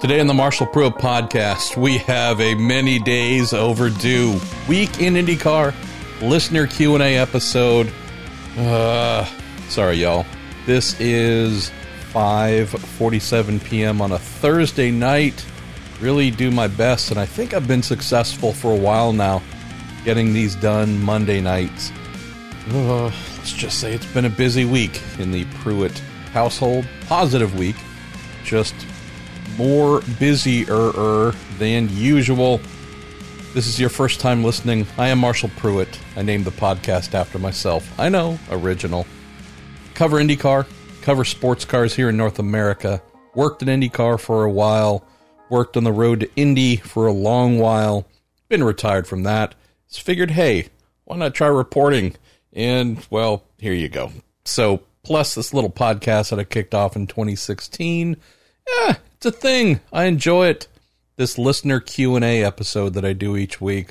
Today in the Marshall Pruett podcast, we have a many days overdue week in IndyCar listener Q&A episode. Uh, sorry y'all. This is 5:47 p.m. on a Thursday night. Really do my best and I think I've been successful for a while now getting these done Monday nights. Uh, let's just say it's been a busy week in the Pruett household. Positive week. Just more busier than usual. This is your first time listening. I am Marshall Pruett. I named the podcast after myself. I know, original. Cover IndyCar, cover sports cars here in North America. Worked in IndyCar for a while. Worked on the road to Indy for a long while. Been retired from that. Just figured, hey, why not try reporting? And, well, here you go. So, plus this little podcast that I kicked off in 2016. Yeah, it's a thing. I enjoy it. This listener Q&A episode that I do each week.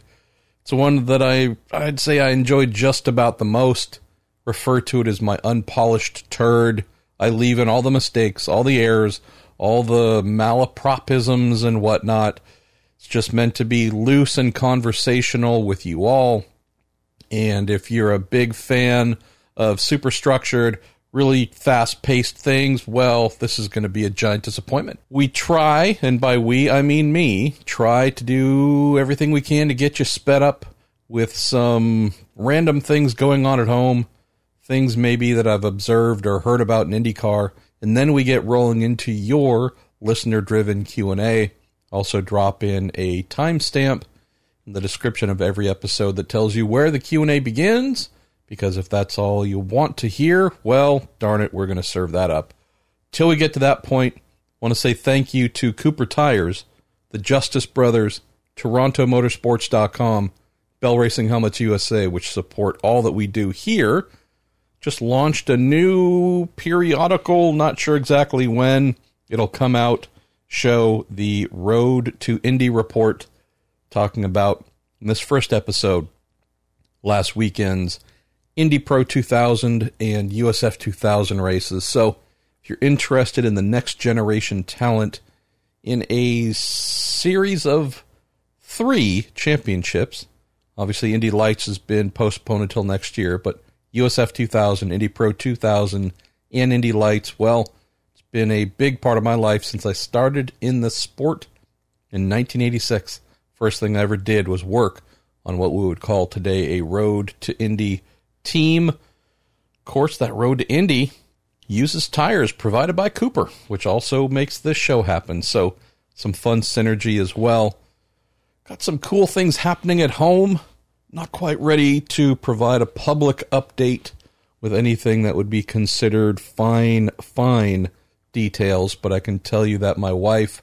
It's one that I I'd say I enjoy just about the most. Refer to it as my unpolished turd. I leave in all the mistakes, all the errors, all the malapropisms and whatnot. It's just meant to be loose and conversational with you all. And if you're a big fan of super structured, really fast paced things, well, this is going to be a giant disappointment. We try, and by we, I mean me, try to do everything we can to get you sped up with some random things going on at home, things maybe that I've observed or heard about in IndyCar, and then we get rolling into your listener driven Q&A. Also drop in a timestamp in the description of every episode that tells you where the Q&A begins because if that's all you want to hear, well, darn it, we're going to serve that up. Till we get to that point, I want to say thank you to Cooper Tires, the Justice Brothers, TorontoMotorsports.com, Bell Racing Helmets USA, which support all that we do here. Just launched a new periodical, not sure exactly when it'll come out, show the Road to Indy report, talking about in this first episode last weekend's Indy Pro 2000 and USF 2000 races. So, if you're interested in the next generation talent in a series of three championships, obviously Indy Lights has been postponed until next year, but USF 2000, Indy Pro 2000, and Indy Lights, well, it's been a big part of my life since I started in the sport in 1986. First thing I ever did was work on what we would call today a road to Indy team. Course, that road to Indy uses tires provided by Cooper, which also makes this show happen. So, some fun synergy as well. Got some cool things happening at home. Not quite ready to provide a public update with anything that would be considered fine, fine details, but I can tell you that my wife,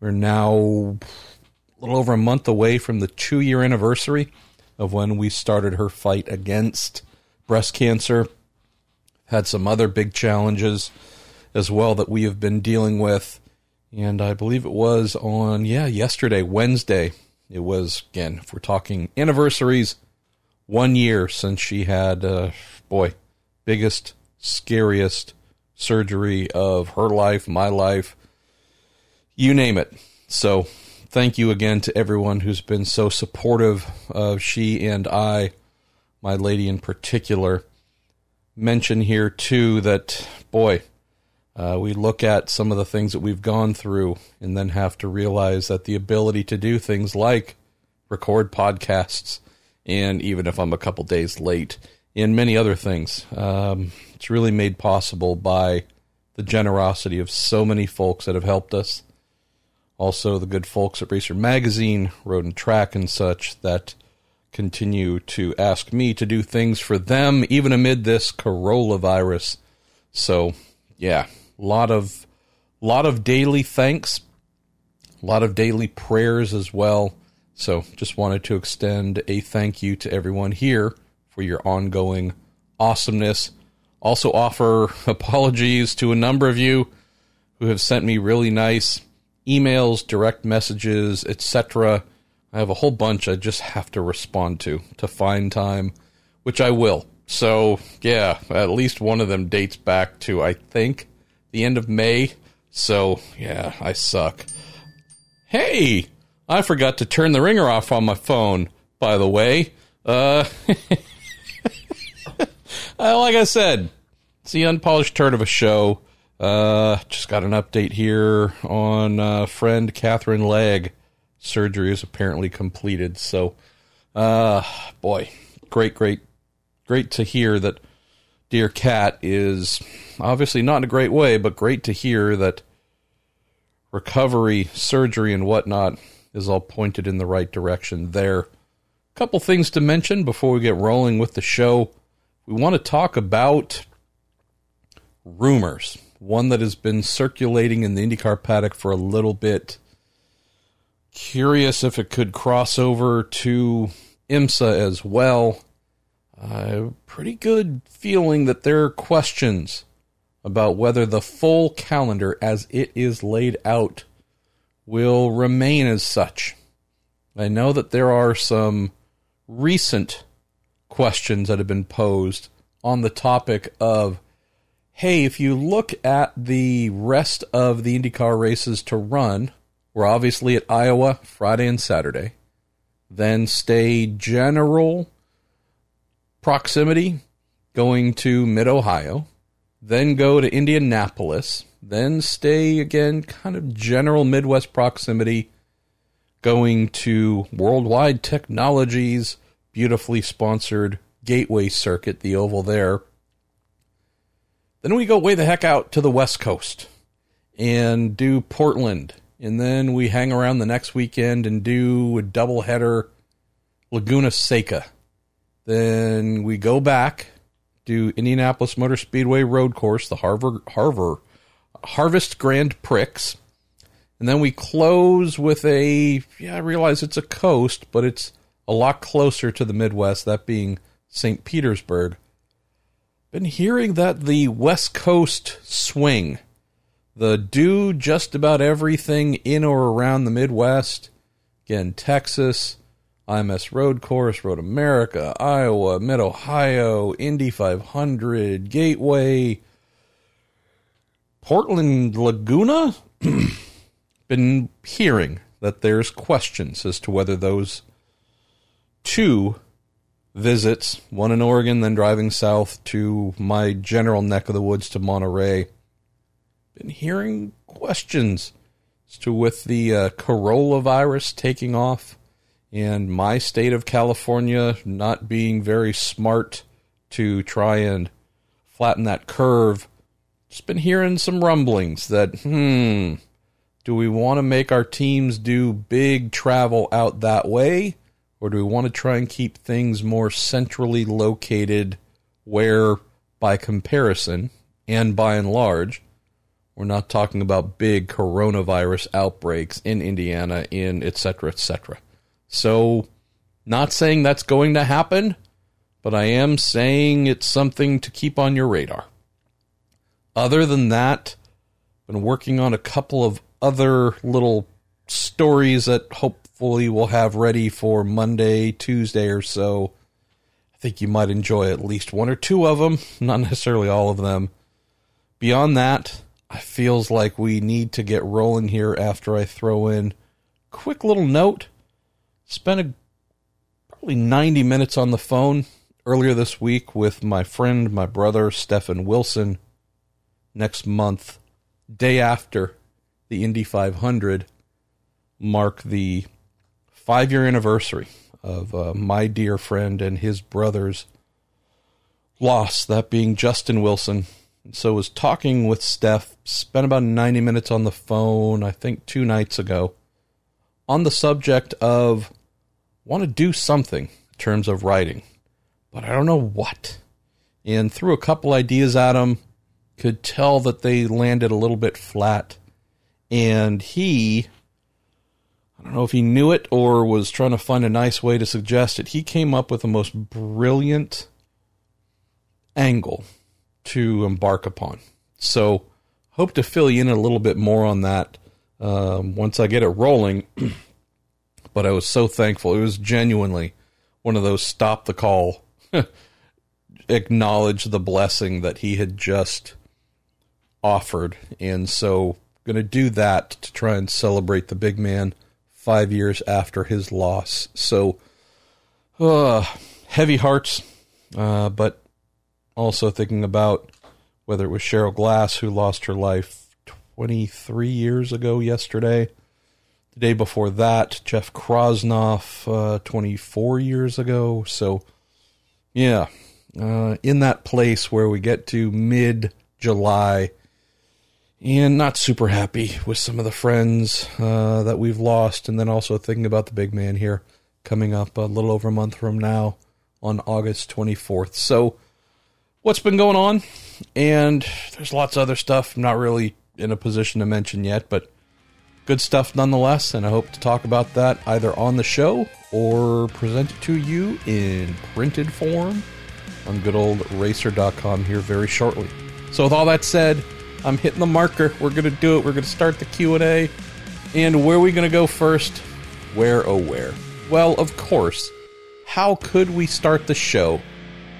we're now a little over a month away from the two year anniversary of when we started her fight against breast cancer. Had some other big challenges as well that we have been dealing with. And I believe it was on, yeah, yesterday, Wednesday. It was, again, if we're talking anniversaries, one year since she had, uh, boy, biggest, scariest surgery of her life, my life, you name it. So thank you again to everyone who's been so supportive of she and I, my lady in particular. Mention here too that boy, uh, we look at some of the things that we've gone through and then have to realize that the ability to do things like record podcasts, and even if I'm a couple days late, and many other things, um, it's really made possible by the generosity of so many folks that have helped us also the good folks at Racer Magazine, Road and Track, and such that continue to ask me to do things for them, even amid this coronavirus. So, yeah, a lot of lot of daily thanks, a lot of daily prayers as well. So, just wanted to extend a thank you to everyone here for your ongoing awesomeness. Also, offer apologies to a number of you who have sent me really nice emails, direct messages, etc. I have a whole bunch I just have to respond to to find time, which I will. So, yeah, at least one of them dates back to, I think, the end of May. So, yeah, I suck. Hey, I forgot to turn the ringer off on my phone, by the way. Uh, like I said, it's the unpolished turd of a show. Uh, just got an update here on uh, friend Katherine Legge. Surgery is apparently completed. So, uh, boy, great, great, great to hear that dear Cat is obviously not in a great way, but great to hear that recovery, surgery, and whatnot is all pointed in the right direction there. Couple things to mention before we get rolling with the show. We want to talk about rumors. One that has been circulating in the IndyCar paddock for a little bit. Curious if it could cross over to IMSA as well. Uh, pretty good feeling that there are questions about whether the full calendar as it is laid out will remain as such. I know that there are some recent questions that have been posed on the topic of hey, if you look at the rest of the IndyCar races to run, we're obviously at Iowa Friday and Saturday, then stay general proximity going to mid Ohio, then go to Indianapolis, then stay again kind of general Midwest proximity going to Worldwide Technologies, beautifully sponsored Gateway Circuit, the oval there. Then we go way the heck out to the West Coast and do Portland. And then we hang around the next weekend and do a doubleheader Laguna Seca. Then we go back, do Indianapolis Motor Speedway Road Course, the Harvard, Harvard Harvest Grand Prix. And then we close with a, yeah, I realize it's a coast, but it's a lot closer to the Midwest, that being St. Petersburg. Been hearing that the West Coast swing, the do just about everything in or around the Midwest, again, Texas, IMS Road Course, Road America, Iowa, Mid Ohio, Indy 500, Gateway, Portland Laguna. Been hearing that there's questions as to whether those two visits, one in Oregon, then driving south to my general neck of the woods to Monterey. Been hearing questions as to with the uh, coronavirus taking off and my state of California not being very smart to try and flatten that curve just been hearing some rumblings that, hmm, do we want to make our teams do big travel out that way? Or do we want to try and keep things more centrally located where, by comparison and by and large, we're not talking about big coronavirus outbreaks in Indiana, in et cetera, et cetera. So, not saying that's going to happen, but I am saying it's something to keep on your radar. Other than that, been working on a couple of other little stories that hopefully we'll have ready for Monday, Tuesday or so. I think you might enjoy at least one or two of them, not necessarily all of them. Beyond that, I feels like we need to get rolling here after I throw in quick little note. Spent a, probably 90 minutes on the phone earlier this week with my friend, my brother, Stefan Wilson next month, day after the Indy 500, mark the five year anniversary of uh, my dear friend and his brother's loss, that being Justin Wilson. So was talking with Steph, spent about 90 minutes on the phone, I think two nights ago, on the subject of want to do something in terms of writing, but I don't know what. And threw a couple ideas at him could tell that they landed a little bit flat. And he, I don't know if he knew it or was trying to find a nice way to suggest it, he came up with the most brilliant angle to embark upon. So, hope to fill you in a little bit more on that um, once I get it rolling. but I was so thankful. It was genuinely one of those stop the call, acknowledge the blessing that he had just offered. And so going to do that to try and celebrate the big man five years after his loss. So, uh, heavy hearts, uh, but also thinking about whether it was Cheryl Glass who lost her life 23 years ago yesterday. The day before that, Jeff Krosnoff, uh, 24 years ago. So, yeah, uh, in that place where we get to mid July and not super happy with some of the friends uh, that we've lost, and then also thinking about the big man here coming up a little over a month from now on August 24th. So, what's been going on? And there's lots of other stuff I'm not really in a position to mention yet, but good stuff nonetheless. And I hope to talk about that either on the show or present it to you in printed form on good old racer.com here very shortly. So, with all that said, I'm hitting the marker. We're to do it. We're to start the Q&A. And where are we to go first? Where oh where? Well, of course. How could we start the show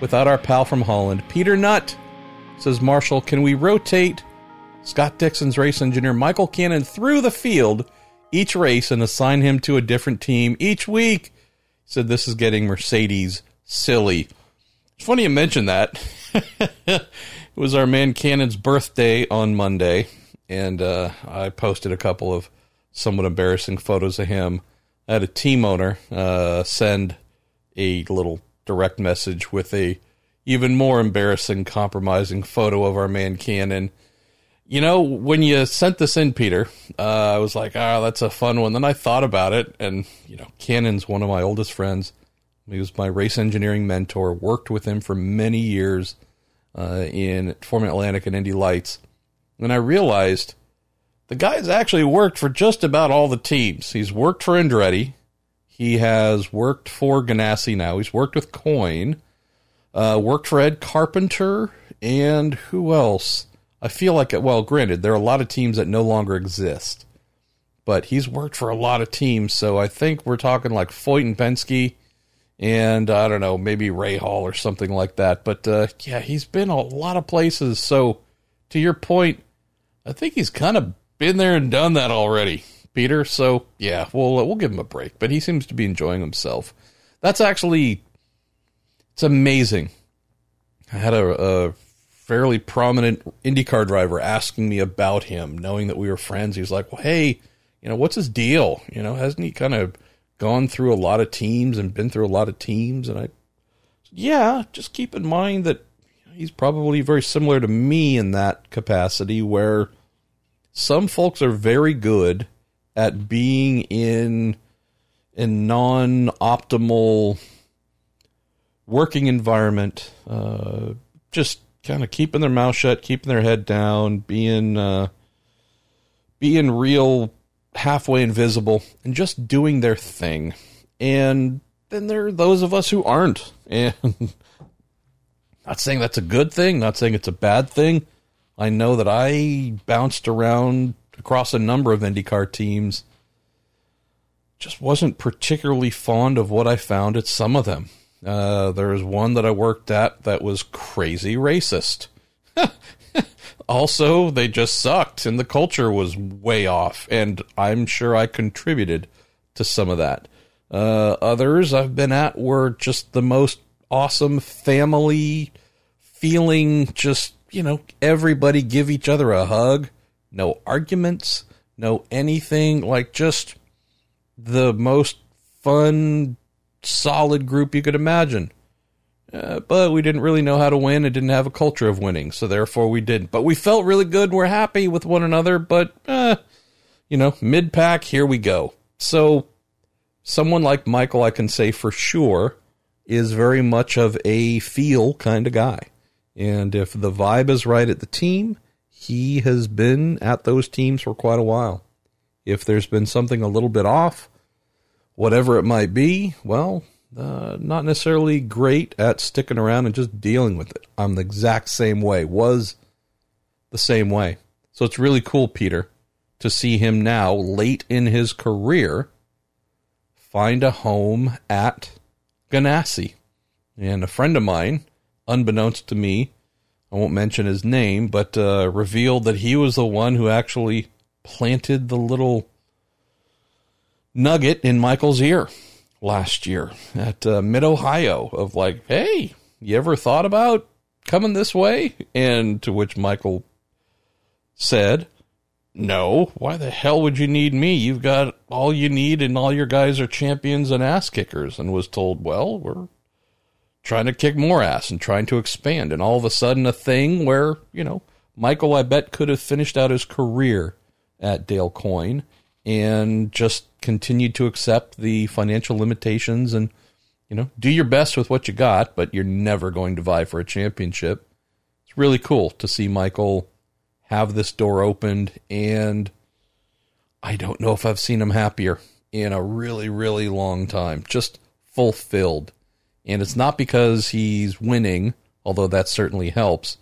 without our pal from Holland, Peter Nutt? Says Marshall, can we rotate Scott Dixon's race engineer Michael Cannon through the field each race and assign him to a different team each week? Said this is getting Mercedes silly. It's funny you mention that. It was our man Cannon's birthday on Monday, and uh, I posted a couple of somewhat embarrassing photos of him. I had a team owner uh, send a little direct message with a even more embarrassing, compromising photo of our man Cannon. You know, when you sent this in, Peter, uh, I was like, "Ah, oh, that's a fun one." Then I thought about it, and you know, Cannon's one of my oldest friends. He was my race engineering mentor. Worked with him for many years uh, in Formula Atlantic and Indy Lights. And I realized the guy's actually worked for just about all the teams. He's worked for Andretti. He has worked for Ganassi now. He's worked with Coyne. Uh, worked for Ed Carpenter. And who else? I feel like, well, granted, there are a lot of teams that no longer exist. But he's worked for a lot of teams. So I think we're talking like Foyt and Penske and I don't know, maybe Rahal or something like that. But uh, yeah, he's been a lot of places. So to your point, I think he's kind of been there and done that already, Peter. So yeah, we'll uh, we'll give him a break. But he seems to be enjoying himself. That's actually it's amazing. I had a, a fairly prominent IndyCar driver asking me about him, knowing that we were friends. He was like, "Well, hey, you know, what's his deal? You know, hasn't he kind of?" Gone through a lot of teams and been through a lot of teams. And I, yeah, just keep in mind that he's probably very similar to me in that capacity, where some folks are very good at being in a non optimal working environment, uh, just kind of keeping their mouth shut, keeping their head down, being uh, being real halfway invisible and just doing their thing. And then there are those of us who aren't. And not saying that's a good thing, not saying it's a bad thing. I know that I bounced around across a number of IndyCar teams. Just wasn't particularly fond of what I found at some of them. Uh, there was one that I worked at that was crazy racist. also, they just sucked and the culture was way off. And I'm sure I contributed to some of that. Uh, others I've been at were just the most awesome family feeling, just, you know, everybody give each other a hug, no arguments, no anything, like just the most fun, solid group you could imagine. Uh, but we didn't really know how to win and didn't have a culture of winning, so therefore we didn't. But we felt really good. We're happy with one another, but, uh, you know, mid pack, here we go. So, someone like Michael, I can say for sure, is very much of a feel kind of guy. And if the vibe is right at the team, he has been at those teams for quite a while. If there's been something a little bit off, whatever it might be, well, uh, not necessarily great at sticking around and just dealing with it. I'm the exact same way, was the same way. So it's really cool, Peter, to see him now, late in his career, find a home at Ganassi. And a friend of mine, unbeknownst to me, I won't mention his name, but uh, revealed that he was the one who actually planted the little nugget in Michael's ear last year at uh, Mid Ohio of like, hey, you ever thought about coming this way? And to which Michael said, no, why the hell would you need me? You've got all you need, and all your guys are champions and ass kickers. And was told, well, we're trying to kick more ass and trying to expand. And all of a sudden, a thing where, you know, Michael, I bet, could have finished out his career at Dale Coyne and just continued to accept the financial limitations and, you know, do your best with what you got, but you're never going to vie for a championship. It's really cool to see Michael have this door opened, and I don't know if I've seen him happier in a really, really long time. Just fulfilled. And it's not because he's winning, although that certainly helps.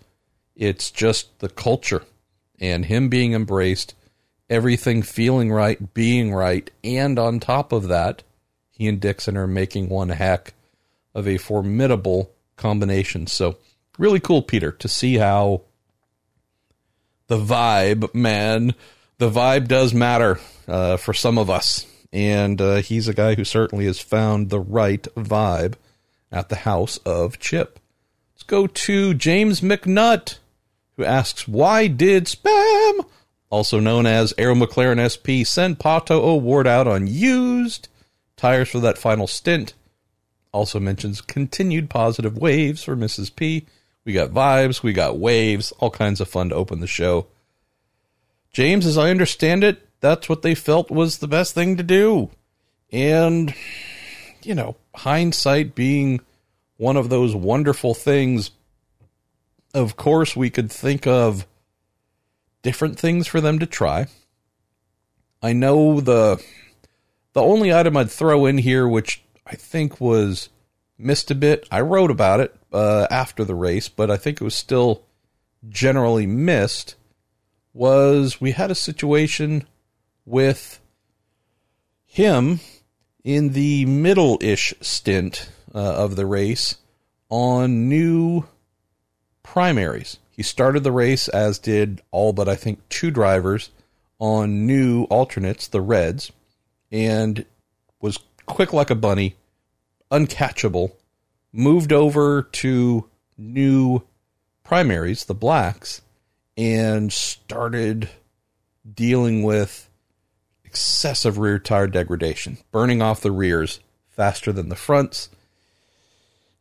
It's just the culture and him being embraced, everything feeling right, being right, and on top of that, he and Dixon are making one heck of a formidable combination. So, really cool, Peter, to see how the vibe, man, the vibe does matter uh, for some of us. And uh, he's a guy who certainly has found the right vibe at the house of Chip. Let's go to James McNutt, who asks, Why did Spam, also known as Arrow McLaren SP, send Pato O'Ward out on used tires for that final stint? Also mentions continued positive waves for Mrs. P. We got vibes, we got waves, all kinds of fun to open the show. James, as I understand it, that's what they felt was the best thing to do. And, you know, hindsight being one of those wonderful things, of course, we could think of different things for them to try. I know the the only item I'd throw in here, which I think was missed a bit. I wrote about it uh, after the race, but I think it was still generally missed. Was we had a situation with him in the middle ish stint uh, of the race on new primaries. He started the race, as did all but I think two drivers, on new alternates, the Reds, and was quick like a bunny, uncatchable, moved over to new primaries, the blacks, and started dealing with excessive rear tire degradation, burning off the rears faster than the fronts.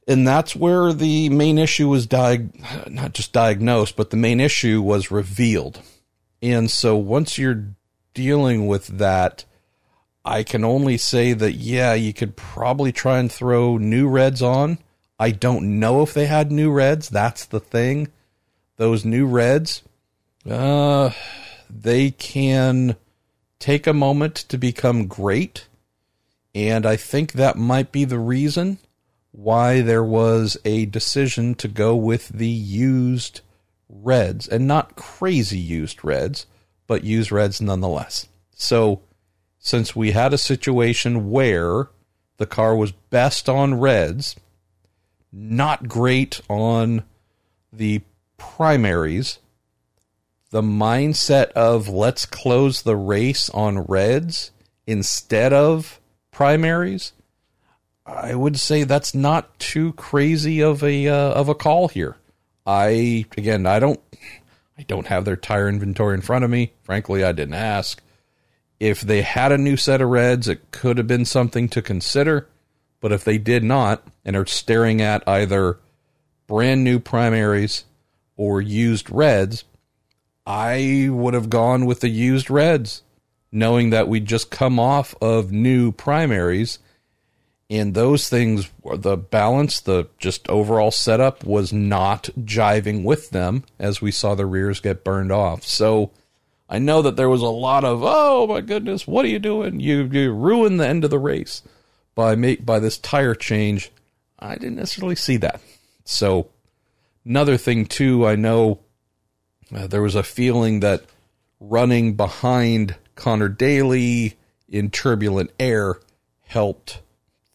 And that's where the main issue was diag- not just diagnosed, but the main issue was revealed. And so once you're dealing with that, I can only say that, yeah, you could probably try and throw new reds on. I don't know if they had new reds. That's the thing. Those new reds, uh, they can take a moment to become great. And I think that might be the reason why there was a decision to go with the used reds and not crazy used reds, but used reds nonetheless. So since we had a situation where the car was best on reds, not great on the primaries, the mindset of let's close the race on reds instead of primaries, I would say that's not too crazy of a uh, of a call here. I again, I don't I don't have their tire inventory in front of me. Frankly, I didn't ask. If they had a new set of reds, it could have been something to consider. But if they did not and are staring at either brand new primaries or used reds, I would have gone with the used reds, knowing that we'd just come off of new primaries. And those things, the balance, the just overall setup was not jiving with them as we saw the rears get burned off. So, I know that there was a lot of, oh my goodness, what are you doing? You you ruined the end of the race by make by this tire change. I didn't necessarily see that. So another thing too, I know uh, there was a feeling that running behind Conor Daly in turbulent air helped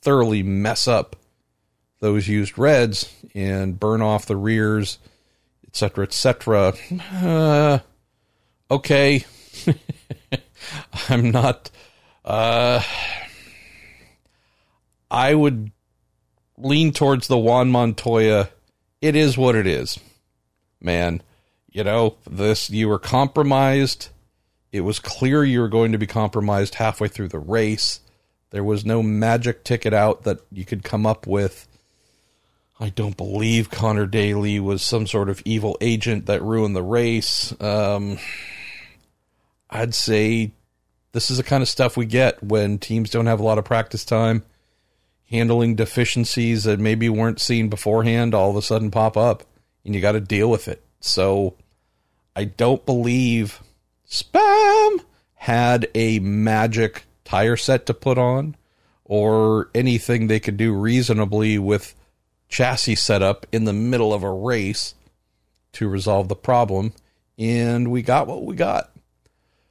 thoroughly mess up those used reds and burn off the rears, etc., etc. Uh, okay. I'm not. Uh, I would lean towards the Juan Montoya. It is what it is, man. You know this. You were compromised. It was clear you were going to be compromised halfway through the race. There was no magic ticket out that you could come up with. I don't believe Conor Daly was some sort of evil agent that ruined the race. Um, I'd say this is the kind of stuff we get when teams don't have a lot of practice time. Handling deficiencies that maybe weren't seen beforehand all of a sudden pop up, and you got to deal with it. So I don't believe Spam had a magic tire set to put on or anything they could do reasonably with chassis setup in the middle of a race to resolve the problem. And we got what we got.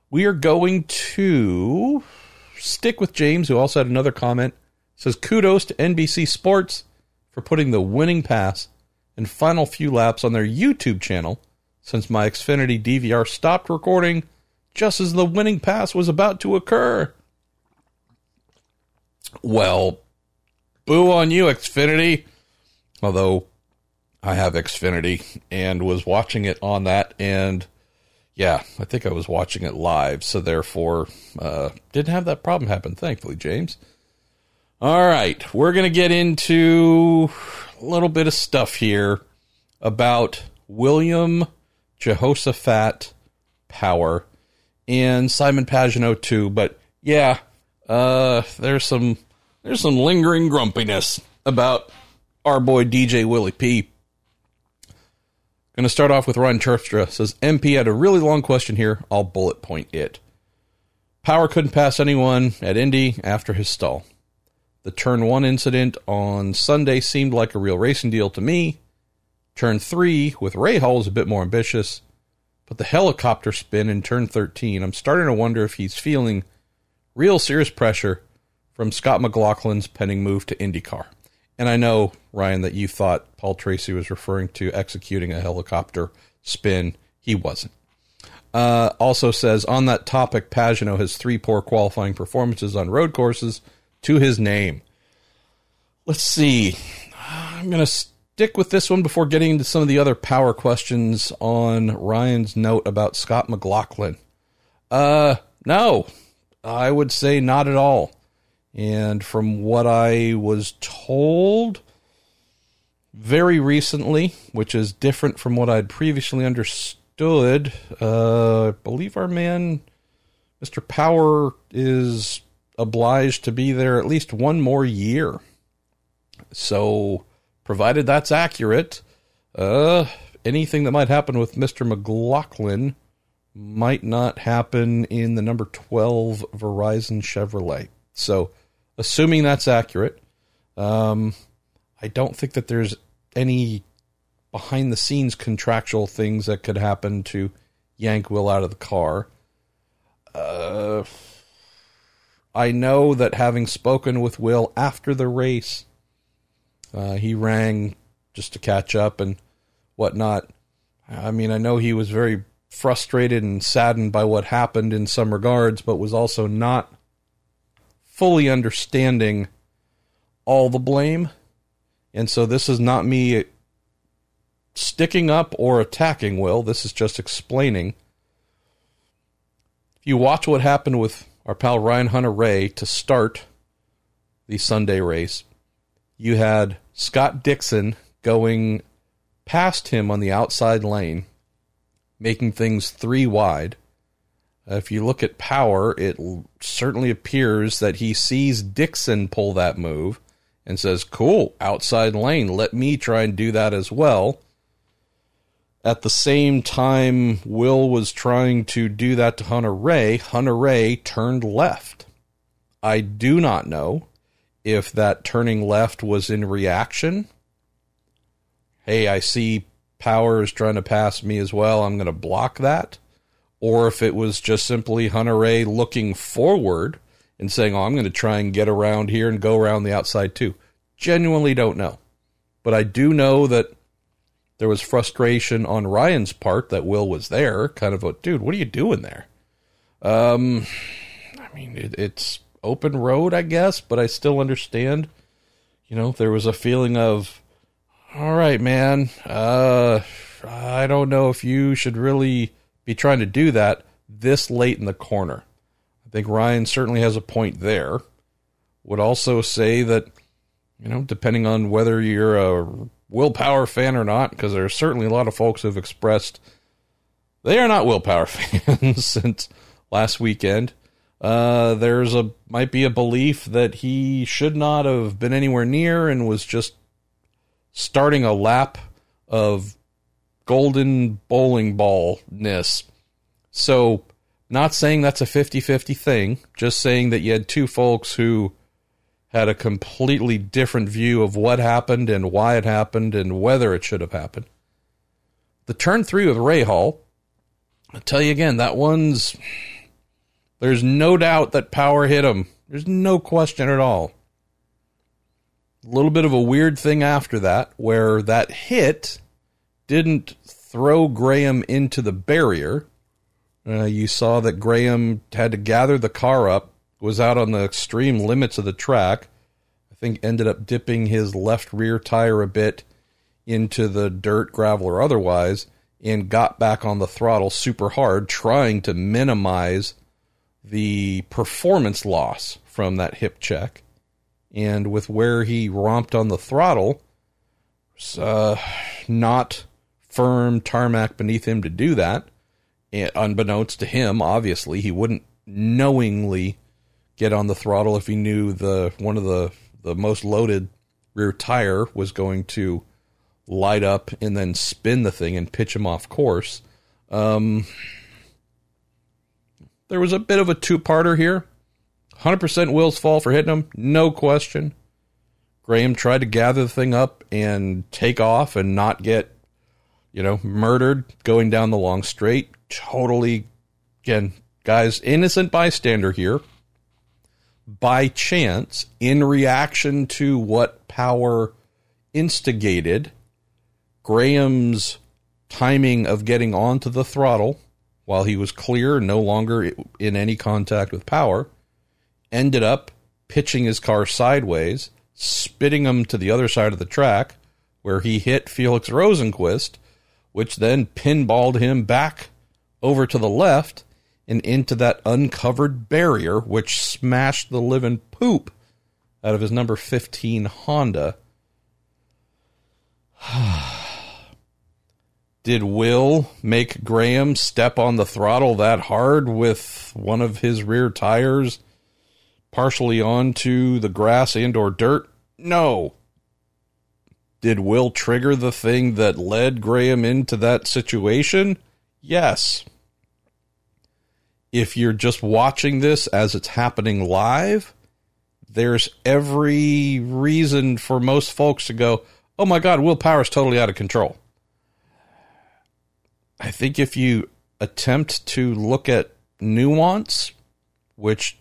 We are going to stick with James, who also had another comment. Says kudos to NBC Sports for putting the winning pass and final few laps on their YouTube channel since my Xfinity DVR stopped recording just as the winning pass was about to occur. Well, boo on you, Xfinity. Although I have Xfinity and was watching it on that, and yeah, I think I was watching it live, so therefore uh, didn't have that problem happen. Thankfully, James. All right, we're gonna get into a little bit of stuff here about William Jehoshaphat Power and Simon Pagenaud too. But yeah, uh, there's some there's some lingering grumpiness about our boy DJ Willie P. Going to start off with Ryan Terpstra. Says MP had a really long question here. I'll bullet point it. Power couldn't pass anyone at Indy after his stall. The turn one incident on Sunday seemed like a real racing deal to me. Turn three with Rahal is a bit more ambitious. But the helicopter spin in turn 13, I'm starting to wonder if he's feeling real serious pressure from Scott McLaughlin's pending move to IndyCar. And I know, Ryan, that you thought Paul Tracy was referring to executing a helicopter spin. He wasn't. Uh, also says on that topic, Pagenaud has three poor qualifying performances on road courses to his name. Let's see. I'm going to stick with this one before getting into some of the other power questions on Ryan's note about Scott McLaughlin. Uh, no, I would say not at all. And from what I was told very recently, which is different from what I'd previously understood, uh, I believe our man, Mr. Power, is obliged to be there at least one more year. So provided that's accurate, uh, anything that might happen with Mr. McLaughlin might not happen in the number 12 Verizon Chevrolet. So, assuming that's accurate, um, I don't think that there's any behind the scenes contractual things that could happen to yank Will out of the car. Uh, I know that having spoken with Will after the race, uh, he rang just to catch up and whatnot. I mean, I know he was very frustrated and saddened by what happened in some regards, but was also not fully understanding all the blame. And so this is not me sticking up or attacking Will. This is just explaining. If you watch what happened with our pal Ryan Hunter-Reay to start the Sunday race, you had Scott Dixon going past him on the outside lane, making things three wide. Uh, if you look at power, it certainly appears that he sees Dixon pull that move and says, Cool, outside lane, let me try and do that as well. At the same time, Will was trying to do that to Hunter-Reay. Hunter Ray turned left. I do not know if that turning left was in reaction. Hey, I see Power is trying to pass me as well. I'm going to block that. Or if it was just simply Hunter-Reay looking forward and saying, Oh, I'm going to try and get around here and go around the outside too. Genuinely don't know. But I do know that there was frustration on Ryan's part that Will was there, kind of a dude, what are you doing there? Um, I mean, it, it's open road, I guess, but I still understand. You know, there was a feeling of, all right, man, uh, I don't know if you should really be trying to do that this late in the corner. I think Ryan certainly has a point there. Would also say that, you know, depending on whether you're a Will Power fan or not, because there are certainly a lot of folks who have expressed they are not Will Power fans since last weekend. Uh, there's a might be a belief that he should not have been anywhere near and was just starting a lap of golden bowling ballness. So, not saying that's a 50-50 thing, just saying that you had two folks who had a completely different view of what happened and why it happened and whether it should have happened. The turn three with Hall. I'll tell you again, that one's there's no doubt that power hit him. There's no question at all. A little bit of a weird thing after that, where that hit didn't throw Graham into the barrier. Uh, you saw that Graham had to gather the car up, was out on the extreme limits of the track. I think ended up dipping his left rear tire a bit into the dirt, gravel, or otherwise, and got back on the throttle super hard, trying to minimize the performance loss from that hip check. And with where he romped on the throttle, uh, not firm tarmac beneath him to do that. And unbeknownst to him, obviously, he wouldn't knowingly get on the throttle if he knew the one of the the most loaded rear tire was going to light up and then spin the thing and pitch him off course. Um, there was a bit of a two parter here. 100% Will's fault for hitting him, no question. Graham tried to gather the thing up and take off and not get, you know, murdered going down the long straight. Totally, again, guys, innocent bystander here. By chance, in reaction to what power instigated, Graham's timing of getting onto the throttle while he was clear, no longer in any contact with power, ended up pitching his car sideways, spitting him to the other side of the track, where he hit Felix Rosenqvist, which then pinballed him back over to the left and into that uncovered barrier, which smashed the living poop out of his number 15 Honda. Did Will make Graham step on the throttle that hard with one of his rear tires partially onto the grass and or dirt? No. Did Will trigger the thing that led Graham into that situation? Yes. If you're just watching this as it's happening live, there's every reason for most folks to go, "Oh my god, Will Power's totally out of control." I think if you attempt to look at nuance, which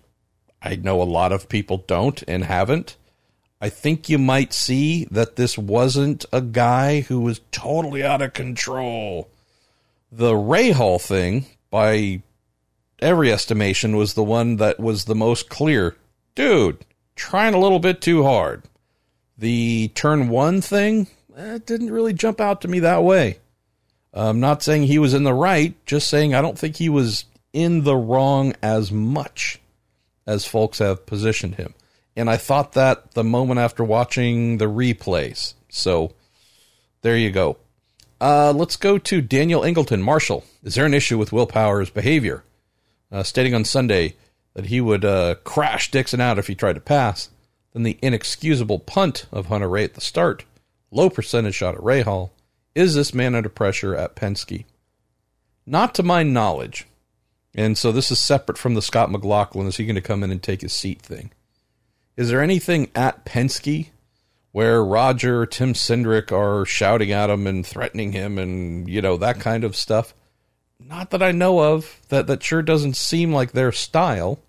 I know a lot of people don't and haven't, I think you might see that this wasn't a guy who was totally out of control. The Rahal thing, by every estimation, was the one that was the most clear. Dude, trying a little bit too hard. The turn one thing, eh, it didn't really jump out to me that way. I'm not saying he was in the right, just saying I don't think he was in the wrong as much as folks have positioned him. And I thought that the moment after watching the replays. So there you go. Uh, let's go to Daniel Ingleton. Marshall, is there an issue with Will Power's behavior? Uh, stating on Sunday that he would uh, crash Dixon out if he tried to pass. Then the inexcusable punt of Hunter-Reay at the start. Low percentage shot at Rahal is this man under pressure at Penske? Not to my knowledge. And so this is separate from the Scott McLaughlin. Is he going to come in and take his seat thing? Is there anything at Penske where Roger, Tim Cindric are shouting at him and threatening him and, you know, that kind of stuff? Not that I know of. That, that sure doesn't seem like their style.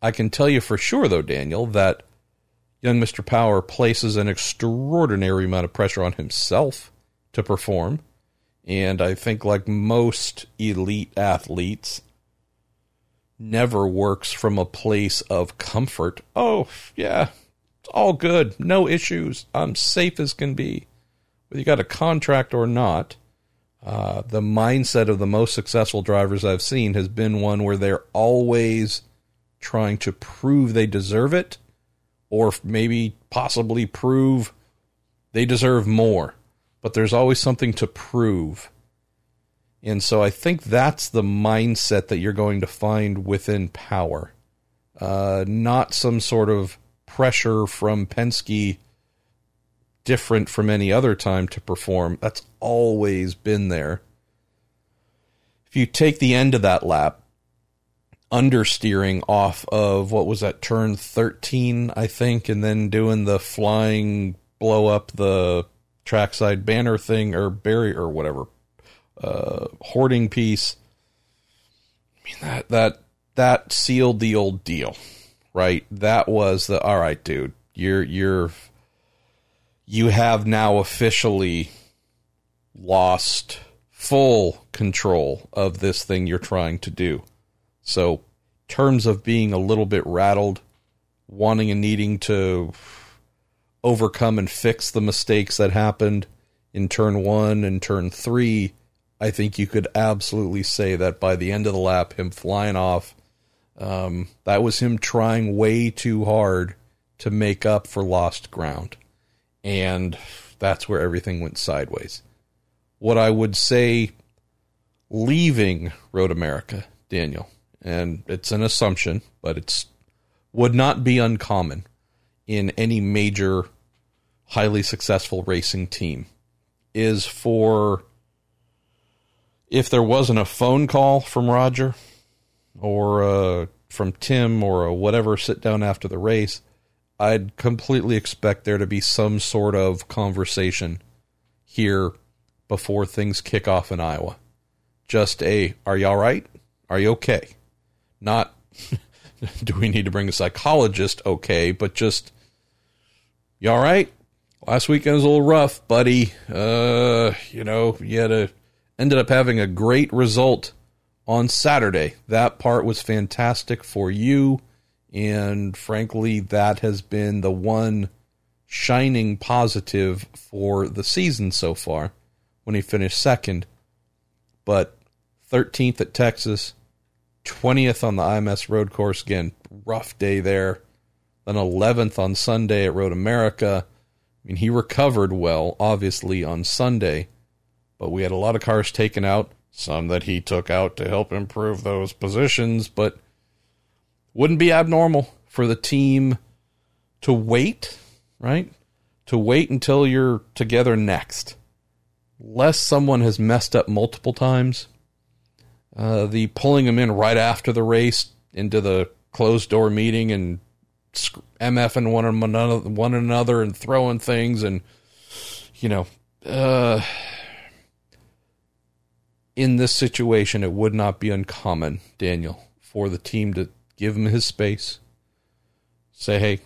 I can tell you for sure, though, Daniel, that young Mr. Power places an extraordinary amount of pressure on himself to perform. And I think, like most elite athletes, never works from a place of comfort. Oh, yeah, it's all good, no issues, I'm safe as can be. Whether you got a contract or not, uh, the mindset of the most successful drivers I've seen has been one where they're always trying to prove they deserve it, or maybe possibly prove they deserve more. But there's always something to prove. And so I think that's the mindset that you're going to find within power. Uh, not some sort of pressure from Penske different from any other time to perform. That's always been there. If you take the end of that lap, understeering off of what was that turn 13, I think, and then doing the flying blow up the trackside banner thing or barrier or whatever uh, hoarding piece. I mean that that that sealed the old deal, right? That was the all right, dude. You're you're you have now officially lost full control of this thing you're trying to do. So, terms of being a little bit rattled, wanting and needing to overcome and fix the mistakes that happened in turn 1 and turn 3, I think you could absolutely say that by the end of the lap him flying off um, that was him trying way too hard to make up for lost ground and that's where everything went sideways. What I would say leaving Road America, Daniel, and it's an assumption, but it's would not be uncommon in any major highly successful racing team is for if there wasn't a phone call from Roger or uh, from Tim or a whatever sit down after the race I'd completely expect there to be some sort of conversation here before things kick off in Iowa. Just a, are you all right? Are you okay? Not, do we need to bring a psychologist? Okay, but just, you all right? Last weekend was a little rough, buddy. Uh, you know, you had a, ended up having a great result on Saturday. That part was fantastic for you and frankly, that has been the one shining positive for the season so far when he finished second. But 13th at Texas, 20th on the IMS road course. Again, rough day there. Then 11th on Sunday at Road America. I mean, he recovered well, obviously, on Sunday, but we had a lot of cars taken out, some that he took out to help improve those positions, but wouldn't be abnormal for the team to wait, right? To wait until you're together next. Less someone has messed up multiple times. Uh, the pulling them in right after the race into the closed door meeting and MFing one another, one another and throwing things and, you know, uh, in this situation, it would not be uncommon, Daniel, for the team to give him his space. Say, hey,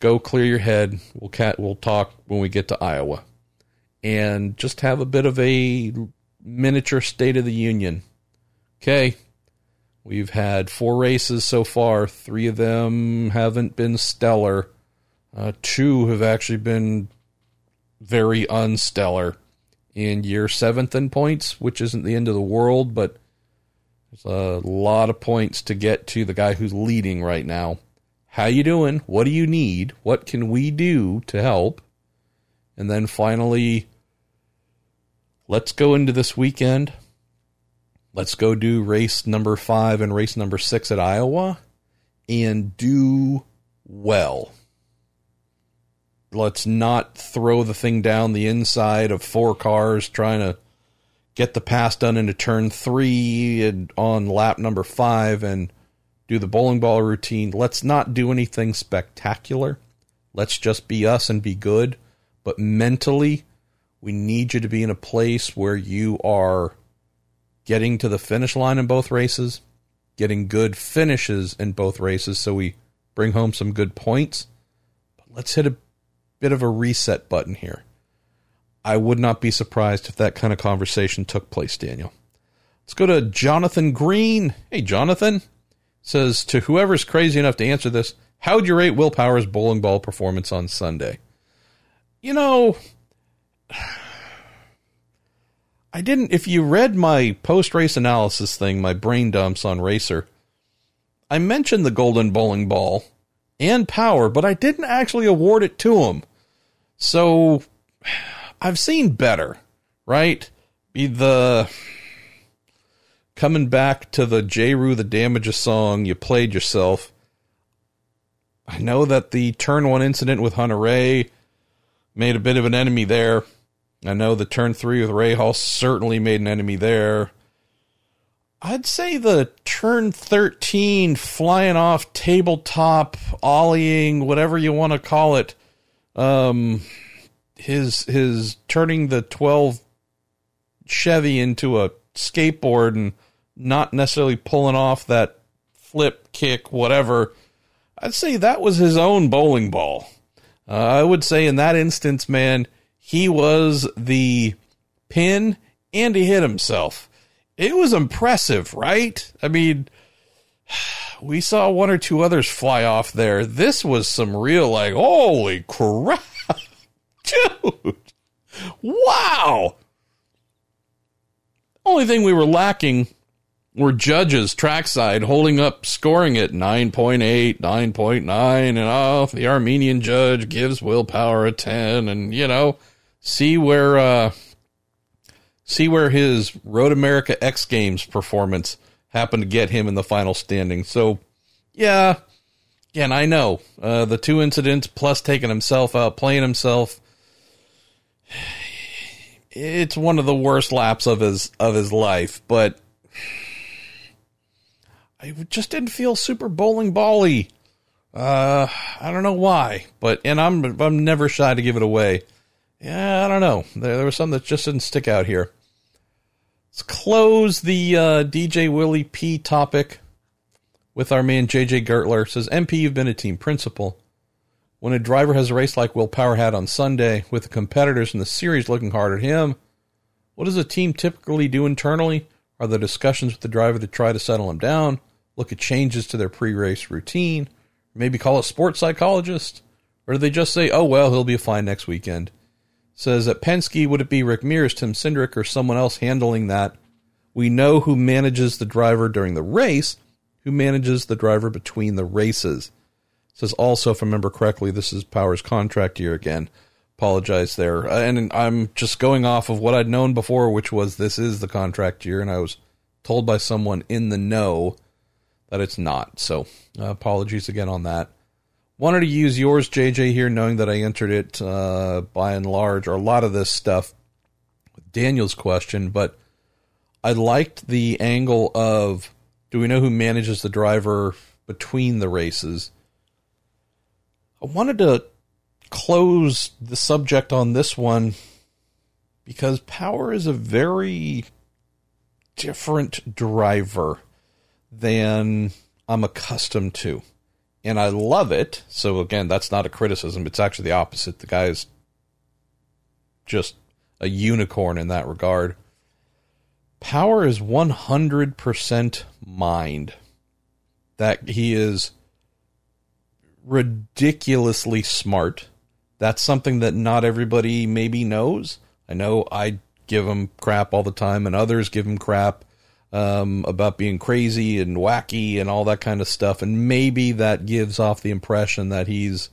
go clear your head. We'll cat we'll talk when we get to Iowa. And just have a bit of a miniature state of the union. Okay. We've had four races so far. Three of them haven't been stellar. Uh, two have actually been very unstellar. In year seventh in points, which isn't the end of the world, but there's a lot of points to get to the guy who's leading right now. How you doing? What do you need? What can we do to help? And then finally, let's go into this weekend. Let's go do race number five and race number six at Iowa and do well. Let's not throw the thing down the inside of four cars trying to get the pass done into turn three and on lap number five and do the bowling ball routine. Let's not do anything spectacular. Let's just be us and be good. But mentally, we need you to be in a place where you are getting to the finish line in both races, getting good finishes in both races so we bring home some good points. But let's hit a bit of a reset button here. I would not be surprised if that kind of conversation took place, Daniel. Let's go to Jonathan Green. Hey, Jonathan. says to whoever's crazy enough to answer this, how would you rate Will Power's bowling ball performance on Sunday? You know, I didn't. If you read my post race analysis thing, my brain dumps on Racer, I mentioned the golden bowling ball and power, but I didn't actually award it to him. So I've seen better, right? Be the coming back to the J. Rue the Damages song you played yourself. I know that the turn one incident with Hunter-Reay made a bit of an enemy there. I know the turn three with Rahal certainly made an enemy there. I'd say the turn 13 flying off tabletop, ollieing, whatever you want to call it. Um, his, his turning the 12 Chevy into a skateboard and not necessarily pulling off that flip kick, whatever. I'd say that was his own bowling ball. Uh, I would say in that instance, man, he was the pin and he hit himself. It was impressive, right? I mean, we saw one or two others fly off there. This was some real, like, holy crap, dude. Wow. Only thing we were lacking were judges trackside holding up scoring at 9.8, 9.9, and oh, the Armenian judge gives Will Power a 10, and you know, see where uh, see where his Road America X Games performance happened to get him in the final standing. So, yeah, again, I know uh, the two incidents plus taking himself out, playing himself. It's one of the worst laps of his of his life, but I just didn't feel super bowling bally. Uh, I don't know why, but and I'm I'm never shy to give it away. Yeah, I don't know. There, there was something that just didn't stick out here. Let's close the uh, DJ Willie P topic with our man JJ Gertler. Says MP, you've been a team principal. When a driver has a race like Will Power had on Sunday, with the competitors in the series looking hard at him, what does a team typically do internally? Are there discussions with the driver to try to settle him down? look at changes to their pre-race routine, maybe call a sports psychologist, or do they just say, "Oh well, he'll be fine next weekend"? Says that Penske, would it be Rick Mears, Tim Cindric, or someone else handling that? We know who manages the driver during the race, who manages the driver between the races. Says also, if I remember correctly, this is Power's contract year again. Apologize there, and I'm just going off of what I'd known before, which was this is the contract year, and I was told by someone in the know that it's not. So uh, apologies again on that. Wanted to use yours, JJ, here, knowing that I entered it uh, by and large, or a lot of this stuff with Daniel's question, but I liked the angle of do we know who manages the driver between the races? I wanted to close the subject on this one because Power is a very different driver than I'm accustomed to. And I love it. So, again, that's not a criticism. It's actually the opposite. The guy is just a unicorn in that regard. Power is 100% mind. That he is ridiculously smart. That's something that not everybody maybe knows. I know I give him crap all the time, and others give him crap um, about being crazy and wacky and all that kind of stuff. And maybe that gives off the impression that he's,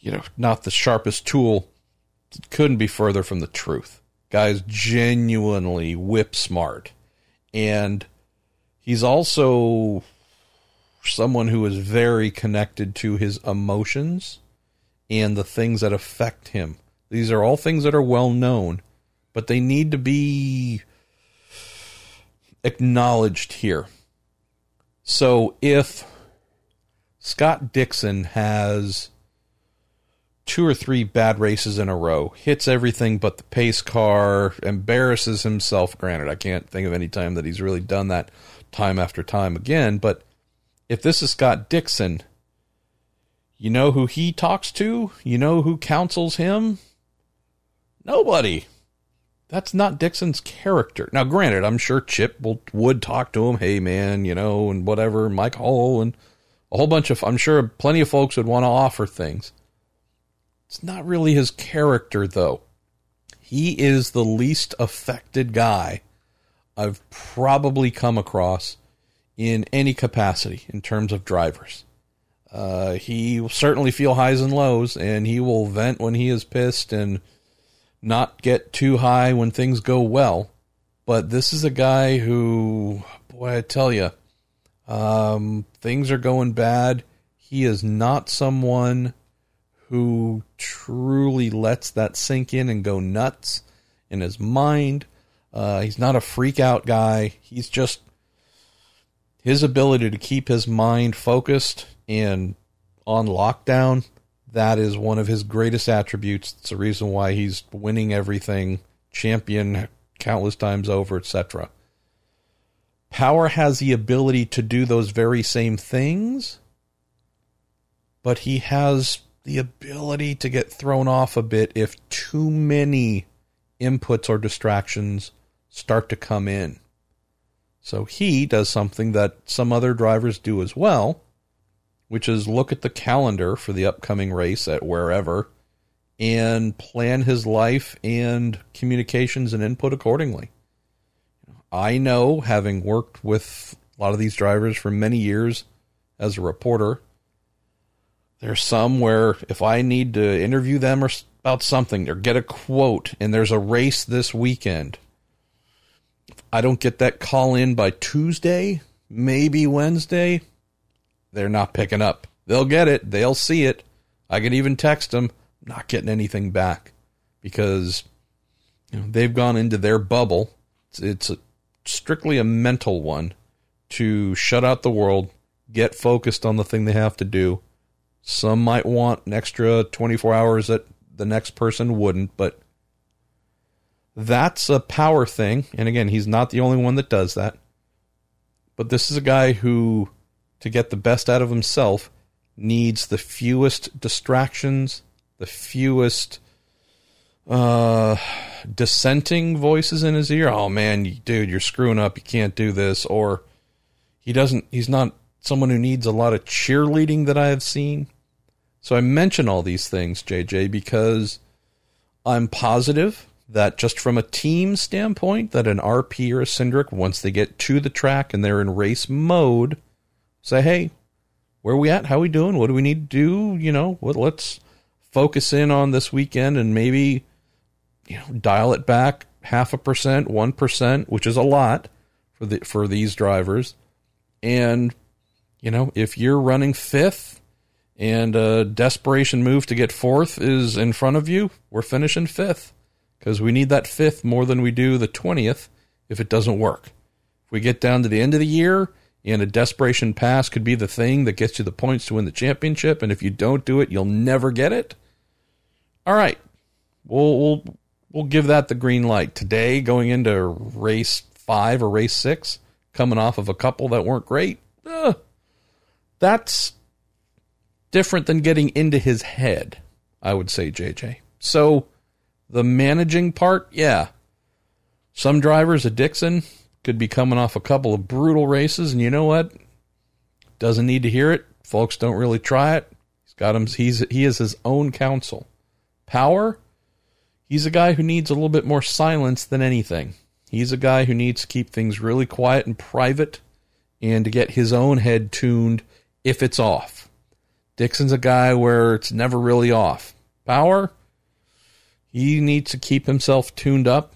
you know, not the sharpest tool. couldn't be further from the truth. Guy's genuinely whip smart. And he's also someone who is very connected to his emotions and the things that affect him. These are all things that are well known, but they need to be acknowledged here. So if Scott Dixon has two or three bad races in a row, hits everything but the pace car, embarrasses himself. Granted, I can't think of any time that he's really done that time after time again, but if this is Scott Dixon, you know who he talks to? You know who counsels him? Nobody. That's not Dixon's character. Now, granted, I'm sure Chip will, would talk to him, hey man, you know, and whatever, Mike Hull and a whole bunch of, I'm sure plenty of folks would want to offer things. It's not really his character, though. He is the least affected guy I've probably come across in any capacity in terms of drivers. Uh, he will certainly feel highs and lows, and he will vent when he is pissed and not get too high when things go well. But this is a guy who, boy, I tell you, um, things are going bad. He is not someone who truly lets that sink in and go nuts in his mind. Uh, he's not a freak out guy. He's just his ability to keep his mind focused and on lockdown that is one of his greatest attributes. It's the reason why he's winning everything, champion countless times over, etc. Power has the ability to do those very same things, but he has the ability to get thrown off a bit if too many inputs or distractions start to come in. So he does something that some other drivers do as well, which is look at the calendar for the upcoming race at wherever and plan his life and communications and input accordingly. I know, having worked with a lot of these drivers for many years as a reporter, there's some where if I need to interview them or about something or get a quote and there's a race this weekend, I don't get that call in by Tuesday, maybe Wednesday, they're not picking up. They'll get it. They'll see it. I can even text them. Not getting anything back because you know, they've gone into their bubble. It's, it's a, strictly a mental one to shut out the world, get focused on the thing they have to do. Some might want an extra 24 hours that the next person wouldn't, but that's a power thing. And again, he's not the only one that does that. But this is a guy who to get the best out of himself needs the fewest distractions, the fewest uh, dissenting voices in his ear. Oh man, dude, you're screwing up. You can't do this. Or he doesn't. He's not someone who needs a lot of cheerleading that I have seen. So I mention all these things, JJ, because I'm positive that just from a team standpoint, that an RP or a Cindric, once they get to the track and they're in race mode, say, hey, where we at? How we doing? What do we need to do? You know, what, let's focus in on this weekend and maybe, you know, dial it back half a percent, one percent, which is a lot for the for these drivers. And you know, if you're running fifth and a desperation move to get fourth is in front of you, we're finishing fifth because we need that fifth more than we do the twentieth if it doesn't work. If we get down to the end of the year and a desperation pass could be the thing that gets you the points to win the championship. And if you don't do it, you'll never get it. All right, we'll we'll we'll give that the green light today. Going into race five or race six, coming off of a couple that weren't great. Uh, that's different than getting into his head. I would say, JJ. So the managing part, yeah. Some drivers a Dixon, could be coming off a couple of brutal races, and you know what? Doesn't need to hear it. Folks don't really try it. He's got him. He's he is his own counsel. Power. He's a guy who needs a little bit more silence than anything. He's a guy who needs to keep things really quiet and private, and to get his own head tuned if it's off. Dixon's a guy where it's never really off. Power. He needs to keep himself tuned up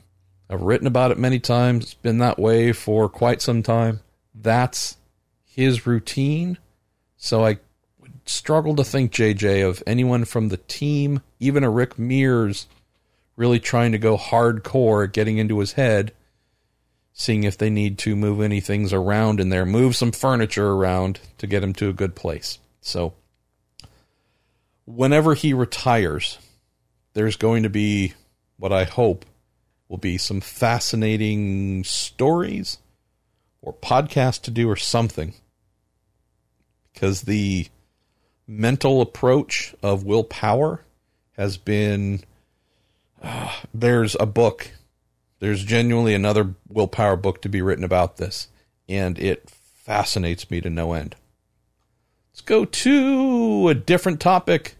I've written about it many times. It's been that way for quite some time. That's his routine. So I would struggle to think, JJ, of anyone from the team, even a Rick Mears, really trying to go hardcore, getting into his head, seeing if they need to move any things around in there, move some furniture around to get him to a good place. So whenever he retires, there's going to be what I hope will be some fascinating stories or podcast to do or something. Because the mental approach of Will Power has been. Uh, there's a book There's genuinely another willpower book to be written about this, and it fascinates me to no end. Let's go to a different topic.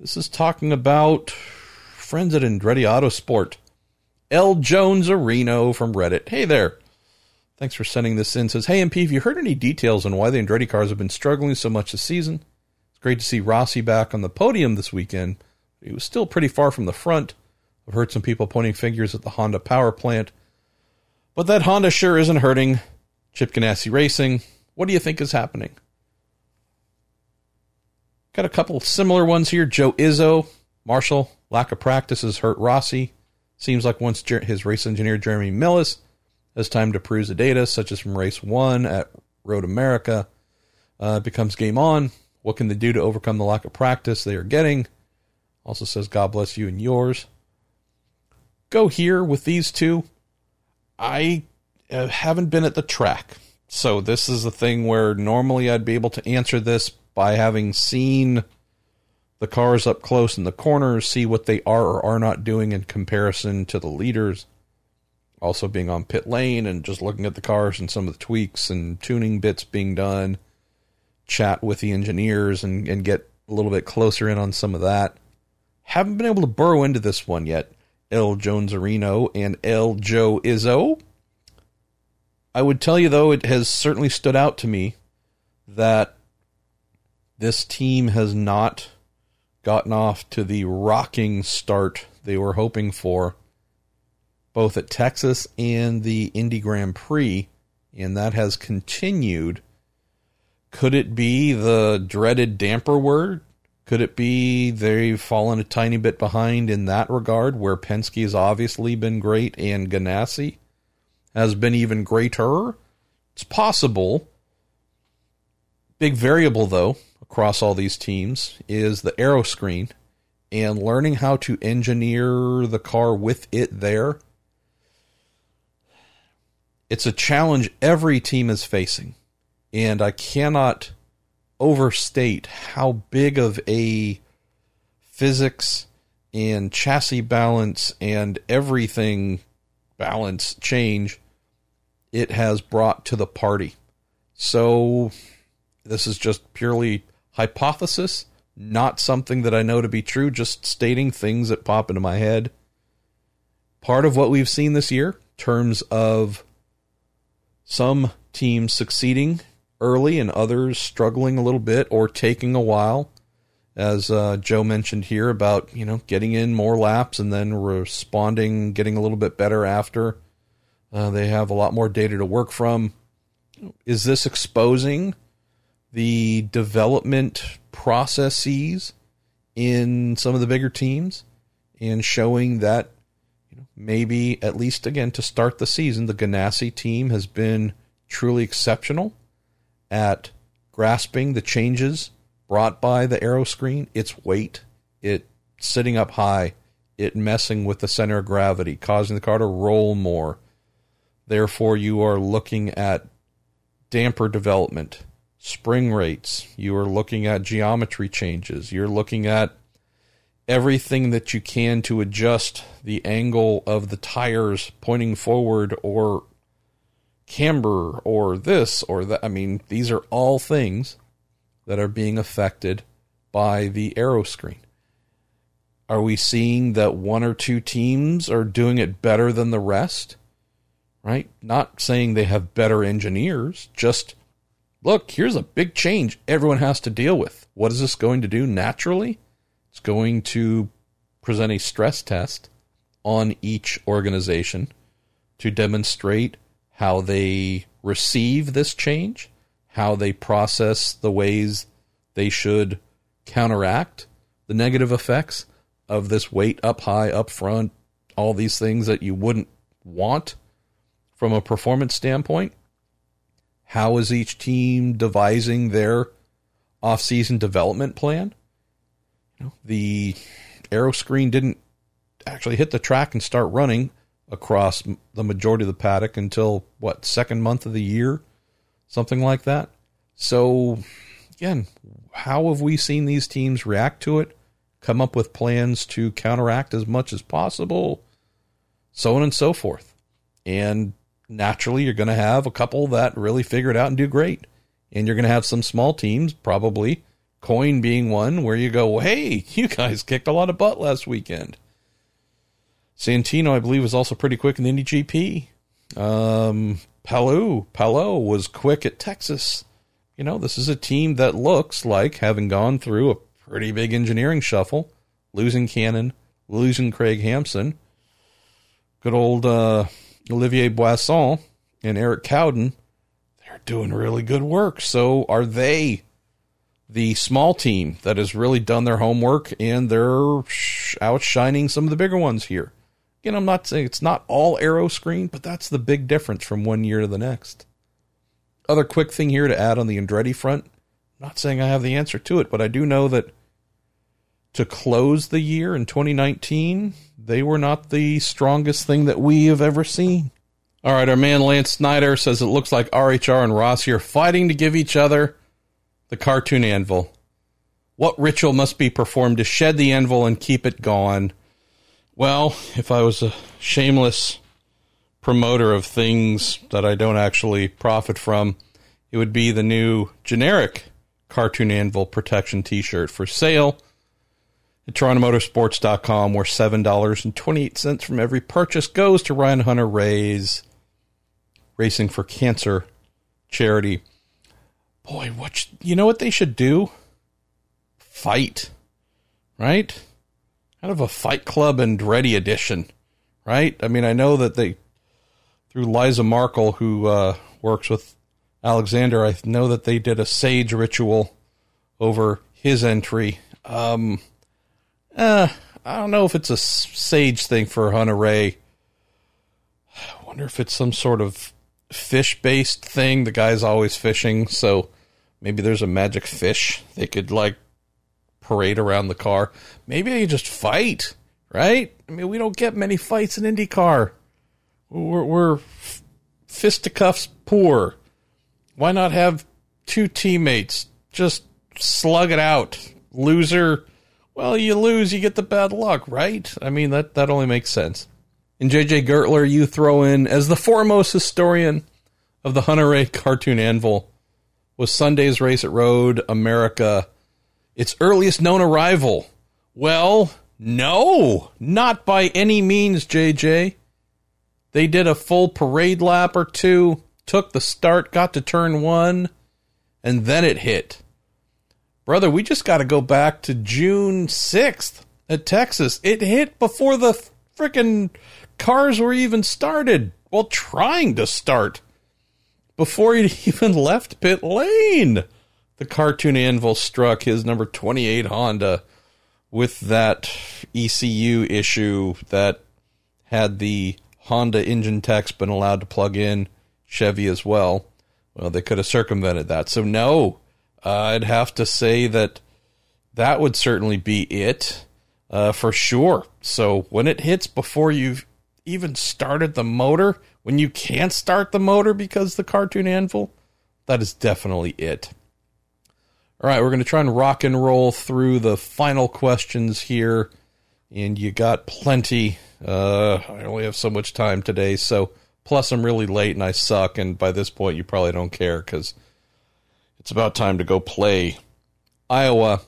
This is talking about friends at Andretti Autosport. L. Jones Areno from Reddit. Hey there. Thanks for sending this in. Says, Hey MP, have you heard any details on why the Andretti cars have been struggling so much this season? It's great to see Rossi back on the podium this weekend. He was still pretty far from the front. I've heard some people pointing fingers at the Honda power plant. But that Honda sure isn't hurting Chip Ganassi Racing. What do you think is happening? Got a couple similar ones here. Joe Izzo, Marshall, lack of practice has hurt Rossi. Seems like once his race engineer Jeremy Milless has time to peruse the data, such as from race one at Road America, uh, becomes game on. What can they do to overcome the lack of practice they are getting? Also says, God bless you and yours. Go here with these two. I uh, haven't been at the track. So this is a thing where normally I'd be able to answer this by having seen the cars up close in the corners, see what they are or are not doing in comparison to the leaders. Also, being on pit lane and just looking at the cars and some of the tweaks and tuning bits being done, chat with the engineers and, and get a little bit closer in on some of that. Haven't been able to burrow into this one yet. L. Jones Areno and L. Joe Izzo. I would tell you, though, it has certainly stood out to me that this team has not gotten off to the rocking start they were hoping for, both at Texas and the Indy Grand Prix, and that has continued. Could it be the dreaded damper word? Could it be they've fallen a tiny bit behind in that regard, where Penske has obviously been great and Ganassi has been even greater? It's possible. Big variable, though, across all these teams is the aero screen and learning how to engineer the car with it there. It's a challenge every team is facing. And I cannot overstate how big of a physics and chassis balance and everything balance change it has brought to the party. So, this is just purely hypothesis, not something that I know to be true, just stating things that pop into my head. Part of what we've seen this year, terms of some teams succeeding early and others struggling a little bit or taking a while, as uh, Joe mentioned here about you know getting in more laps and then responding, getting a little bit better after. Uh, they have a lot more data to work from. Is this exposing the development processes in some of the bigger teams and showing that you know maybe at least again to start the season the Ganassi team has been truly exceptional at grasping the changes brought by the aero screen its weight it sitting up high it messing with the center of gravity causing the car to roll more. Therefore you are looking at damper development spring rates, you are looking at geometry changes, you're looking at everything that you can to adjust the angle of the tires pointing forward or camber or this or that. I mean, these are all things that are being affected by the aero screen. Are we seeing that one or two teams are doing it better than the rest? Right? Not saying they have better engineers, just look, here's a big change everyone has to deal with. What is this going to do naturally? It's going to present a stress test on each organization to demonstrate how they receive this change, how they process the ways they should counteract the negative effects of this weight up high, up front, all these things that you wouldn't want from a performance standpoint. How is each team devising their off-season development plan? You know, the aero screen didn't actually hit the track and start running across the majority of the paddock until what second month of the year, something like that. So, again, how have we seen these teams react to it? Come up with plans to counteract as much as possible. so on and so forth. And naturally, you're going to have a couple that really figure it out and do great. And you're going to have some small teams, probably Coyne being one, where you go, hey, you guys kicked a lot of butt last weekend. Santino, I believe, was also pretty quick in the Indy GP. Um, Palou, Palou was quick at Texas. You know, this is a team that looks like having gone through a pretty big engineering shuffle, losing Cannon, losing Craig Hampson. Good old uh, Olivier Boisson and Eric Cowdin, they're doing really good work. So are they the small team that has really done their homework and they're outshining some of the bigger ones here? Again, I'm not saying it's not all aero screen, but that's the big difference from one year to the next. Other quick thing here to add on the Andretti front. I'm not saying I have the answer to it, but I do know that to close the year in 2019, they were not the strongest thing that we have ever seen. All right, our man Lance Snyder says it looks like RHR and Rossi are fighting to give each other the cartoon anvil. What ritual must be performed to shed the anvil and keep it gone? Well, if I was a shameless promoter of things that I don't actually profit from, it would be the new generic cartoon anvil protection t shirt for sale at TorontoMotorsports.com, where $7.28 from every purchase goes to Ryan Hunter-Reay's Racing for Cancer charity. Boy, what you know what they should do? Fight, right? Kind of a Fight Club Andretti edition, right? I mean, I know that they through Liza Markle, who uh, works with Alexander, I know that they did a sage ritual over his entry. Um, uh, I don't know if it's a sage thing for Hunter-Reay. I wonder if it's some sort of fish based thing. The guy's always fishing, so maybe there's a magic fish they could like parade around the car. Maybe they just fight, right? I mean, we don't get many fights in IndyCar. We're, we're fisticuffs poor. Why not have two teammates just slug it out? Loser well, you lose, you get the bad luck, right? I mean, that, that only makes sense. And JJ Gertler, you throw in as the foremost historian of the Hunter-Reay cartoon anvil was Sunday's race at Road America its earliest known arrival. Well, no, not by any means, JJ. They did a full parade lap or two, took the start, got to turn one, and then it hit brother, we just got to go back to June 6th at Texas. It hit before the freaking cars were even started. Well, trying to start. Before he even left pit lane, the cartoon anvil struck his number 28 Honda with that ECU issue that had the Honda engine techs been allowed to plug in Chevy as well. Well, they could have circumvented that. So, no, uh, I'd have to say that that would certainly be it uh, for sure. So when it hits before you've even started the motor, when you can't start the motor because the cartoon anvil, that is definitely it. All right, we're going to try and rock and roll through the final questions here. And you got plenty. Uh, I only have so much time today. So, plus, I'm really late and I suck. And by this point, you probably don't care because it's about time to go play Iowa.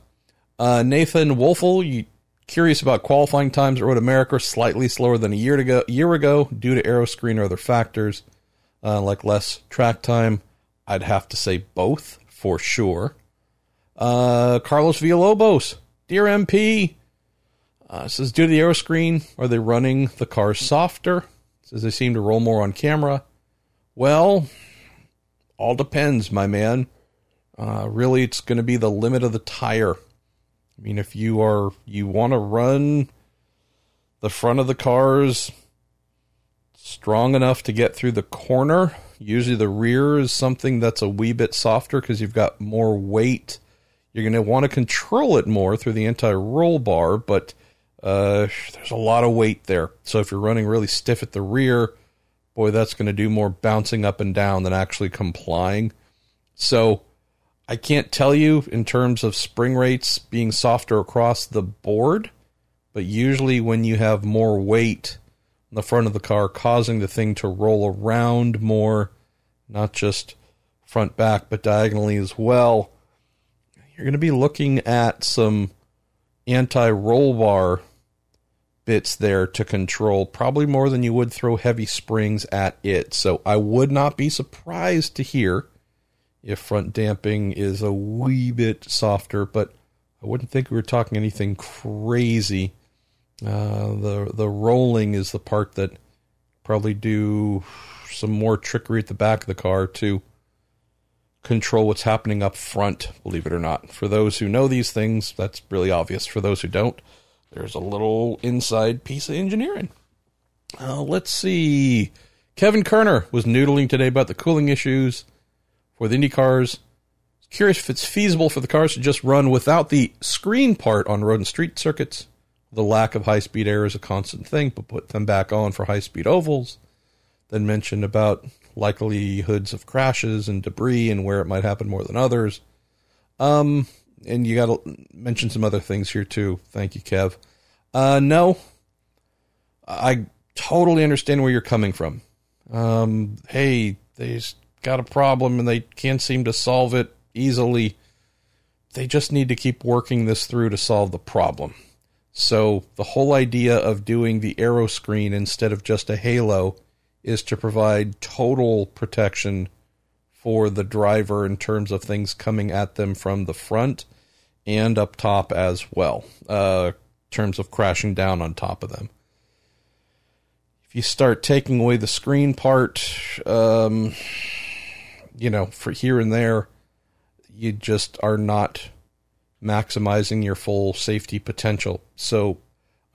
Uh, Nathan Wolfel, you curious about qualifying times at Road America, slightly slower than a year ago, year ago due to aero screen or other factors, uh, like less track time. I'd have to say both for sure. Uh, Carlos Villalobos, dear MP, uh, says due to the aero screen, are they running the cars softer? Says they seem to roll more on camera. Well, all depends, my man. Uh, really, it's going to be the limit of the tire. I mean, if you are you want to run the front of the cars strong enough to get through the corner, usually the rear is something that's a wee bit softer because you've got more weight. You're going to want to control it more through the anti-roll bar, but uh, there's a lot of weight there. So if you're running really stiff at the rear, boy, that's going to do more bouncing up and down than actually complying. So I can't tell you in terms of spring rates being softer across the board, but usually when you have more weight in the front of the car, causing the thing to roll around more, not just front back, but diagonally as well. You're going to be looking at some anti roll bar bits there to control, probably more than you would throw heavy springs at it. So I would not be surprised to hear if front damping is a wee bit softer, but I wouldn't think we were talking anything crazy. Uh, the the rolling is the part that probably do some more trickery at the back of the car to control what's happening up front, believe it or not. For those who know these things, that's really obvious. For those who don't, there's a little inside piece of engineering. Uh, let's see. Kevin Kerner was noodling today about the cooling issues for the Indy cars. Curious if it's feasible for the cars to just run without the screen part on road and street circuits. The lack of high speed air is a constant thing, but put them back on for high speed ovals. Then mentioned about likelihoods of crashes and debris and where it might happen more than others. Um, and you got to mention some other things here too. Thank you, Kev. Uh, no, I totally understand where you're coming from. Um, hey, they've got a problem and they can't seem to solve it easily. They just need to keep working this through to solve the problem. So the whole idea of doing the aero screen instead of just a halo is to provide total protection for the driver in terms of things coming at them from the front and up top as well, uh, terms of crashing down on top of them. If you start taking away the screen part, um, you know, for here and there, you just are not maximizing your full safety potential. So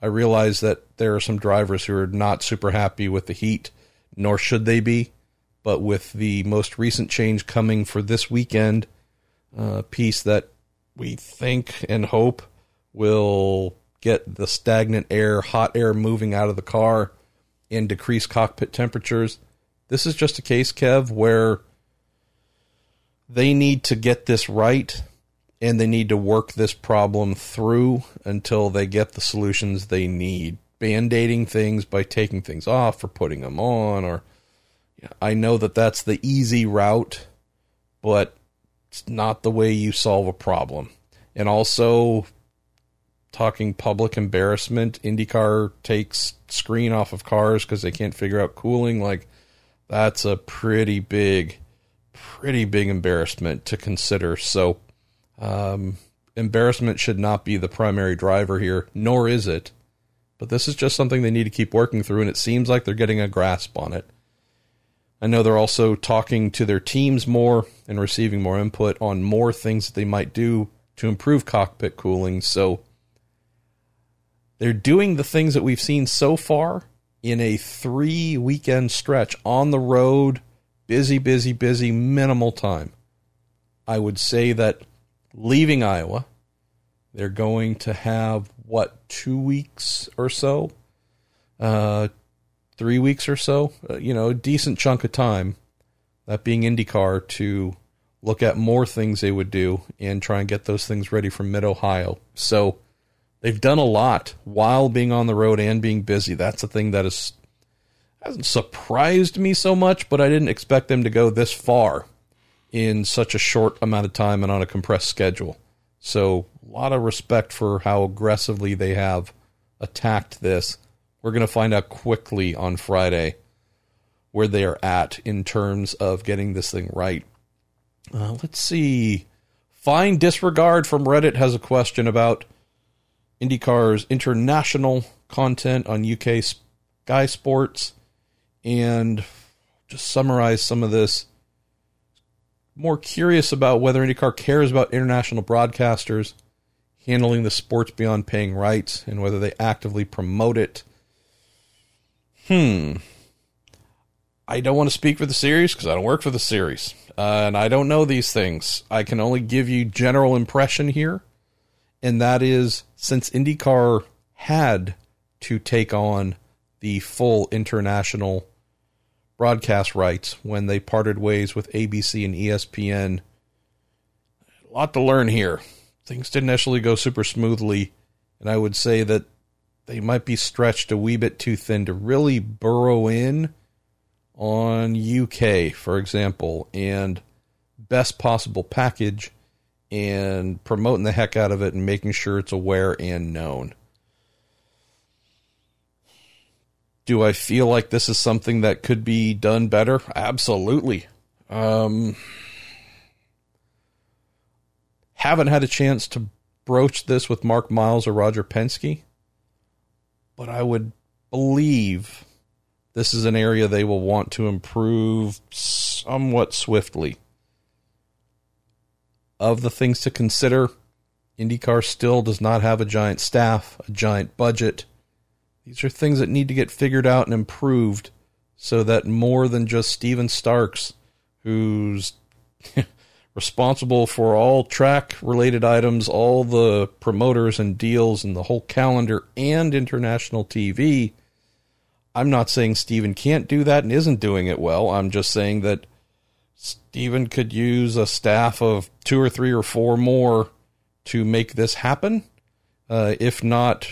I realize that there are some drivers who are not super happy with the heat, nor should they be. But with the most recent change coming for this weekend, uh, piece that we think and hope will get the stagnant air, hot air moving out of the car and decrease cockpit temperatures. This is just a case, Kev, where they need to get this right and they need to work this problem through until they get the solutions they need. Band aiding things by taking things off or putting them on, or I know that that's the easy route, but it's not the way you solve a problem. And also, talking public embarrassment, IndyCar takes screen off of cars because they can't figure out cooling. Like, that's a pretty big, pretty big embarrassment to consider. So, um, embarrassment should not be the primary driver here, nor is it. But this is just something they need to keep working through, and it seems like they're getting a grasp on it. I know they're also talking to their teams more and receiving more input on more things that they might do to improve cockpit cooling. So they're doing the things that we've seen so far in a three weekend stretch on the road, busy, busy, busy, minimal time. I would say that leaving Iowa. They're going to have what two weeks or so, uh, three weeks or so. Uh, you know, a decent chunk of time. That being IndyCar to look at more things they would do and try and get those things ready for Mid Ohio. So they've done a lot while being on the road and being busy. That's the thing that has hasn't surprised me so much, but I didn't expect them to go this far in such a short amount of time and on a compressed schedule. So, a lot of respect for how aggressively they have attacked this. We're going to find out quickly on Friday where they are at in terms of getting this thing right. Uh, let's see. Fine Disregard from Reddit has a question about IndyCar's international content on UK Sky Sports and just summarize some of this more curious about whether IndyCar cares about international broadcasters handling the sports beyond paying rights and whether they actively promote it. Hmm. I don't want to speak for the series because I don't work for the series. Uh, and I don't know these things. I can only give you general impression here. And that is since IndyCar had to take on the full international broadcast rights when they parted ways with ABC and ESPN. A lot to learn here. Things didn't actually go super smoothly, and I would say that they might be stretched a wee bit too thin to really burrow in on UK, for example, and best possible package and promoting the heck out of it and making sure it's aware and known. Do I feel like this is something that could be done better? Absolutely. Um, haven't had a chance to broach this with Mark Miles or Roger Penske, but I would believe this is an area they will want to improve somewhat swiftly. Of the things to consider, IndyCar still does not have a giant staff, a giant budget. These are things that need to get figured out and improved so that more than just Stephen Starks, who's responsible for all track related items, all the promoters and deals, and the whole calendar and international TV, I'm not saying Stephen can't do that and isn't doing it well. I'm just saying that Steven could use a staff of two or three or four more to make this happen. Uh, if not,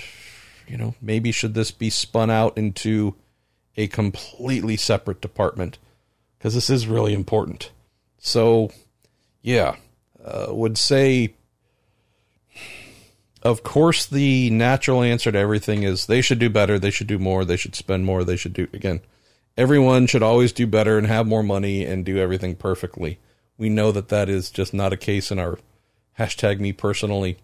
you know, maybe should this be spun out into a completely separate department? Because this is really important. So, yeah, uh, would say of course, the natural answer to everything is they should do better, they should do more, they should spend more, they should do again. Everyone should always do better and have more money and do everything perfectly. We know that that is just not a case in our hashtag me personally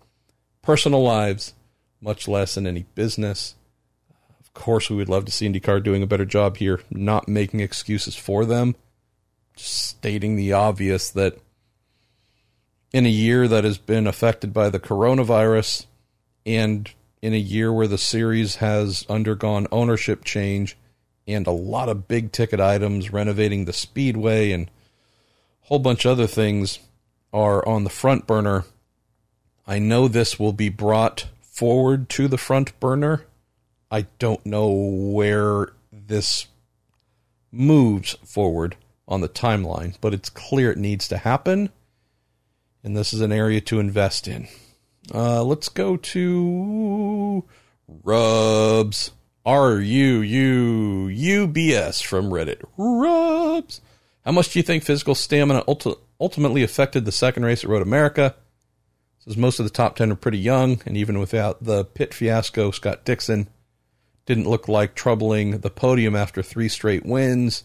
personal lives, much less in any business. Of course, we would love to see IndyCar doing a better job here, not making excuses for them, just stating the obvious that in a year that has been affected by the coronavirus and in a year where the series has undergone ownership change and a lot of big ticket items, renovating the speedway and a whole bunch of other things are on the front burner. I know this will be brought forward to the front burner. I don't know where this moves forward on the timeline, but it's clear it needs to happen and this is an area to invest in. Uh, let's go to Rubs. R U U U B S from Reddit. Rubs. How much do you think physical stamina ulti- ultimately affected the second race at Road America? Says most of the top 10 are pretty young, and even without the pit fiasco, Scott Dixon didn't look like troubling the podium after three straight wins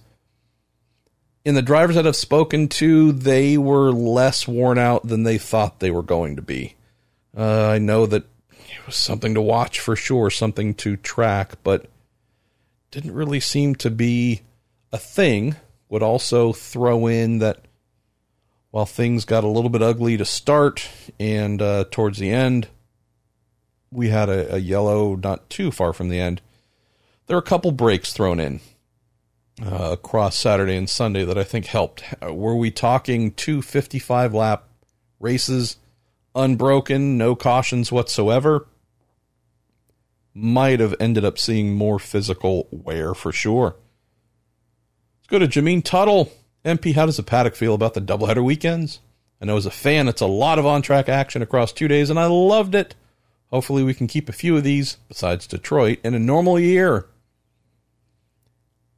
in the drivers that I've spoken to, they were less worn out than they thought they were going to be. Uh, I know that it was something to watch for sure, something to track, but didn't really seem to be a thing. Would also throw in that while things got a little bit ugly to start and uh, towards the end, we had a, a yellow not too far from the end. There were a couple breaks thrown in uh, across Saturday and Sunday that I think helped. Uh, were we talking two 55 lap races, unbroken, no cautions whatsoever? Might have ended up seeing more physical wear for sure. Let's go to Jameen Tuttle. MP, how does the paddock feel about the doubleheader weekends? I know as a fan, it's a lot of on track action across two days, and I loved it. Hopefully, we can keep a few of these, besides Detroit, in a normal year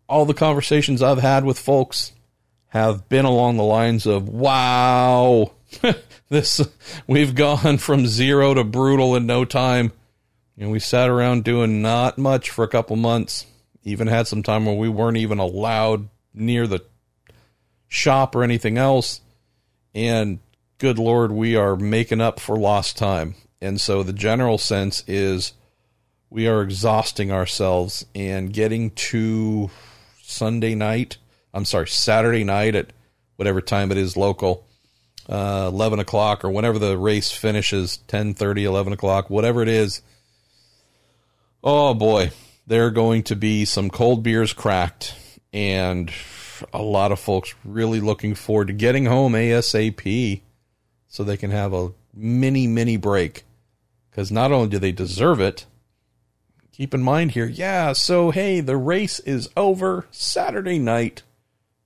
all the conversations I've had with folks have been along the lines of, wow, this, we've gone from zero to brutal in no time. And we sat around doing not much for a couple months. Even had some time where we weren't even allowed near the shop or anything else. And good Lord, we are making up for lost time. And so the general sense is we are exhausting ourselves and getting to Sunday night. I'm sorry, Saturday night at whatever time it is local, uh, 11 o'clock or whenever the race finishes, 10:30, 11 o'clock, whatever it is. Oh boy, there are going to be some cold beers cracked, and a lot of folks really looking forward to getting home ASAP so they can have a mini mini break. Because not only do they deserve it, keep in mind here, yeah, so hey, the race is over Saturday night,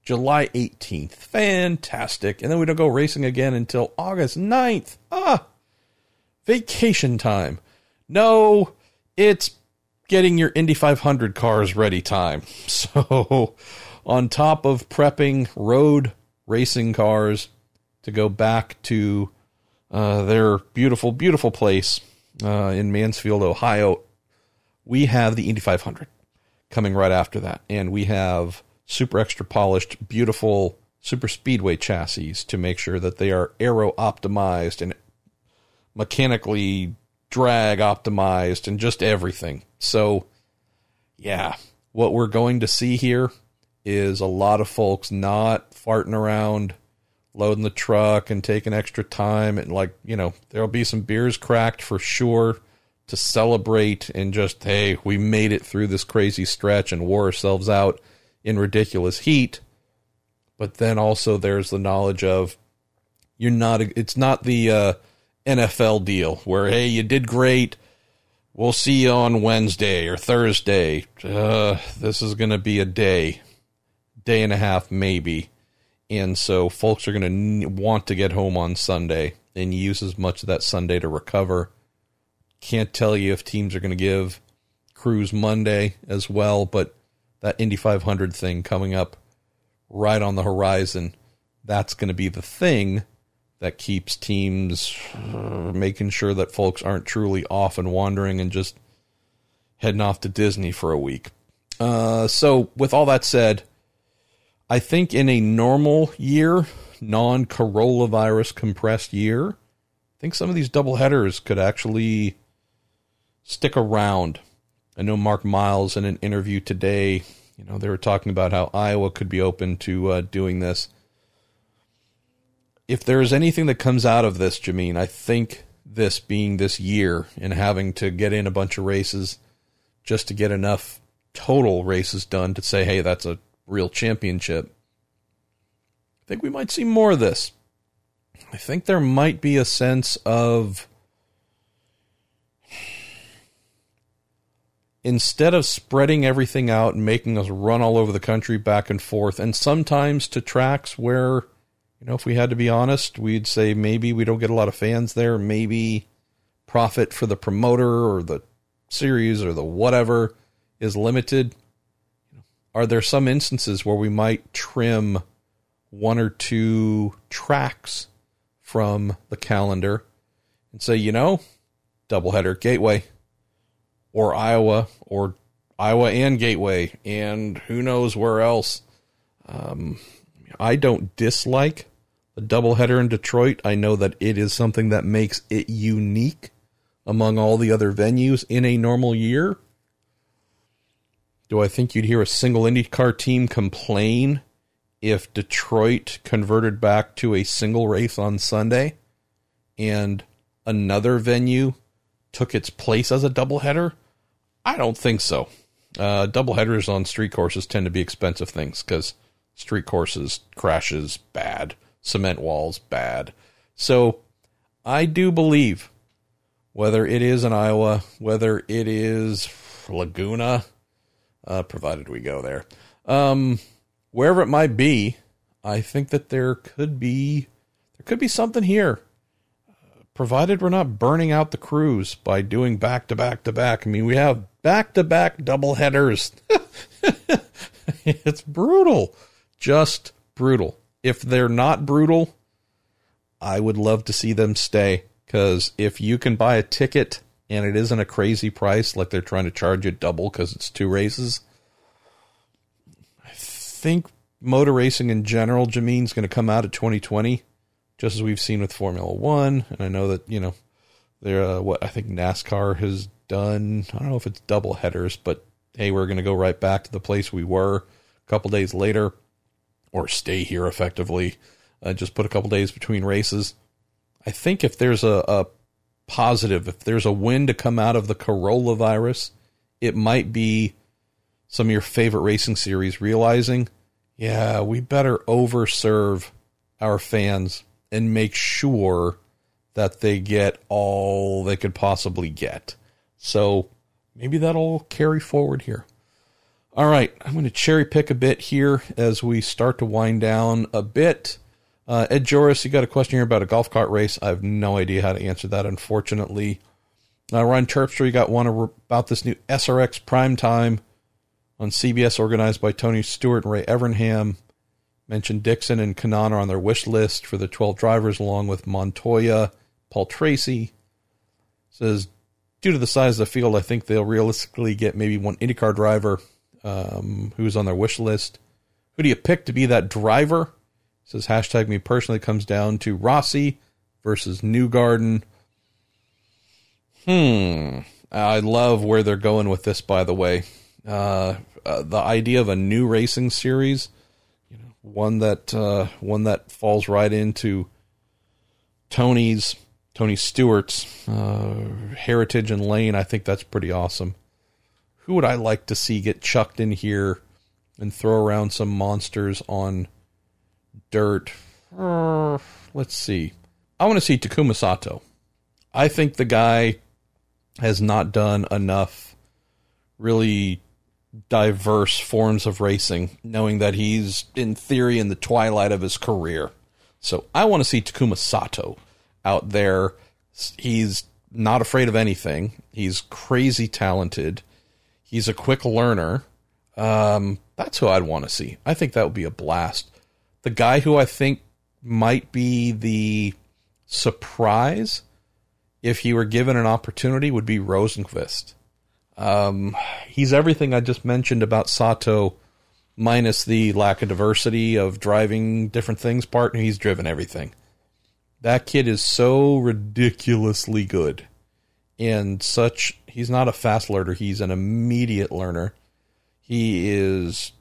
July 18th. Fantastic. And then we don't go racing again until August 9th. Ah, vacation time. No, it's getting your Indy 500 cars ready time. So, on top of prepping road racing cars to go back to uh, their beautiful, beautiful place uh, in Mansfield, Ohio, we have the Indy 500 coming right after that. And we have super extra polished, beautiful super speedway chassis to make sure that they are aero optimized and mechanically drag optimized and just everything. So, yeah, what we're going to see here is a lot of folks not farting around loading the truck and taking extra time and like, you know, there'll be some beers cracked for sure to celebrate and just hey, we made it through this crazy stretch and wore ourselves out in ridiculous heat. But then also there's the knowledge of you're not it's not the uh, NFL deal where hey, you did great. We'll see you on Wednesday or Thursday. Uh, this is going to be a day, day and a half maybe and so folks are going to want to get home on Sunday and use as much of that Sunday to recover. Can't tell you if teams are going to give crews Monday as well, but that Indy 500 thing coming up right on the horizon, that's going to be the thing that keeps teams making sure that folks aren't truly off and wandering and just heading off to Disney for a week. Uh, so, with all that said, I think in a normal year, non coronavirus compressed year, I think some of these double headers could actually stick around. I know Mark Miles in an interview today, you know, they were talking about how Iowa could be open to uh, doing this. If there's anything that comes out of this, Jameen, I think this being this year and having to get in a bunch of races just to get enough total races done to say, hey, that's a real championship. I think we might see more of this. I think there might be a sense of instead of spreading everything out and making us run all over the country back and forth, and sometimes to tracks where, you know, if we had to be honest, we'd say maybe we don't get a lot of fans there, maybe profit for the promoter or the series or the whatever is limited are there some instances where we might trim one or two tracks from the calendar and say, you know, doubleheader Gateway or Iowa or Iowa and Gateway and who knows where else. Um, I don't dislike the doubleheader in Detroit. I know that it is something that makes it unique among all the other venues in a normal year. Do I think you'd hear a single IndyCar team complain if Detroit converted back to a single race on Sunday and another venue took its place as a doubleheader? I don't think so. Uh, doubleheaders on street courses tend to be expensive things because street courses crashes bad, cement walls bad. So I do believe whether it is in Iowa, whether it is Laguna, uh, provided we go there. Um, wherever it might be, I think that there could be there could be something here, uh, provided we're not burning out the crews by doing back to back to back. I mean, we have back to back double headers. it's brutal, just brutal. If they're not brutal, I would love to see them stay because if you can buy a ticket and it isn't a crazy price like they're trying to charge you double because it's two races. I think motor racing in general, Jameen's going to come out of 2020, just as we've seen with Formula One. And I know that, you know, there, uh, what I think NASCAR has done, I don't know if it's double headers, but hey, we're going to go right back to the place we were a couple days later or stay here effectively. Uh, just put a couple days between races. I think if there's a, a positive. If there's a win to come out of the Corolla virus, it might be some of your favorite racing series realizing, yeah, we better overserve our fans and make sure that they get all they could possibly get. So maybe that'll carry forward here. All right, I'm going to cherry pick a bit here as we start to wind down a bit. Uh, Ed Joris, you got a question here about a golf cart race. I have no idea how to answer that, unfortunately. Uh, Ryan Terpstra, you got one about this new SRX Prime Time on CBS, organized by Tony Stewart and Ray Evernham. Mentioned Dixon and Kanaan are on their wish list for the 12 drivers, along with Montoya, Paul Tracy. Says, due to the size of the field, I think they'll realistically get maybe one IndyCar driver um, who's on their wish list. Who do you pick to be that driver? Says hashtag me personally comes down to Rossi versus Newgarden. Hmm. I love where they're going with this. By the way, uh, uh, the idea of a new racing series, you know, one that uh, one that falls right into Tony's Tony Stewart's uh, heritage and lane. I think that's pretty awesome. Who would I like to see get chucked in here and throw around some monsters on dirt? Uh, let's see. I want to see Takuma Sato. I think the guy has not done enough really diverse forms of racing, knowing that he's in theory in the twilight of his career. So I want to see Takuma Sato out there. He's not afraid of anything. He's crazy talented. He's a quick learner. Um, that's who I'd want to see. I think that would be a blast. The guy who I think might be the surprise if he were given an opportunity would be Rosenqvist. Um, he's everything I just mentioned about Sato, minus the lack of diversity of driving different things part, he's driven everything. That kid is so ridiculously good. And such, he's not a fast learner, he's an immediate learner. He is,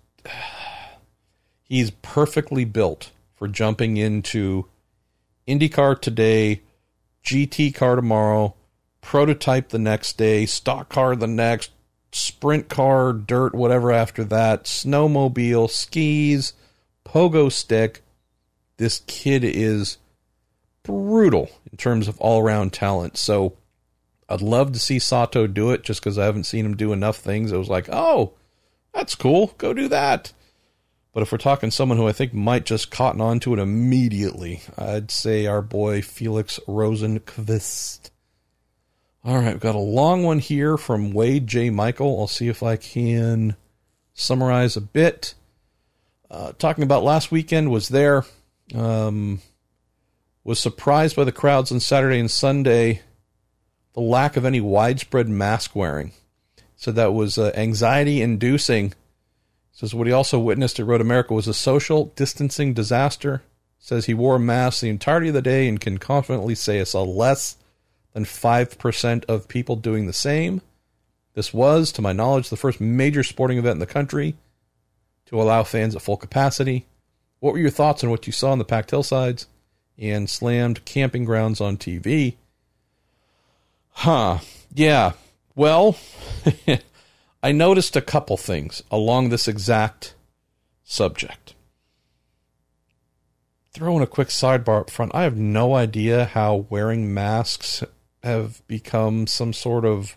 he's perfectly built for jumping into IndyCar today, GT car tomorrow, prototype the next day, stock car the next, sprint car, dirt, whatever after that, snowmobile, skis, pogo stick. This kid is brutal in terms of all around talent. So I'd love to see Sato do it just because I haven't seen him do enough things. It was like, oh, that's cool. Go do that. But if we're talking someone who I think might just cotton on to it immediately, I'd say our boy Felix Rosenqvist. All right, we've got a long one here from Wade J. Michael. I'll see if I can summarize a bit. Uh, talking about last weekend was there. Um, was surprised by the crowds on Saturday and Sunday. The lack of any widespread mask wearing. So that was uh, anxiety inducing Says what he also witnessed at Road America was a social distancing disaster. Says he wore a mask the entirety of the day and can confidently say I saw less than 5% of people doing the same. This was, to my knowledge, the first major sporting event in the country to allow fans at full capacity. What were your thoughts on what you saw on the packed hillsides and slammed camping grounds on TV? Huh. Yeah. Well, I noticed a couple things along this exact subject. Throwing a quick sidebar up front, I have no idea how wearing masks have become some sort of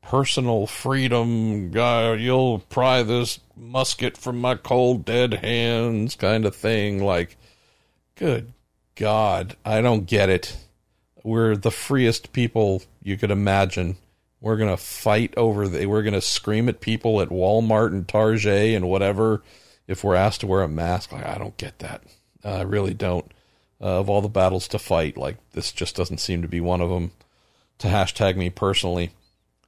personal freedom. guy. you'll pry this musket from my cold dead hands kind of thing. Like, good God, I don't get it. We're the freest people you could imagine we're gonna fight over the. We're gonna scream at people at Walmart and Target and whatever if we're asked to wear a mask. Like I don't get that. Uh, I really don't. Uh, of all the battles to fight, like this just doesn't seem to be one of them. To hashtag me personally.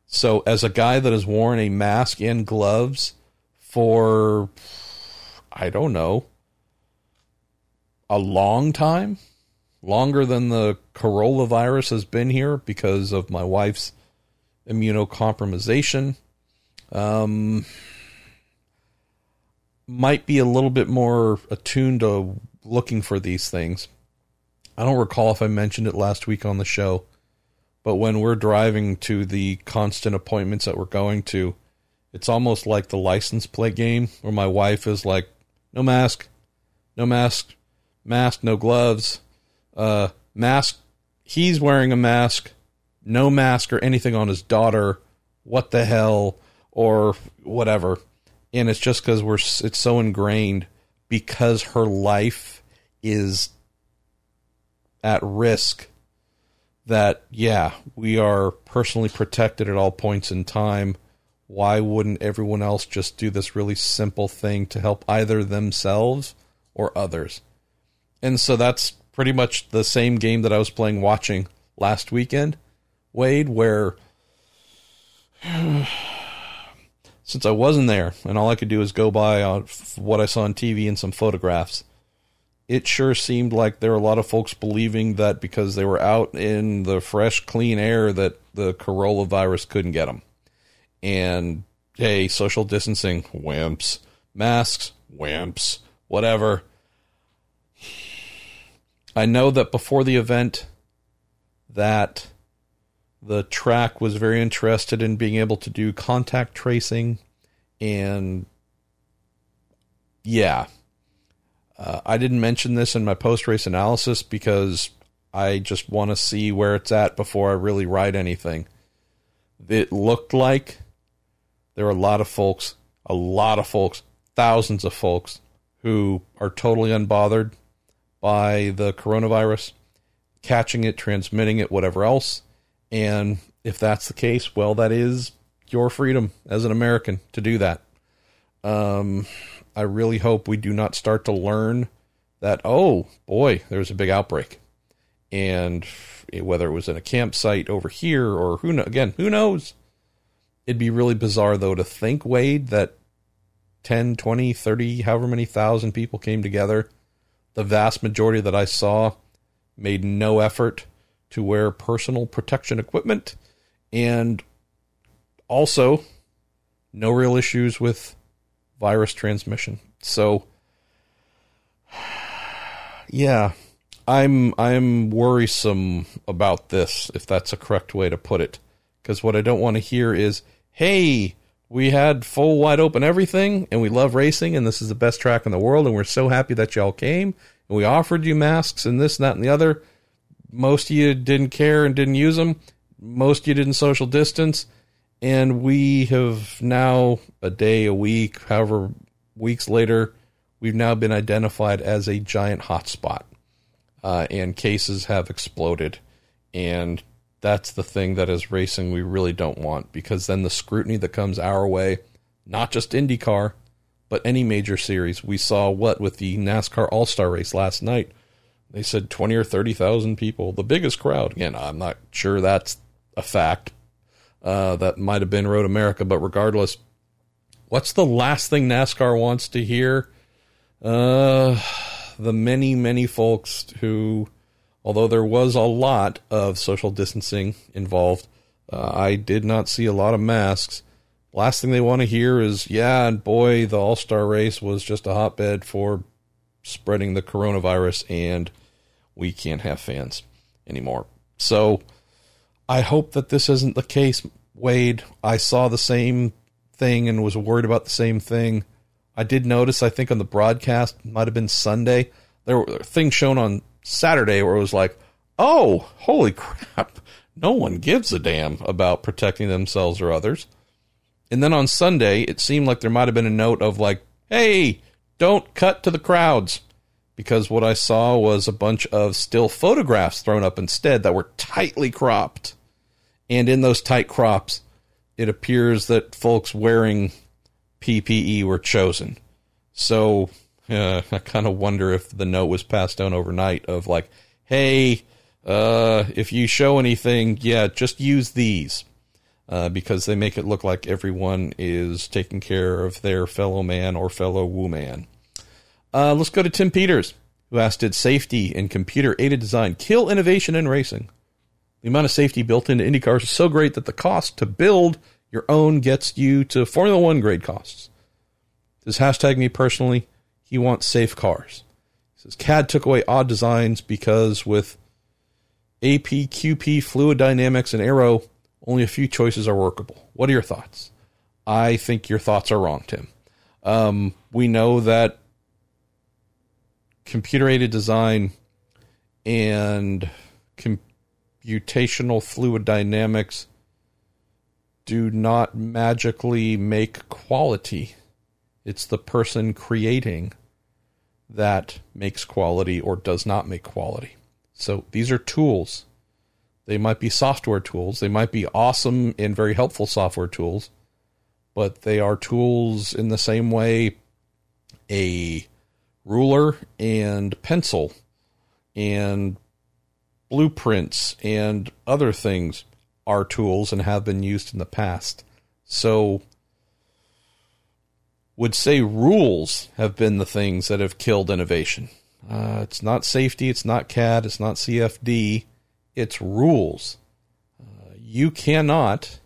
So as a guy that has worn a mask and gloves for I don't know a long time, longer than the coronavirus has been here because of my wife's immunocompromisation. Um, might be a little bit more attuned to looking for these things. I don't recall if I mentioned it last week on the show, but when we're driving to the constant appointments that we're going to, it's almost like the license plate game where my wife is like, no mask, no mask, mask, no gloves, uh, mask. He's wearing a mask no mask or anything on his daughter. What the hell? Or whatever. And it's just because we're it's so ingrained because her life is at risk that, yeah, we are personally protected at all points in time. Why wouldn't everyone else just do this really simple thing to help either themselves or others? And so that's pretty much the same game that I was playing watching last weekend, Wade, where since I wasn't there and all I could do is go by on what I saw on TV and some photographs, it sure seemed like there were a lot of folks believing that because they were out in the fresh, clean air that the Corolla virus couldn't get them. And hey, social distancing, wimps. Masks, wimps. Whatever. I know that before the event, that the track was very interested in being able to do contact tracing and yeah. Uh, i didn't mention this in my post race analysis because i just want to see where it's at before i really write anything. It looked like there were a lot of folks a lot of folks thousands of folks who are totally unbothered by the coronavirus catching it transmitting it whatever else and if that's the case, well, that is your freedom as an American to do that. Um, I really hope we do not start to learn that, oh boy, there's a big outbreak. And whether it was in a campsite over here or who know, again, who knows? It'd be really bizarre though to think, Wade, that 10, 20, 30, however many thousand people came together. The vast majority that I saw made no effort to wear personal protection equipment and also no real issues with virus transmission. So yeah, I'm I'm worrisome about this if that's a correct way to put it because what I don't want to hear is hey, we had full wide open everything and we love racing and this is the best track in the world and we're so happy that y'all came and we offered you masks and this and that and the other most of you didn't care and didn't use them. Most of you didn't social distance. And we have now, a day, a week, however, weeks later, we've now been identified as a giant hotspot. Uh, and cases have exploded. And that's the thing that is racing we really don't want because then the scrutiny that comes our way, not just IndyCar, but any major series. We saw what with the NASCAR All Star race last night they said 20 or 30,000 people, the biggest crowd. Again, I'm not sure that's a fact. Uh, that might have been Road America, but regardless, what's the last thing NASCAR wants to hear? Uh, the many, many folks who, although there was a lot of social distancing involved, uh, I did not see a lot of masks. Last thing they want to hear is, yeah, and boy, the All Star race was just a hotbed for spreading the coronavirus and we can't have fans anymore. So I hope that this isn't the case, Wade. I saw the same thing and was worried about the same thing. I did notice, I think on the broadcast, might have been Sunday, there were things shown on Saturday where it was like, oh, holy crap, no one gives a damn about protecting themselves or others. And then on Sunday, it seemed like there might have been a note of like, hey, don't cut to the crowds because what I saw was a bunch of still photographs thrown up instead that were tightly cropped. And in those tight crops, it appears that folks wearing PPE were chosen. So uh, I kind of wonder if the note was passed down overnight of like, hey, uh, if you show anything, yeah, just use these. Uh, because they make it look like everyone is taking care of their fellow man or fellow woman. Uh, let's go to Tim Peters, who asked Did safety and computer aided design kill innovation in racing? The amount of safety built into Indy cars is so great that the cost to build your own gets you to Formula One grade costs. This hashtag me personally, he wants safe cars. He says CAD took away odd designs because with AP, QP, fluid dynamics, and aero, only a few choices are workable. What are your thoughts? I think your thoughts are wrong, Tim. Um, we know that computer aided design and computational fluid dynamics do not magically make quality. It's the person creating that makes quality or does not make quality. So these are tools. They might be software tools. They might be awesome and very helpful software tools, but they are tools in the same way a ruler and pencil and blueprints and other things are tools and have been used in the past. So, would say rules have been the things that have killed innovation. Uh, it's not safety, it's not CAD, it's not CFD, it's rules. Uh, you cannot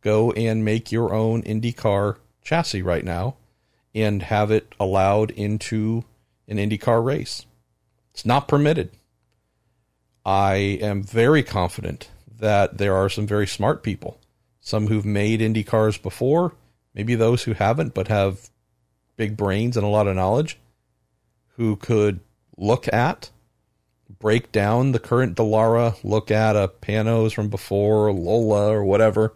go and make your own IndyCar chassis right now and have it allowed into an IndyCar race. It's not permitted. I am very confident that there are some very smart people, some who've made IndyCars before, maybe those who haven't but have big brains and a lot of knowledge, who could look at, break down the current Dallara, look at a Panoz from before, Lola or whatever,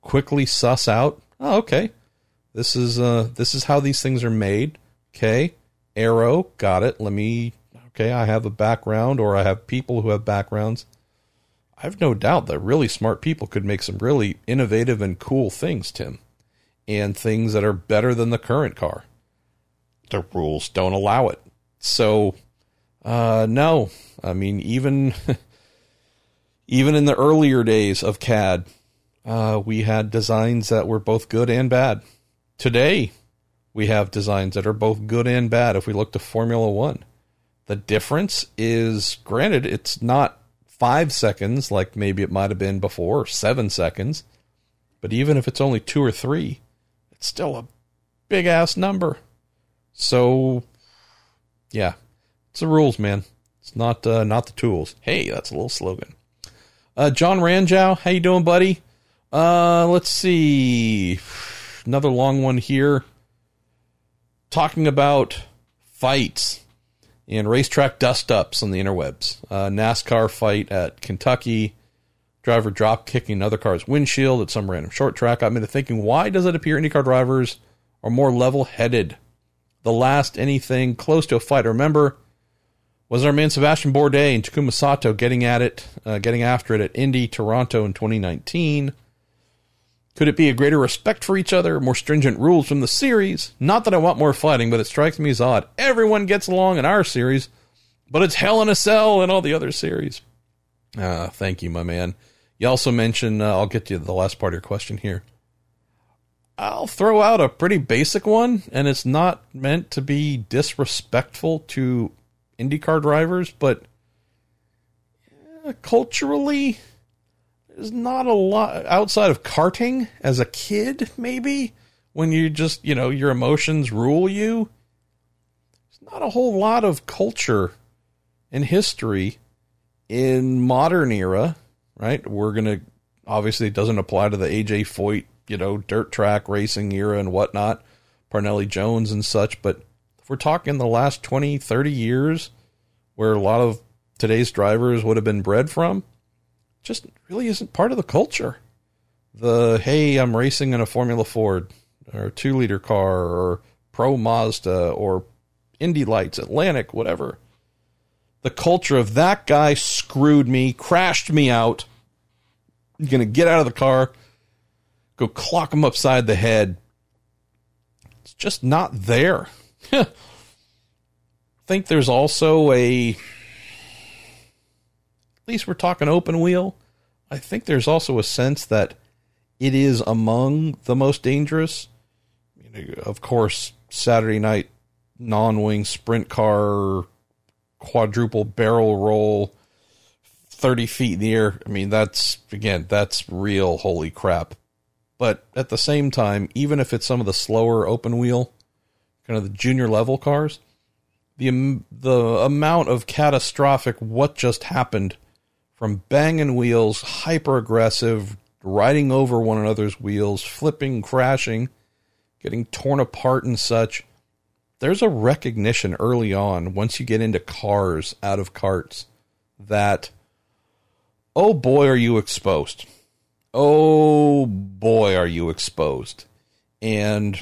quickly suss out, oh, okay, this is uh this is how these things are made. Okay, Aero, got it. Let me okay, I have a background or I have people who have backgrounds I've no doubt that really smart people could make some really innovative and cool things, Tim, and things that are better than the current car. The rules don't allow it. So, uh, no, I mean, even, even in the earlier days of CAD, uh, we had designs that were both good and bad. Today, we have designs that are both good and bad if we look to Formula One. The difference is, granted, it's not five seconds, like maybe it might have been before, or seven seconds. But even if it's only two or three, it's still a big ass number. So, yeah, it's the rules, man. It's not uh, not the tools. Hey, that's a little slogan. Uh, John Ranjow, how you doing, buddy? Uh, let's see, another long one here. Talking about fights and racetrack dust ups on the interwebs. Uh, NASCAR fight at Kentucky, driver drop kicking another car's windshield at some random short track. I'm into thinking, why does it appear IndyCar drivers are more level headed? The last anything close to a fight, remember, was our man Sebastian Bourdais and Takuma Sato getting at it, uh, getting after it at Indy, Toronto in 2019. Could it be a greater respect for each other, more stringent rules from the series? Not that I want more fighting, but it strikes me as odd. Everyone gets along in our series, but it's hell in a cell in all the other series. Uh, thank you, my man. You also mentioned, uh, I'll get to the last part of your question here. I'll throw out a pretty basic one, and it's not meant to be disrespectful to IndyCar drivers, but uh, culturally, there's not a lot outside of karting as a kid, maybe when you just, you know, your emotions rule you. There's not a whole lot of culture and history in modern era, right? We're going to, obviously, it doesn't apply to the AJ Foyt, you know, dirt track racing era and whatnot, Parnelli Jones and such. But if we're talking the last 20, 30 years where a lot of today's drivers would have been bred from, just really isn't part of the culture. The hey, I'm racing in a Formula Ford or two liter car or Pro Mazda or Indy Lights, Atlantic, whatever. The culture of that guy screwed me, crashed me out. I'm gonna get out of the car, go clock him upside the head. It's just not there. I think there's also a at least we're talking open wheel. I think there's also a sense that it is among the most dangerous. of course, Saturday night non wing sprint car, quadruple barrel roll, 30 feet in the air. I mean, that's, again, that's real holy crap. But at the same time, even if it's some of the slower open wheel, kind of the junior level cars, the, the amount of catastrophic what just happened from banging wheels, hyper aggressive, riding over one another's wheels, flipping, crashing, getting torn apart and such. There's a recognition early on, once you get into cars out of carts, that, oh boy, are you exposed. Oh boy, are you exposed. And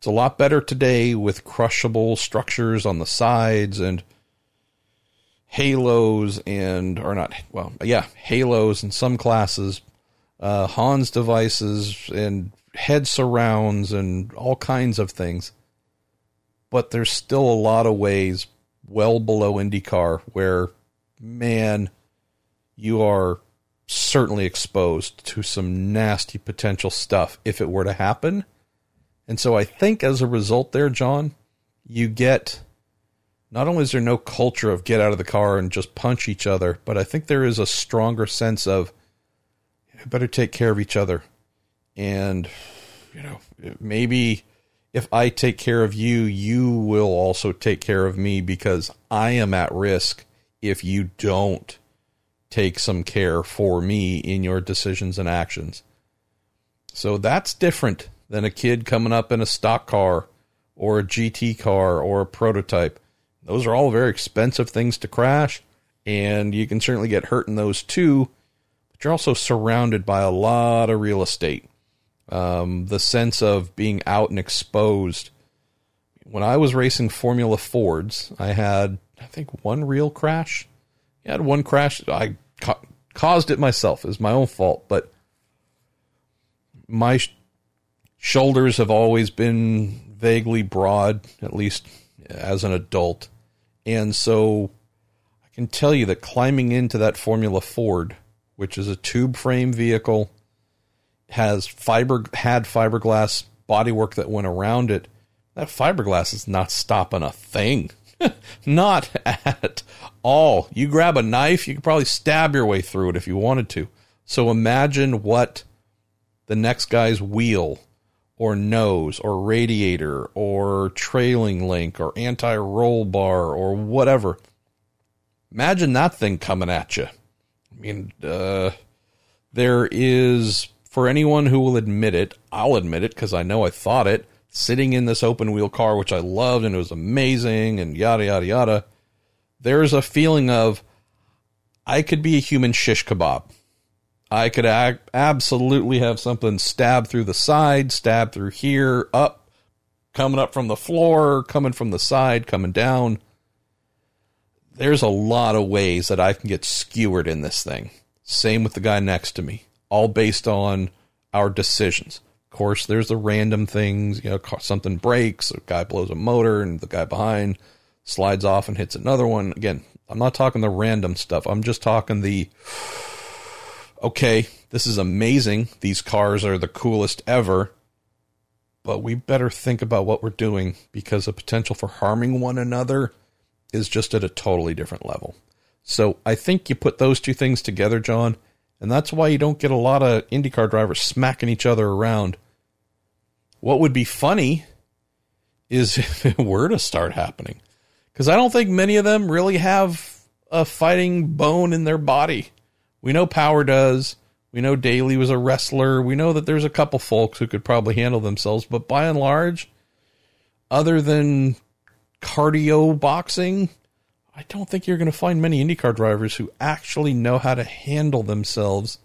it's a lot better today with crushable structures on the sides and halos and or not well yeah halos in some classes uh, hans devices and head surrounds and all kinds of things. But there's still a lot of ways well below indycar where man you are certainly exposed to some nasty potential stuff if it were to happen and so i think as a result there john you get not only is there no culture of get out of the car and just punch each other, but I think there is a stronger sense of better take care of each other. And, you know, maybe if I take care of you, you will also take care of me because I am at risk if you don't take some care for me in your decisions and actions. So that's different than a kid coming up in a stock car or a GT car or a prototype those are all very expensive things to crash, and you can certainly get hurt in those too. But you're also surrounded by a lot of real estate. Um, the sense of being out and exposed. When I was racing Formula Fords, I had, I think, one real crash. I had one crash. I ca- caused it myself. It was my own fault, but my shoulders have always been vaguely broad, at least as an adult. And so I can tell you that climbing into that Formula Ford, which is a tube frame vehicle, has fiber had fiberglass bodywork that went around it. That fiberglass is not stopping a thing. not at all. You grab a knife, you could probably stab your way through it if you wanted to. So imagine what the next guy's wheel or nose or radiator or trailing link or anti roll bar or whatever. Imagine that thing coming at you. I mean, uh, there is, for anyone who will admit it, I'll admit it because I know I thought it, sitting in this open wheel car, which I loved and it was amazing and yada, yada, yada. There's a feeling of, I could be a human shish kebab. I could absolutely have something stab through the side, stab through here, up, coming up from the floor, coming from the side, coming down. There's a lot of ways that I can get skewered in this thing. Same with the guy next to me, all based on our decisions. Of course, there's the random things, you know, something breaks, a guy blows a motor, and the guy behind slides off and hits another one. Again, I'm not talking the random stuff. I'm just talking the okay, this is amazing. These cars are the coolest ever. But we better think about what we're doing because the potential for harming one another is just at a totally different level. So I think you put those two things together, John, and that's why you don't get a lot of IndyCar drivers smacking each other around. What would be funny is if it were to start happening. Because I don't think many of them really have a fighting bone in their body. We know Power does. We know Daly was a wrestler. We know that there's a couple folks who could probably handle themselves, but by and large, other than cardio boxing, I don't think you're going to find many IndyCar drivers who actually know how to handle themselves,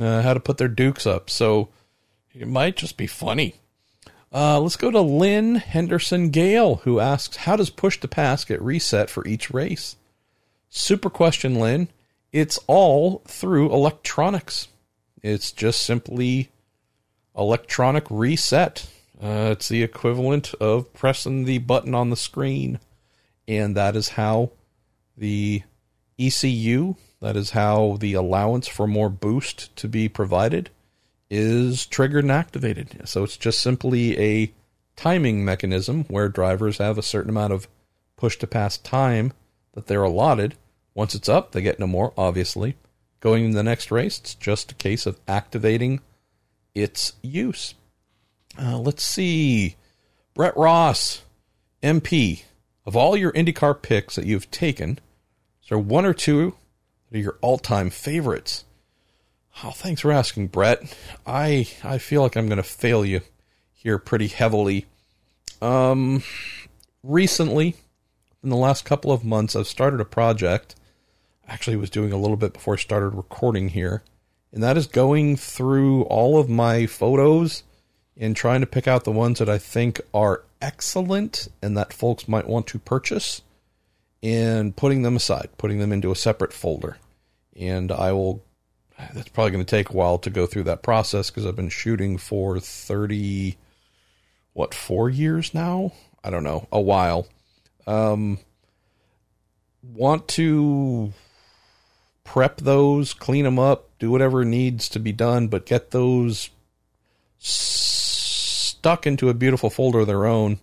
uh, how to put their dukes up. So it might just be funny. Uh, let's go to Lynn Henderson Gale, who asks, How does push to pass get reset for each race? Super question, Lynn. It's all through electronics. It's just simply electronic reset. Uh, it's the equivalent of pressing the button on the screen. And that is how the ECU, that is how the allowance for more boost to be provided, is triggered and activated. So it's just simply a timing mechanism where drivers have a certain amount of push to pass time that they're allotted once it's up, they get no more, obviously. Going in the next race, it's just a case of activating its use. Uh, let's see. Brett Ross, MP, of all your IndyCar picks that you've taken, is there one or two that are your all time favorites? Oh, thanks for asking, Brett. I I feel like I'm going to fail you here pretty heavily. Um, recently, in the last couple of months, I've started a project actually was doing a little bit before I started recording here, and that is going through all of my photos and trying to pick out the ones that I think are excellent and that folks might want to purchase, and putting them aside, putting them into a separate folder. And I will, that's probably going to take a while to go through that process because I've been shooting for 30, what, four years now? I don't know, a while. Um, want to prep those, clean them up, do whatever needs to be done, but get those stuck into a beautiful folder of their own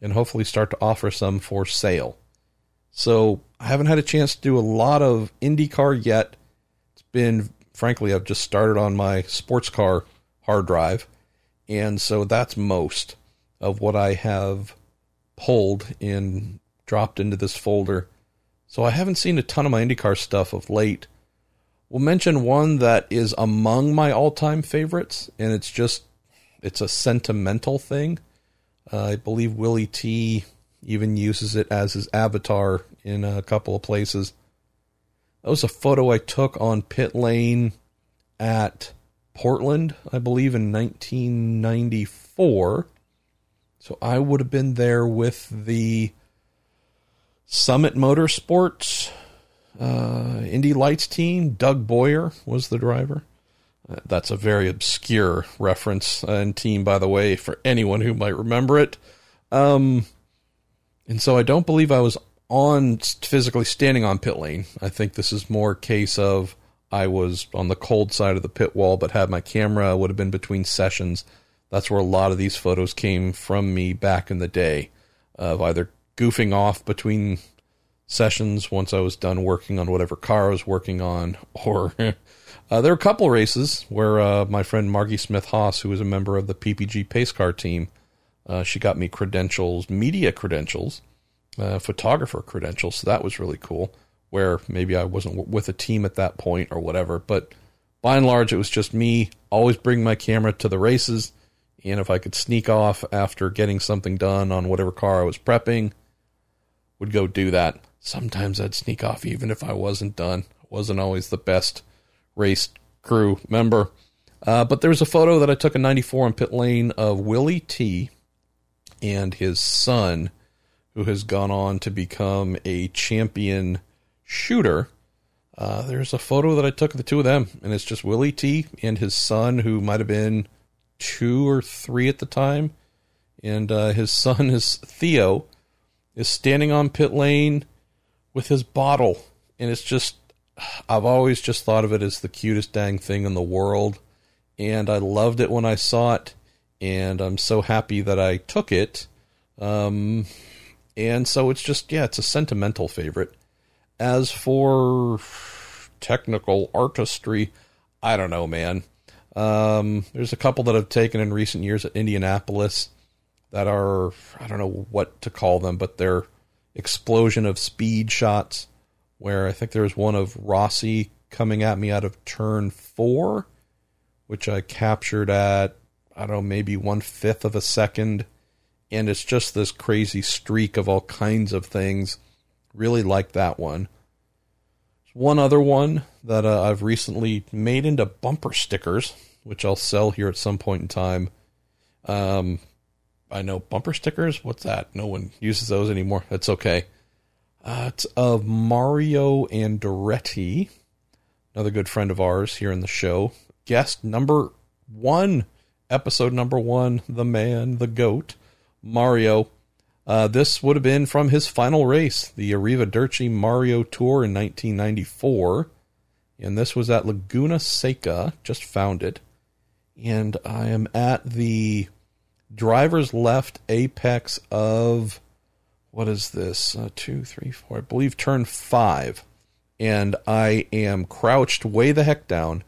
and hopefully start to offer some for sale. So I haven't had a chance to do a lot of IndyCar yet. It's been, frankly, I've just started on my sports car hard drive. And so that's most of what I have pulled and dropped into this folder. So I haven't seen a ton of my IndyCar stuff of late. We'll mention one that is among my all-time favorites, and it's just it's a sentimental thing. Uh, I believe Willie T even uses it as his avatar in a couple of places. That was a photo I took on pit lane at Portland, I believe, in 1994. So I would have been there with the Summit Motorsports uh, Indy Lights team. Doug Boyer was the driver. Uh, that's a very obscure reference and team, by the way, for anyone who might remember it. Um, and so I don't believe I was on physically standing on pit lane. I think this is more case of I was on the cold side of the pit wall, but had my camera would have been between sessions. That's where a lot of these photos came from me back in the day of either goofing off between sessions once I was done working on whatever car I was working on, or uh, there were a couple races where uh, my friend Margie Smith Haas, who was a member of the PPG pace car team, uh, she got me credentials, media credentials, uh, photographer credentials. So that was really cool. Where maybe I wasn't with a team at that point or whatever, but by and large, it was just me always bring my camera to the races. And if I could sneak off after getting something done on whatever car I was prepping, would go do that. Sometimes I'd sneak off even if I wasn't done. wasn't always the best race crew member. Uh, but there was a photo that I took in 94 in pit lane of Willie T and his son, who has gone on to become a champion shooter. Uh, there's a photo that I took of the two of them, and it's just Willie T and his son, who might have been two or three at the time. And uh, his son is Theo, is standing on pit lane with his bottle. And it's just, I've always just thought of it as the cutest dang thing in the world. And I loved it when I saw it. And I'm so happy that I took it. Um, and so it's just, yeah, it's a sentimental favorite. As for technical artistry, I don't know, man. Um, there's a couple that I've taken in recent years at Indianapolis that are, I don't know what to call them, but they're explosion of speed shots where I think there was one of Rossi coming at me out of turn four, which I captured at, I don't know, maybe one fifth of a second and it's just this crazy streak of all kinds of things. Really like that one. One other one that uh, I've recently made into bumper stickers, which I'll sell here at some point in time. Um, I know bumper stickers. What's that? No one uses those anymore. That's okay. Uh, it's of Mario Andretti, another good friend of ours here in the show. Guest number one, episode number one, the man, the goat. Mario. Uh, this would have been from his final race, the Arrivederci Mario Tour in 1994. And this was at Laguna Seca, just found it. And I am at the driver's left apex of, what is this? Uh, two, three, four, I believe turn five. And I am crouched way the heck down.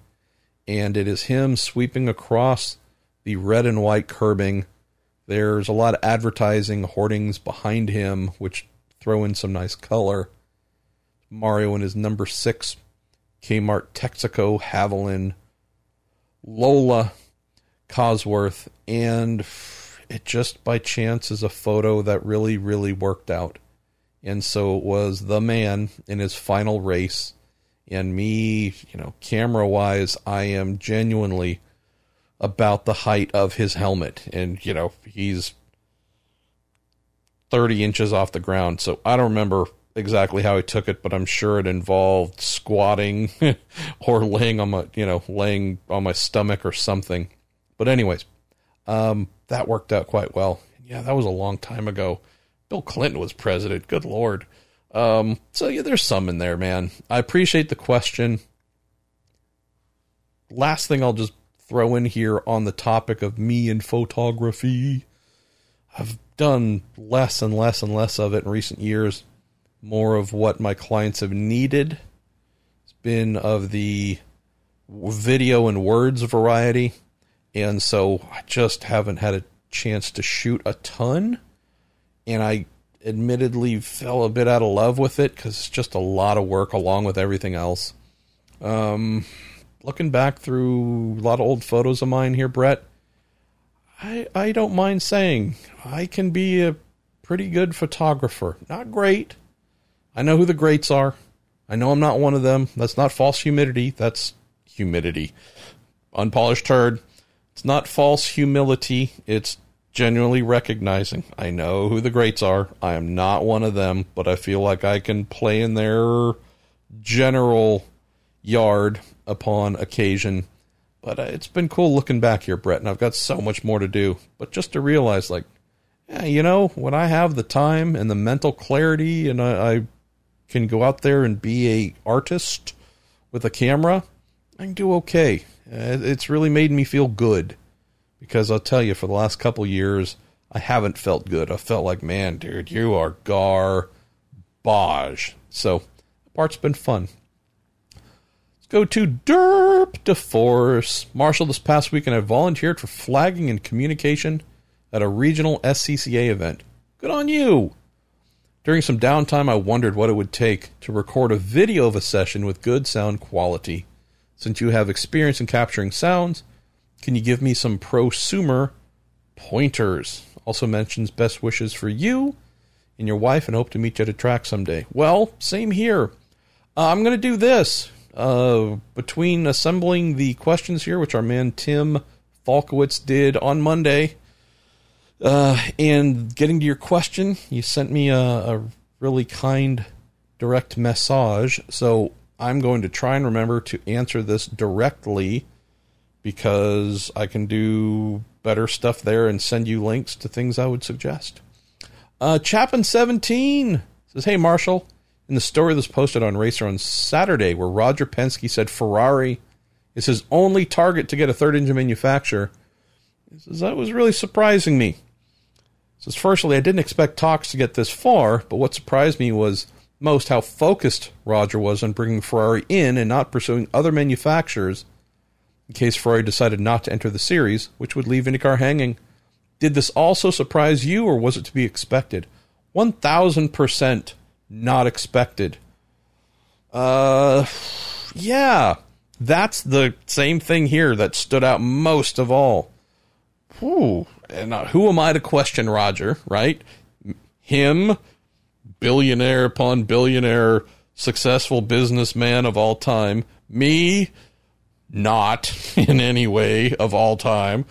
And it is him sweeping across the red and white curbing there's a lot of advertising hoardings behind him, which throw in some nice color. Mario in his number six Kmart Texaco Havoline, Lola Cosworth, and it just by chance is a photo that really, really worked out. And so it was the man in his final race. And me, you know, camera wise, I am genuinely about the height of his helmet. And, you know, he's 30 inches off the ground. So I don't remember exactly how he took it, but I'm sure it involved squatting or laying on my, you know, laying on my stomach or something. But anyways, um, that worked out quite well. Yeah, that was a long time ago. Bill Clinton was president. Good lord. Um, so yeah, there's some in there, man. I appreciate the question. Last thing I'll just throw in here on the topic of me and photography. I've done less and less and less of it in recent years. More of what my clients have needed. It's been of the video and words variety. And so I just haven't had a chance to shoot a ton. And I admittedly fell a bit out of love with it because it's just a lot of work along with everything else. Um, looking back through a lot of old photos of mine here, Brett, I I don't mind saying I can be a pretty good photographer. Not great. I know who the greats are. I know I'm not one of them. That's not false humidity. That's humidity. Unpolished turd. It's not false humility. It's genuinely recognizing. I know who the greats are. I am not one of them, but I feel like I can play in their general yard upon occasion. But uh, it's been cool looking back here, Brett, and I've got so much more to do. But just to realize, like, yeah, you know, when I have the time and the mental clarity, and I, I can go out there and be a artist with a camera, I can do okay. Uh, it's really made me feel good because I'll tell you, for the last couple years, I haven't felt good. I felt like, man, dude, you are garbage. So, the part's been fun Let's go to Derp to Force. Marshall, this past weekend I volunteered for flagging and communication at a regional SCCA event. Good on you! During some downtime, I wondered what it would take to record a video of a session with good sound quality. Since you have experience in capturing sounds, can you give me some prosumer pointers? Also mentions best wishes for you and your wife and hope to meet you at a track someday. Well, same here. Uh, I'm going to do this uh, between assembling the questions here, which our man Tim Falkowitz did on Monday, uh, and getting to your question, you sent me a, a really kind direct message. So I'm going to try and remember to answer this directly because I can do better stuff there and send you links to things I would suggest. Uh, Chapin17 says, Hey, Marshall, in the story that's posted on Racer on Saturday, where Roger Penske said Ferrari is his only target to get a third engine manufacturer, he says, that was really surprising me. Says, firstly, I didn't expect talks to get this far, but what surprised me was most how focused Roger was on bringing Ferrari in and not pursuing other manufacturers in case Ferrari decided not to enter the series, which would leave IndyCar hanging. Did this also surprise you, or was it to be expected? 1000% not expected. Uh, yeah, that's the same thing here that stood out most of all. Whew. And uh, who am I to question Roger, right? Him, billionaire upon billionaire, successful businessman of all time. Me, not in any way of all time.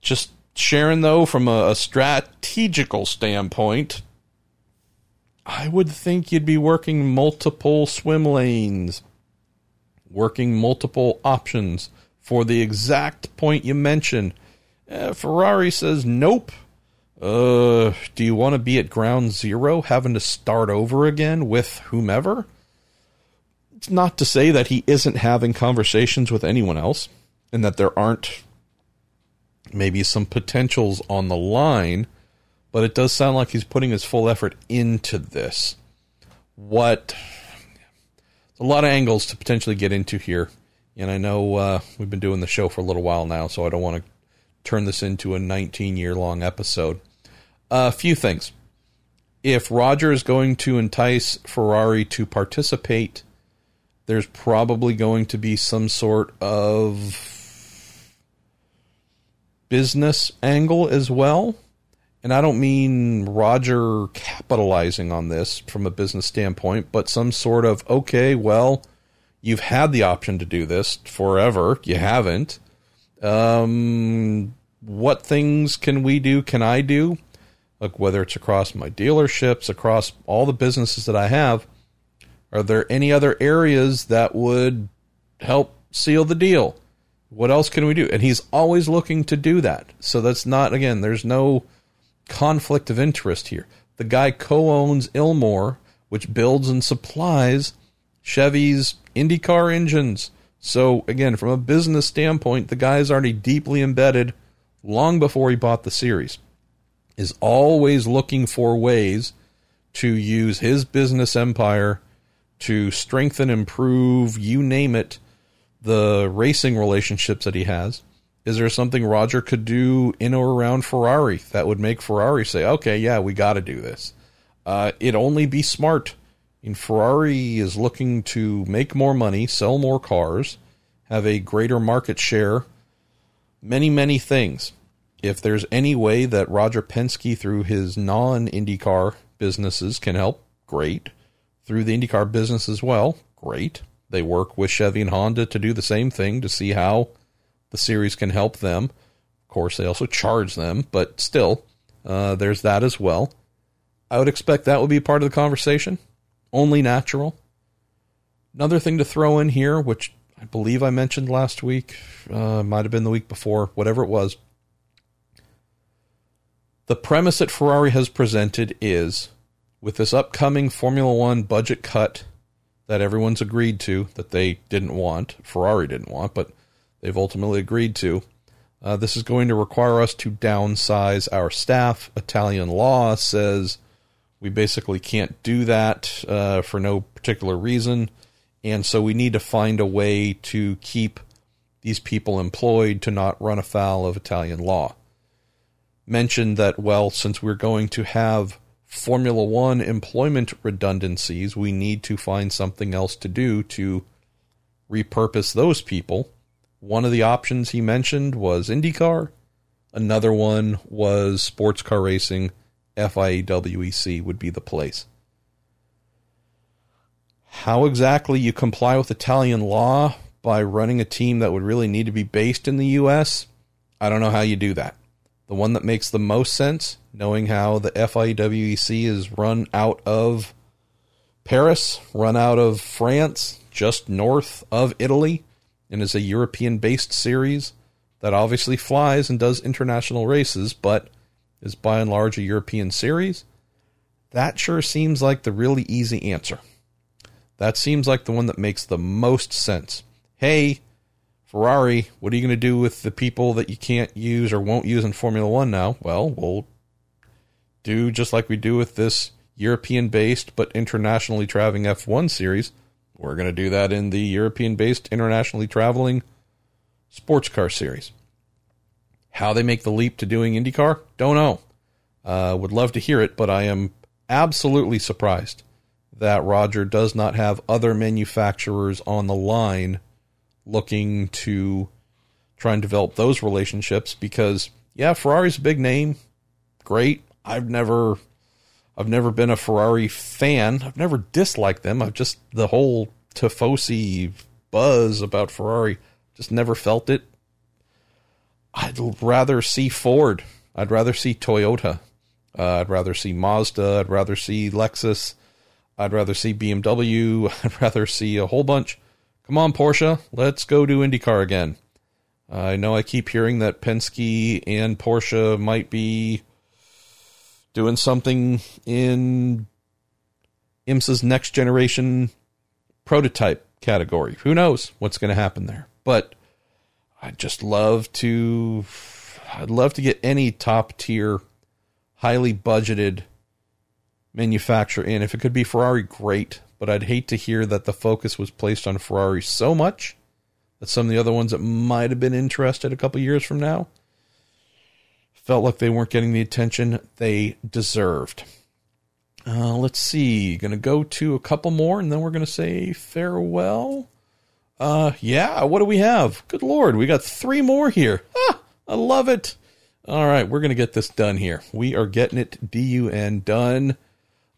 Just sharing, though, from a, strategical standpoint, I would think you'd be working multiple swim lanes, working multiple options for the exact point you mentioned. Uh, Ferrari says nope. Uh, do you want to be at ground zero, having to start over again with whomever? It's not to say that he isn't having conversations with anyone else and that there aren't maybe some potentials on the line but it does sound like he's putting his full effort into this. What a lot of angles to potentially get into here, and I know uh, we've been doing the show for a little while now, so I don't want to turn this into a 19 year long episode. A few things. If Roger is going to entice Ferrari to participate, there's probably going to be some sort of business angle as well. And I don't mean Roger capitalizing on this from a business standpoint, but some sort of, okay, well, you've had the option to do this forever. You haven't. Um, what things can we do? Can I do? Whether it's across my dealerships, across all the businesses that I have, are there any other areas that would help seal the deal? What else can we do? And he's always looking to do that. So that's not, again, there's no conflict of interest here. The guy co owns Ilmor, which builds and supplies Chevy's IndyCar engines. So, again, from a business standpoint, the guy is already deeply embedded long before he bought the series, is always looking for ways to use his business empire to strengthen, improve, you name it, the racing relationships that he has. Is there something Roger could do in or around Ferrari that would make Ferrari say, okay, yeah, we got to do this? Uh, it'd only be smart. And Ferrari is looking to make more money, sell more cars, have a greater market share, many, many things. If there's any way that Roger Penske, through his non IndyCar businesses, can help, great. Through the IndyCar business as well, great. They work with Chevy and Honda to do the same thing to see how the series can help them. Of course, they also charge them, but still, uh, there's that as well. I would expect that would be part of the conversation. Only natural. Another thing to throw in here, which I believe I mentioned last week, uh, might have been the week before, whatever it was. The premise that Ferrari has presented is with this upcoming Formula One budget cut that everyone's agreed to, that they didn't want, Ferrari didn't want, but they've ultimately agreed to. Uh, this is going to require us to downsize our staff. Italian law says we basically can't do that uh, for no particular reason. And so we need to find a way to keep these people employed to not run afoul of Italian law. Mentioned that, well, since we're going to have Formula One employment redundancies, we need to find something else to do to repurpose those people one of the options he mentioned was IndyCar. Another one was sports car racing. FIA would be the place. How exactly you comply with Italian law by running a team that would really need to be based in the U.S., I don't know how you do that. The one that makes the most sense, knowing how the FIA WEC is run out of Paris, run out of France, just north of Italy, and is a European based series that obviously flies and does international races, but is by and large a European series. That sure seems like the really easy answer. That seems like the one that makes the most sense. Hey, Ferrari, what are you going to do with the people that you can't use or won't use in Formula One now? Well, we'll do just like we do with this European based but internationally traveling F1 series. We're going to do that in the European based internationally traveling sports car series. How they make the leap to doing IndyCar, don't know. Uh, would love to hear it, but I am absolutely surprised that Roger does not have other manufacturers on the line looking to try and develop those relationships because, yeah, Ferrari's a big name. Great. I've never I've never been a Ferrari fan. I've never disliked them. I've just the whole Tifosi buzz about Ferrari just never felt it. I'd rather see Ford. I'd rather see Toyota. Uh, I'd rather see Mazda. I'd rather see Lexus. I'd rather see BMW. I'd rather see a whole bunch. Come on, Porsche. Let's go do IndyCar again. I know I keep hearing that Penske and Porsche might be doing something in IMSA's next generation prototype category. Who knows what's going to happen there? But I'd just love to I'd love to get any top tier highly budgeted manufacturer in. If it could be Ferrari, great. But I'd hate to hear that the focus was placed on Ferrari so much that some of the other ones that might have been interested a couple years from now felt like they weren't getting the attention they deserved. Uh, let's see. Going to go to a couple more and then we're going to say farewell. Uh, yeah, what do we have? Good Lord, we got three more here. Ah, I love it. All right, we're going to get this done here. We are getting it D-U-N done.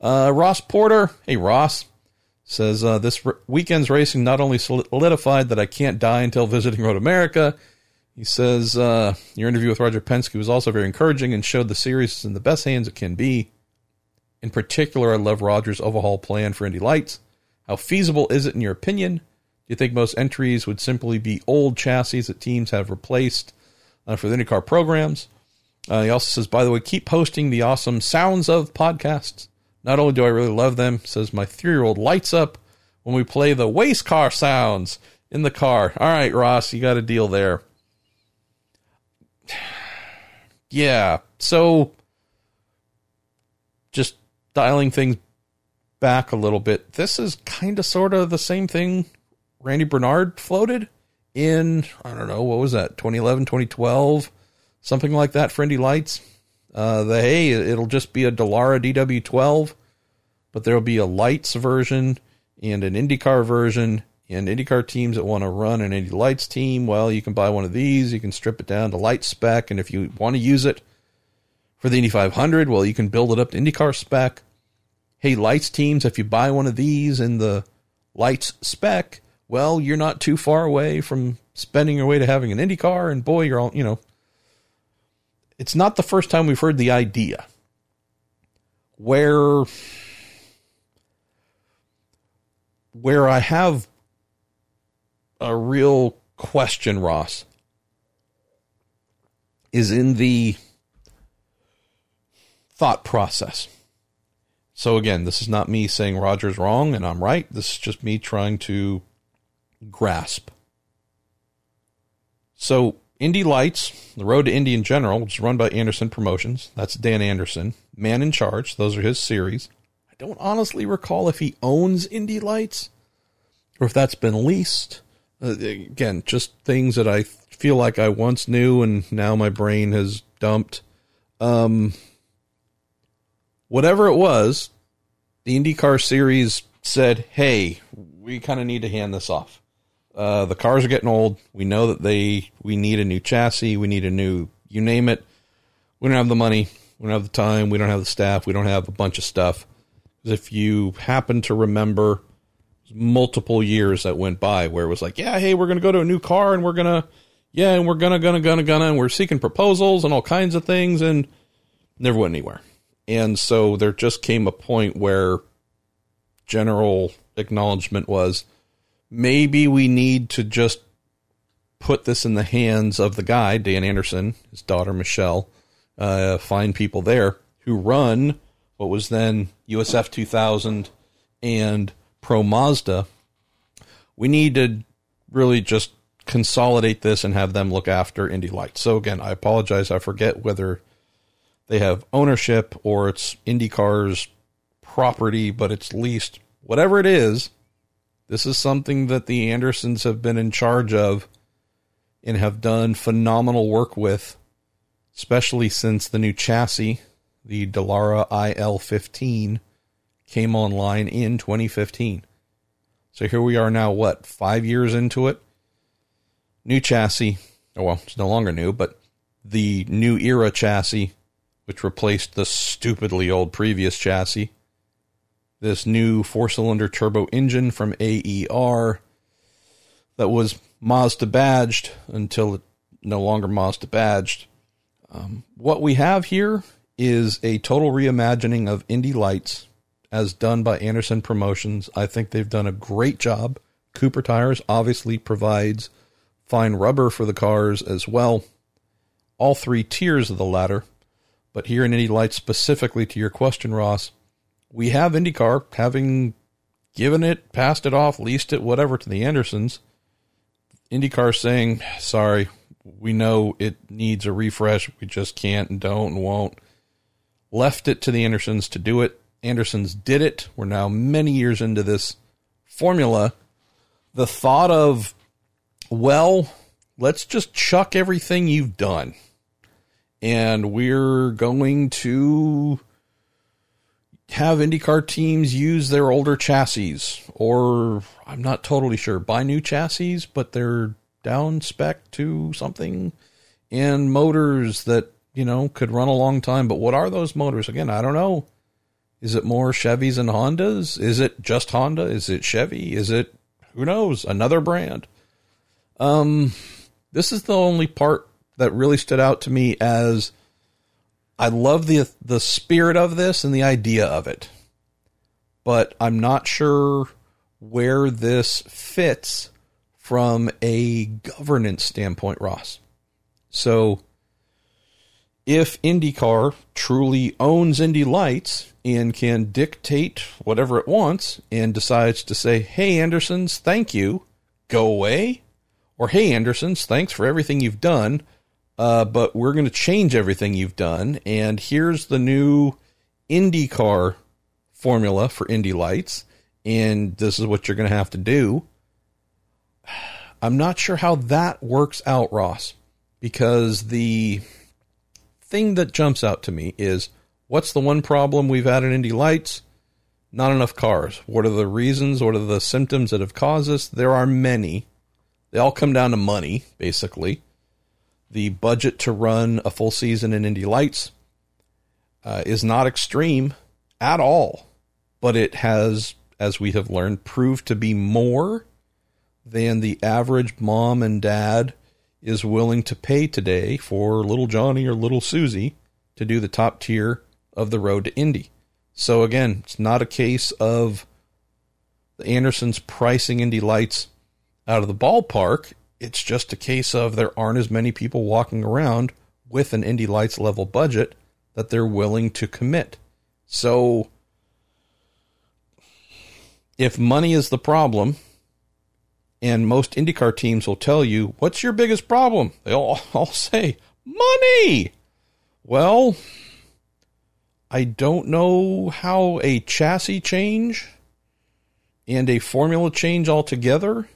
Uh, Ross Porter. Hey, Ross. Says, uh, this weekend's racing not only solidified that I can't die until visiting Road America, He says uh, your interview with Roger Penske was also very encouraging and showed the series is in the best hands it can be. In particular, I love Roger's overhaul plan for Indy Lights. How feasible is it in your opinion? Do you think most entries would simply be old chassis that teams have replaced uh, for the IndyCar programs? Uh, he also says, by the way, keep posting the awesome Sounds of podcasts. Not only do I really love them, says my three year old lights up when we play the waste car sounds in the car. All right, Ross, you got a deal there. Yeah, so just dialing things back a little bit. This is kind of sort of the same thing Randy Bernard floated in, I don't know, what was that, 2011, 2012, something like that for Indy Lights. Uh, the hey, it'll just be a Dallara DW12, but there'll be a lights version and an IndyCar version. And IndyCar teams that want to run an Indy Lights team, well, you can buy one of these. You can strip it down to light spec, and if you want to use it for the Indy 500, well, you can build it up to IndyCar spec. Hey, lights teams, if you buy one of these in the lights spec, well, you're not too far away from spending your way to having an IndyCar, and boy, you're all, you know, it's not the first time we've heard the idea where where I have a real question, Ross, is in the thought process. So again, this is not me saying Roger's wrong and I'm right. This is just me trying to grasp. So Indy Lights, the road to Indy in general, which is run by Andersen Promotions. That's Dan Andersen, man in charge. Those are his series. I don't honestly recall if he owns Indy Lights or if that's been leased. Uh, again, just things that I feel like I once knew and now my brain has dumped. Um, whatever it was, the IndyCar series said, "Hey, we kind of need to hand this off. Uh, the cars are getting old. We know that they we need a new chassis. We need a new you name it. We don't have the money. We don't have the time. We don't have the staff. We don't have a bunch of stuff. If you happen to remember." multiple years that went by where it was like, yeah, hey, we're going to go to a new car and we're going to, yeah, and we're going to, going to, going to, going to, and we're seeking proposals and all kinds of things and never went anywhere. And so there just came a point where general acknowledgement was maybe we need to just put this in the hands of the guy, Dan Andersen, his daughter Michelle, uh, find people there who run what was then USF 2000 and Pro Mazda, we need to really just consolidate this and have them look after Indy Lights. So again, I apologize. I forget whether they have ownership or it's IndyCar's property, but it's leased. Whatever it is, this is something that the Andersens have been in charge of and have done phenomenal work with, especially since the new chassis, the Dallara IL15, came online in 2015. So here we are now, what, five years into it? New chassis. Oh, well, it's no longer new, but the new era chassis, which replaced the stupidly old previous chassis. This new four cylinder turbo engine from AER that was Mazda badged until it no longer Mazda badged. Um, what we have here is a total reimagining of Indy Lights as done by Andersen Promotions. I think they've done a great job. Cooper Tires obviously provides fine rubber for the cars as well. All three tiers of the ladder. But here in Indy Lights, specifically to your question, Ross, we have IndyCar having given it, passed it off, leased it, whatever to the Andersens. IndyCar saying, sorry, we know it needs a refresh. We just can't and don't and won't. Left it to the Andersens to do it. Andersens did it. We're now many years into this formula. The thought of, well, let's just chuck everything you've done and we're going to have IndyCar teams use their older chassis, or I'm not totally sure, buy new chassis, but they're down spec to something, and motors that, you know, could run a long time. But what are those motors? Again, I don't know. Is it more Chevys and Hondas? Is it just Honda? Is it Chevy? Is it who knows? Another brand. Um This is the only part that really stood out to me as I love the the spirit of this and the idea of it. But I'm not sure where this fits from a governance standpoint, Ross. So if IndyCar truly owns Indy Lights and can dictate whatever it wants and decides to say, hey, Andersens, thank you, go away, or hey, Andersens, thanks for everything you've done, uh, but we're going to change everything you've done, and here's the new IndyCar formula for Indy Lights, and this is what you're going to have to do. I'm not sure how that works out, Ross, because the thing that jumps out to me is what's the one problem we've had in Indy Lights? Not enough cars. What are the reasons? What are the symptoms that have caused this? There are many. They all come down to money, basically. The budget to run a full season in Indy Lights uh, is not extreme at all, but it has, as we have learned, proved to be more than the average mom and dad is willing to pay today for little Johnny or little Susie to do the top tier of the road to Indy. So again, it's not a case of the Andersens pricing Indy Lights out of the ballpark. It's just a case of there aren't as many people walking around with an Indy Lights level budget that they're willing to commit. So if money is the problem, and most IndyCar teams will tell you, what's your biggest problem? They'll all say, money. Well, I don't know how a chassis change and a formula change altogether.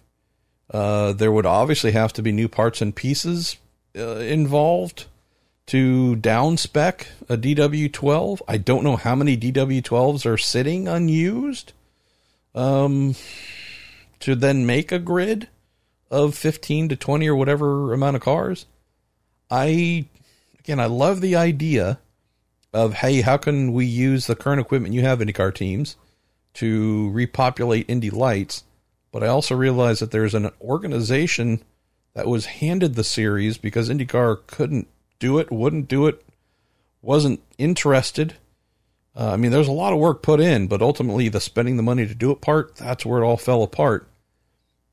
Uh, there would obviously have to be new parts and pieces uh, involved to downspec a DW12. I don't know how many DW12s are sitting unused. Um, to then make a grid of 15 to 20 or whatever amount of cars. I, again, I love the idea of, hey, how can we use the current equipment you have, IndyCar teams, to repopulate Indy Lights? But I also realize that there's an organization that was handed the series because IndyCar couldn't do it, wouldn't do it, wasn't interested. Uh, I mean, there's a lot of work put in, but ultimately the spending the money to do it part, that's where it all fell apart.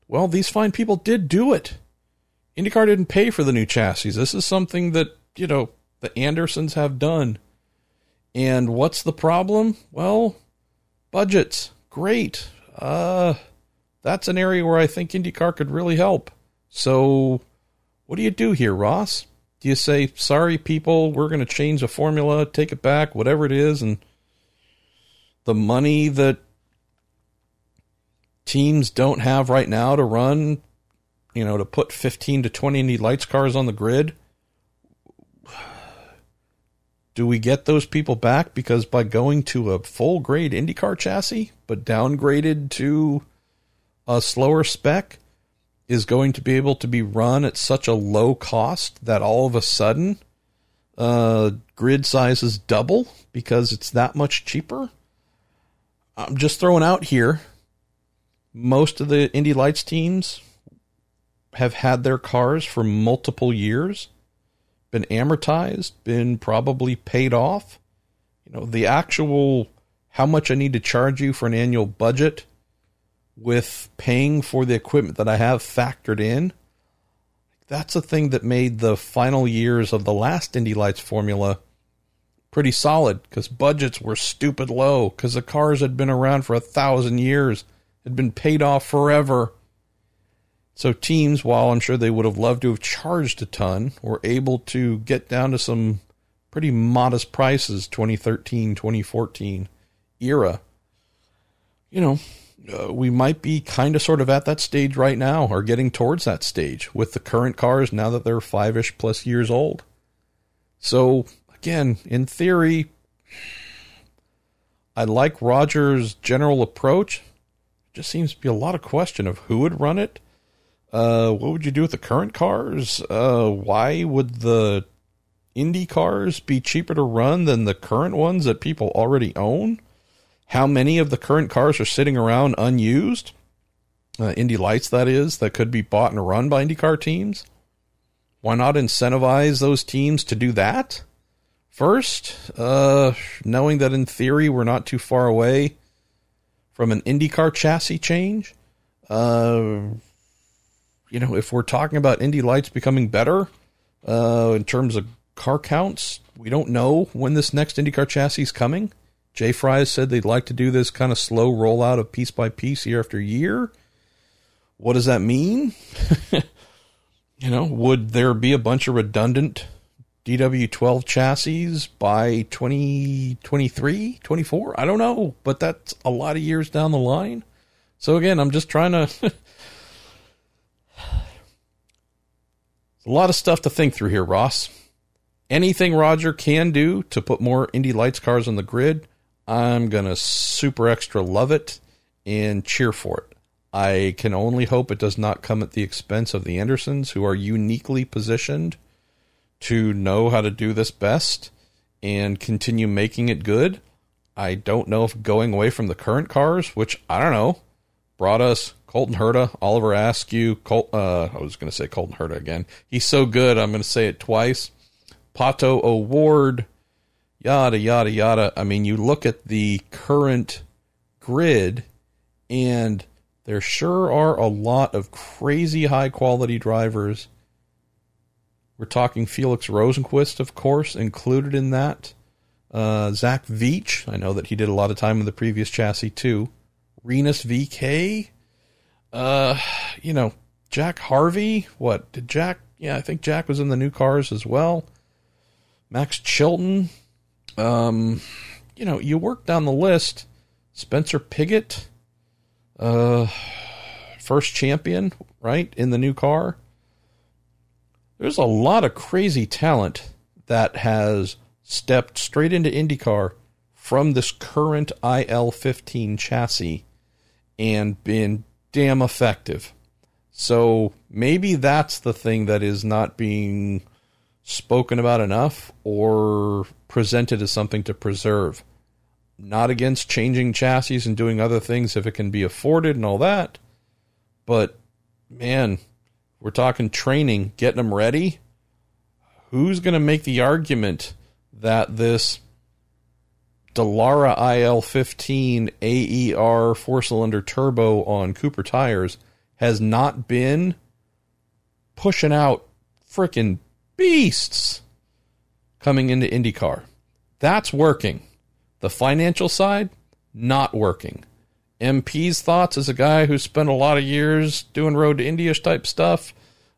Well, these fine people did do it. IndyCar didn't pay for the new chassis. This is something that, you know, the Andersens have done. And what's the problem? Well, budgets. Great. Uh that's an area where I think IndyCar could really help. So, what do you do here, Ross? Do you say, "Sorry people, we're going to change the formula, take it back, whatever it is and the money that teams don't have right now to run, you know, to put 15 to 20 Indy Lights cars on the grid. Do we get those people back because by going to a full grade IndyCar chassis, but downgraded to a slower spec, is going to be able to be run at such a low cost that all of a sudden uh, grid sizes double because it's that much cheaper? I'm just throwing out here most of the Indy Lights teams have had their cars for multiple years, been amortized, been probably paid off. You know, the actual how much I need to charge you for an annual budget with paying for the equipment that I have factored in. That's a thing that made the final years of the last Indy Lights formula pretty solid because budgets were stupid low because the cars had been around for a thousand years had been paid off forever. So teams, while I'm sure they would have loved to have charged a ton, were able to get down to some pretty modest prices 2013, 2014 era. You know, uh, we might be kind of sort of at that stage right now or getting towards that stage with the current cars now that they're five ish plus years old. So, again, in theory, I like Roger's general approach just seems to be a lot of question of who would run it. Uh, what would you do with the current cars? Uh, why would the Indy cars be cheaper to run than the current ones that people already own? How many of the current cars are sitting around unused? Uh, Indy Lights, that is, that could be bought and run by IndyCar teams. Why not incentivize those teams to do that first? Uh, knowing that in theory we're not too far away from an IndyCar chassis change. Uh, you know, if we're talking about Indy Lights becoming better uh, in terms of car counts, we don't know when this next IndyCar chassis is coming. Jay Frye has said they'd like to do this kind of slow rollout of piece by piece year after year. What does that mean? you know, would there be a bunch of redundant DW12 chassis by 2023, 24? I don't know, but that's a lot of years down the line. So again, I'm just trying to a lot of stuff to think through here, Ross. Anything Roger can do to put more Indy Lights cars on the grid, I'm going to super extra love it and cheer for it. I can only hope it does not come at the expense of the Andersens, who are uniquely positioned to know how to do this best and continue making it good. I don't know if going away from the current cars, which I don't know, brought us Colton Herta, Oliver Askew, Col- uh, I was going to say Colton Herta again. He's so good, I'm going to say it twice. Pato O'Ward, yada, yada, yada. I mean, you look at the current grid, and there sure are a lot of crazy high quality drivers. We're talking Felix Rosenqvist, of course, included in that. Uh, Zach Veach, I know that he did a lot of time in the previous chassis too. Rinus VeeKay, uh, you know, Jack Harvey. What did Jack? Yeah, I think Jack was in the new cars as well. Max Chilton. Um, you know, you work down the list. Spencer Pigot, uh, first champion, right in the new car. There's a lot of crazy talent that has stepped straight into IndyCar from this current IL15 chassis and been damn effective. So maybe that's the thing that is not being spoken about enough or presented as something to preserve. Not against changing chassis and doing other things if it can be afforded and all that. But man, we're talking training, getting them ready. Who's going to make the argument that this Dallara IL15 AER four cylinder turbo on Cooper tires has not been pushing out freaking beasts coming into IndyCar. That's working. The financial side, not working. MP's thoughts as a guy who spent a lot of years doing road to Indy type stuff,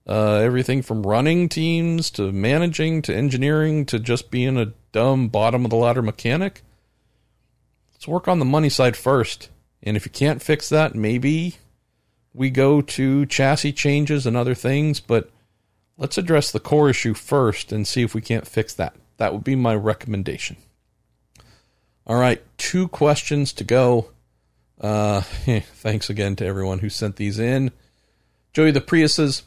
uh, everything from running teams to managing to engineering to just being a dumb bottom of the ladder mechanic. Let's work on the money side first. And if you can't fix that, maybe we go to chassis changes and other things, but let's address the core issue first and see if we can't fix that. That would be my recommendation. All right, two questions to go. Uh, thanks again to everyone who sent these in. Joey, the Priuses.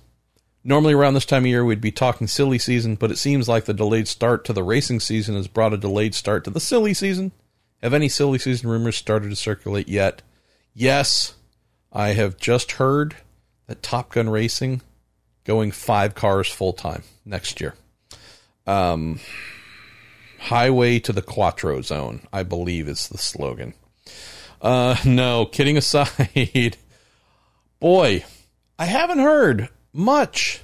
Normally, around this time of year, we'd be talking silly season, but it seems like the delayed start to the racing season has brought a delayed start to the silly season. Have any silly season rumors started to circulate yet? Yes, I have just heard that Top Gun Racing going five cars full time next year. Um, highway to the Quattro Zone, I believe is the slogan. Uh, no, kidding aside, boy, I haven't heard much,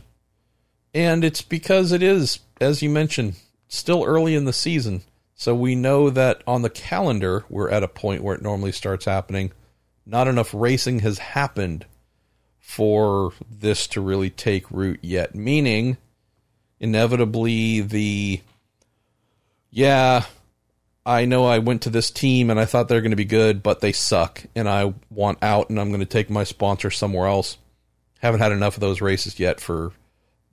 and it's because it is, as you mentioned, still early in the season. So we know that on the calendar, we're at a point where it normally starts happening. Not enough racing has happened for this to really take root yet, meaning inevitably the yeah, I know I went to this team and I thought they're going to be good, but they suck and I want out and I'm going to take my sponsor somewhere else. Haven't had enough of those races yet for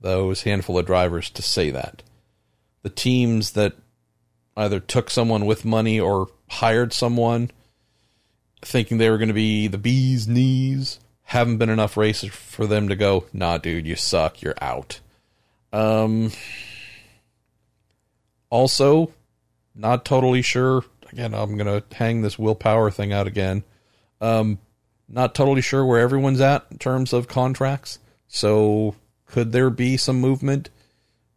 those handful of drivers to say that. The teams that either took someone with money or hired someone thinking they were going to be the bee's knees. Haven't been enough races for them to go, nah, dude, you suck, you're out. Um, also, not totally sure. Again, I'm going to hang this Will Power thing out again. Um, not totally sure where everyone's at in terms of contracts. So, could there be some movement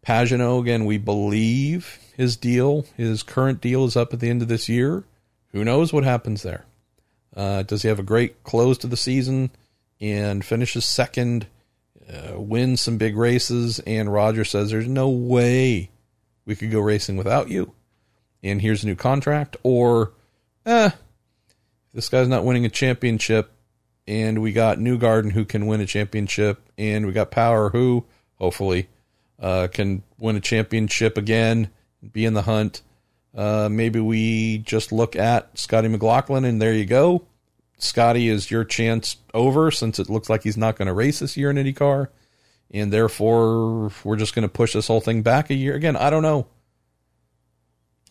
Pagenaud, again, we believe his deal, his current deal is up at the end of this year. Who knows what happens there? Uh, does he have a great close to the season and finishes second, uh, wins some big races? And Roger says, There's no way we could go racing without you. And here's a new contract. Or, eh, this guy's not winning a championship. And we got Newgarden who can win a championship. And we got Power who, hopefully, uh, can win a championship again, be in the hunt. Uh, maybe we just look at Scotty McLaughlin and there you go. Scotty is your chance over since it looks like he's not going to race this year in IndyCar. And therefore, we're just going to push this whole thing back a year. Again, I don't know.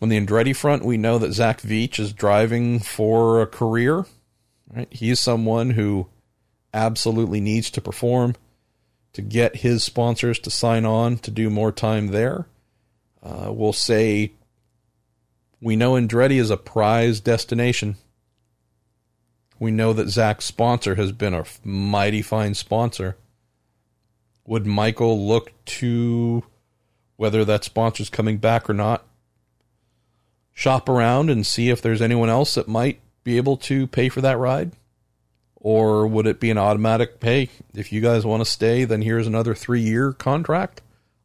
On the Andretti front, we know that Zach Veach is driving for a career. Right? He's someone who absolutely needs to perform to get his sponsors to sign on to do more time there. Uh, we'll say we know Andretti is a prize destination. We know that Zach's sponsor has been a mighty fine sponsor. Would Michael look to whether that sponsor's coming back or not? Shop around and see if there's anyone else that might be able to pay for that ride? Or would it be an automatic, hey, if you guys want to stay, then here's another three year contract?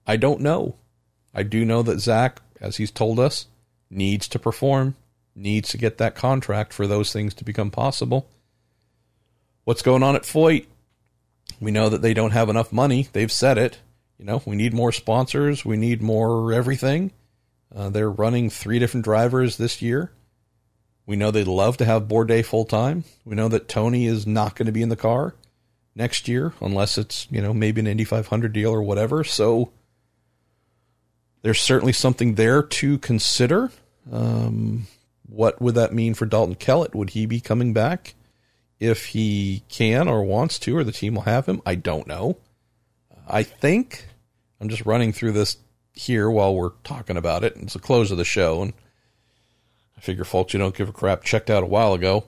I don't know. I do know that Zach, as he's told us, needs to perform, needs to get that contract for those things to become possible. What's going on at Foyt? We know that they don't have enough money. They've said it. You know, we need more sponsors. We need more everything. Uh, they're running three different drivers this year. We know they'd love to have Bourdais full time. We know that Tony is not going to be in the car next year unless it's, you know, maybe an Indy 500 deal or whatever. So there's certainly something there to consider. Um, what would that mean for Dalton Kellett? Would he be coming back if he can or wants to, or the team will have him? I don't know. I think I'm just running through this here while we're talking about it. It's the close of the show, and I figure folks you don't give a crap checked out a while ago.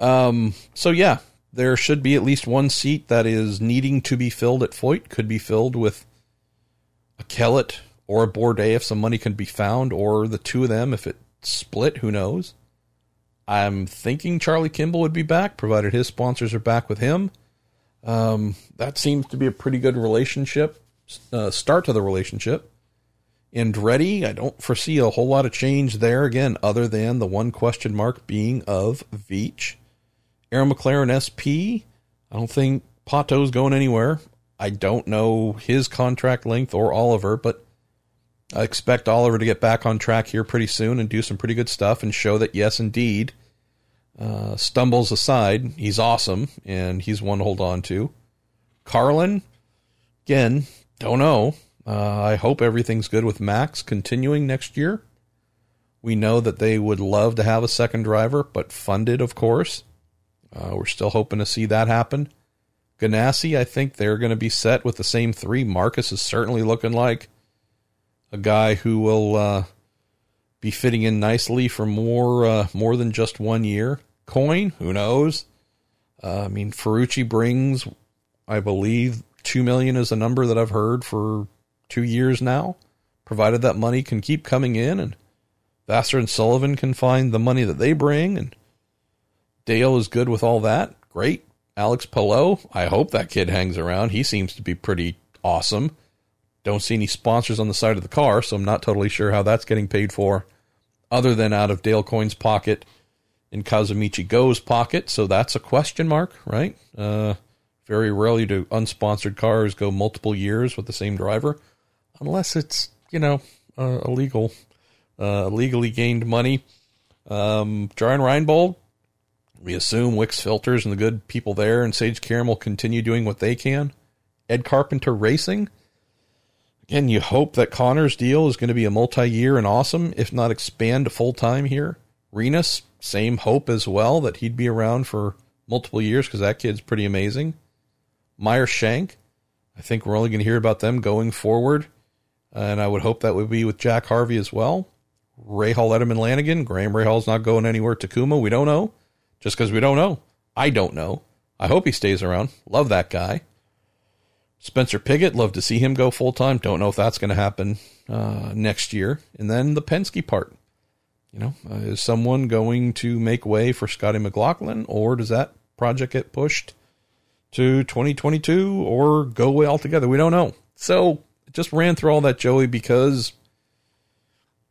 Um, so yeah, there should be at least one seat that is needing to be filled at Foyt. Could be filled with a Kellett or a Bourdais if some money can be found, or the two of them if it split. Who knows? I'm thinking Charlie Kimball would be back, provided his sponsors are back with him. Um, that seems to be a pretty good relationship, uh, start to the relationship. Andretti, I don't foresee a whole lot of change there again, other than the one question mark being of Veach. Arrow McLaren SP, I don't think Pato's going anywhere. I don't know his contract length or Oliver, but I expect Oliver to get back on track here pretty soon and do some pretty good stuff and show that, yes, indeed, uh, stumbles aside, he's awesome and he's one to hold on to. Carlin, again, don't know. Uh, I hope everything's good with Max continuing next year. We know that they would love to have a second driver, but funded, of course. Uh, we're still hoping to see that happen. Ganassi, I think they're going to be set with the same three. Marcus is certainly looking like a guy who will uh, be fitting in nicely for more uh, more than just one year. Coyne, who knows? Uh, I mean, Ferrucci brings, I believe, two million is a number that I've heard for two years now, provided that money can keep coming in and Vasser and Sullivan can find the money that they bring and Dale is good with all that. Great. Alex Palou, I hope that kid hangs around. He seems to be pretty awesome. Don't see any sponsors on the side of the car, so I'm not totally sure how that's getting paid for, other than out of Dale Coyne's pocket and Kazumichi Go's pocket. So that's a question mark, right? Uh, very rarely do unsponsored cars go multiple years with the same driver unless it's you know uh, illegal, uh, legally gained money. Um, Brian Reinbold, we assume Wix Filters and the good people there and Sage Karam will continue doing what they can. Ed Carpenter Racing. Again, you hope that Conor's deal is going to be a multi-year and awesome, if not expand to full time here. Rinus, same hope as well that he'd be around for multiple years because that kid's pretty amazing. Meyer Shank, I think we're only going to hear about them going forward and I would hope that would be with Jack Harvey as well. Rahal Letterman Lanigan, Graham Rahal's not going anywhere. Takuma, we don't know. Just because we don't know. I don't know. I hope he stays around. Love that guy. Spencer Pigot, love to see him go full time. Don't know if that's going to happen uh, next year. And then the Penske part. You know, uh, is someone going to make way for Scotty McLaughlin, or does that project get pushed to 2022 or go away altogether? We don't know. So just ran through all that, Joey, because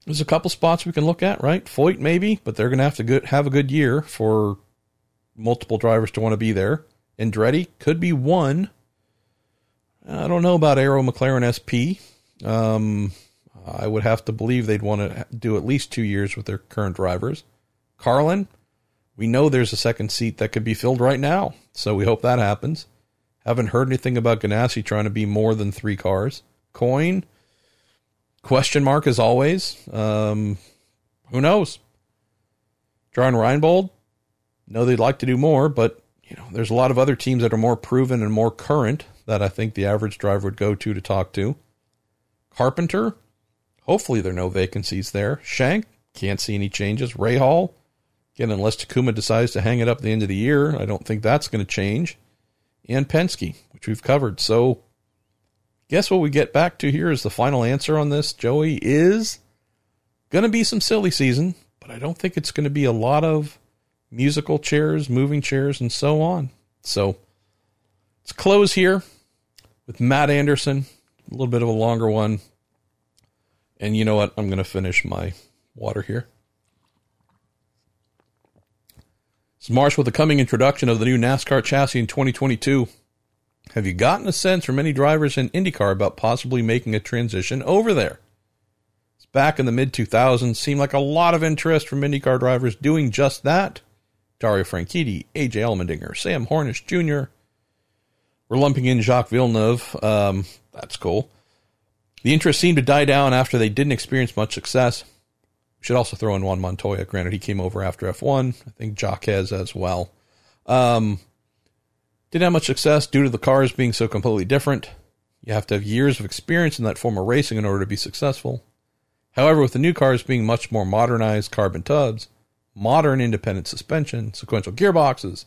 there's a couple spots we can look at, right? Foyt maybe, but they're going to have to have a good year for multiple drivers to want to be there. Andretti could be one. I don't know about Arrow McLaren SP. Um, I would have to believe they'd want to do at least two years with their current drivers. Carlin, we know there's a second seat that could be filled right now, so we hope that happens. Haven't heard anything about Ganassi trying to be more than three cars. Coyne, question mark as always. Um, who knows? John Reinbold, know they'd like to do more, but you know, there's a lot of other teams that are more proven and more current that I think the average driver would go to to talk to. Carpenter, Hopefully, there are no vacancies there. Shank, can't see any changes. Rahal, again, unless Takuma decides to hang it up at the end of the year, I don't think that's going to change. And Penske, which we've covered. So, guess what we get back to here is the final answer on this, Joey, is going to be some silly season, but I don't think it's going to be a lot of musical chairs, moving chairs, and so on. So, let's close here with Matt Anderson, a little bit of a longer one. And you know what? I'm going to finish my water here. It's Marsh with the coming introduction of the new NASCAR chassis in 2022. Have you gotten a sense from any drivers in IndyCar about possibly making a transition over there? It's back in the mid 2000s, seemed like a lot of interest from IndyCar drivers doing just that. Dario Franchitti, AJ Allmendinger, Sam Hornish Jr. We're lumping in Jacques Villeneuve. Um, that's cool. The interest seemed to die down after they didn't experience much success. We should also throw in Juan Montoya. Granted, he came over after F1. I think Jacques as well. Um, didn't have much success due to the cars being so completely different. You have to have years of experience in that form of racing in order to be successful. However, with the new cars being much more modernized carbon tubs, modern independent suspension, sequential gearboxes,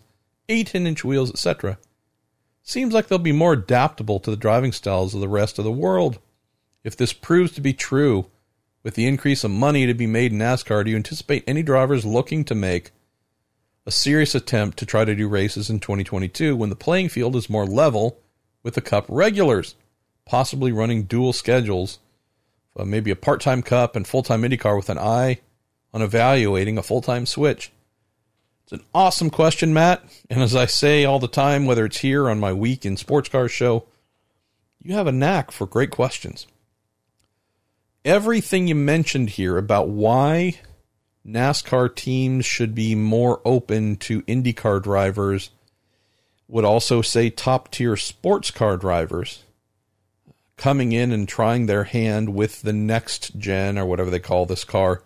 18 inch wheels, etc., seems like they'll be more adaptable to the driving styles of the rest of the world. If this proves to be true, with the increase of money to be made in NASCAR, do you anticipate any drivers looking to make a serious attempt to try to do races in 2022 when the playing field is more level with the Cup regulars, possibly running dual schedules, uh, maybe a part time Cup and full time IndyCar with an eye on evaluating a full time switch? It's an awesome question, Matt. And as I say all the time, whether it's here on my Week in Sports Cars show, you have a knack for great questions everything you mentioned here about why NASCAR teams should be more open to IndyCar drivers would also say top tier sports car drivers coming in and trying their hand with the next gen or whatever they call this car.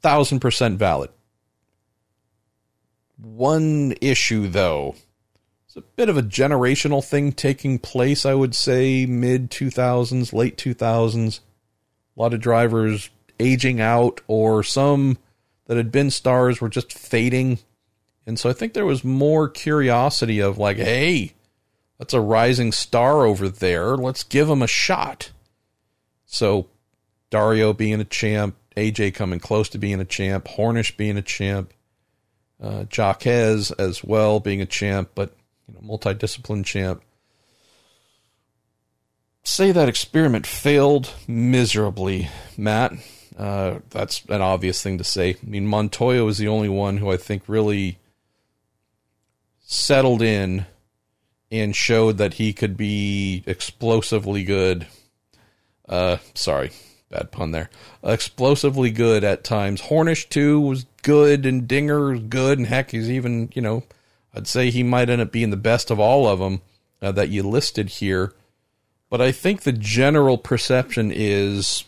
Thousand percent valid. One issue though, it's a bit of a generational thing taking place, I would say, mid 2000s, late 2000s a lot of drivers aging out, or some that had been stars were just fading. And so I think there was more curiosity of like, hey, that's a rising star over there. Let's give him a shot. So Dario being a champ, AJ coming close to being a champ, Hornish being a champ, uh, Jacques as well being a champ, but you know, multi-discipline champ say that experiment failed miserably, Matt. Uh, that's an obvious thing to say. I mean, Montoya was the only one who I think really settled in and showed that he could be explosively good. Uh, sorry, bad pun there. Explosively good at times. Hornish too was good, and Dinger good, and heck, he's even you know, I'd say he might end up being the best of all of them uh, that you listed here. But I think the general perception is,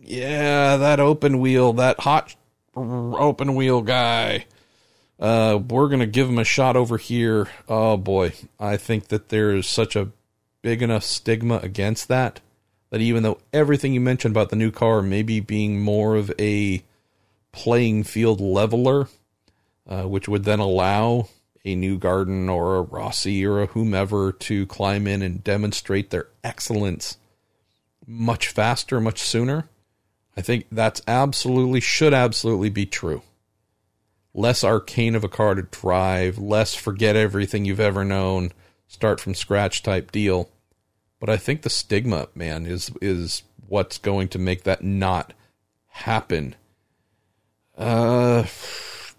yeah, that open wheel, that hot open wheel guy, uh, we're to give him a shot over here. Oh boy, I think that there's such a big enough stigma against that that even though everything you mentioned about the new car maybe being more of a playing field leveler, uh, which would then allow a Newgarden or a Rossi or a whomever to climb in and demonstrate their excellence much faster, much sooner. I think that's absolutely, should absolutely be true. Less arcane of a car to drive, less forget everything you've ever known, start from scratch type deal. But I think the stigma, man, is is what's going to make that not happen. Uh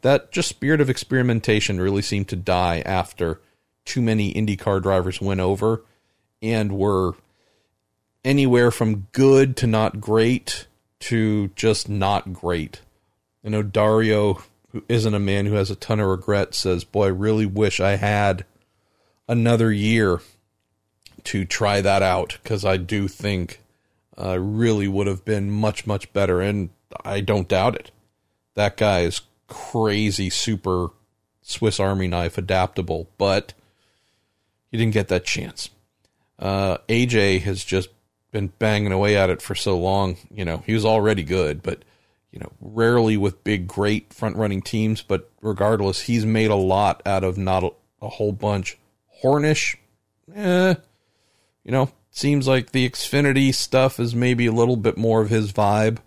that just spirit of experimentation really seemed to die after too many IndyCar drivers went over and were anywhere from good to not great to just not great. I know Dario, who isn't a man who has a ton of regret, says, Boy, I really wish I had another year to try that out because I do think I uh, really would have been much, much better. And I don't doubt it. That guy is crazy, super Swiss Army knife adaptable, but he didn't get that chance. Uh, AJ has just been banging away at it for so long. You know, he was already good, but you know, rarely with big, great front running teams. But regardless, he's made a lot out of not a, a whole bunch. Hornish, eh, you know, seems like the Xfinity stuff is maybe a little bit more of his vibe.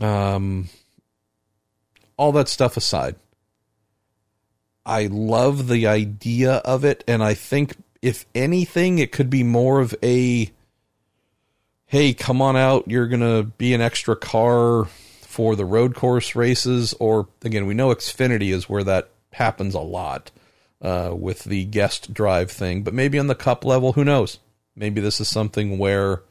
Um, all that stuff aside, I love the idea of it, and I think if anything, it could be more of a hey, come on out, you're gonna be an extra car for the road course races, or again, we know Xfinity is where that happens a lot uh, with the guest drive thing, but maybe on the cup level, who knows? Maybe this is something where,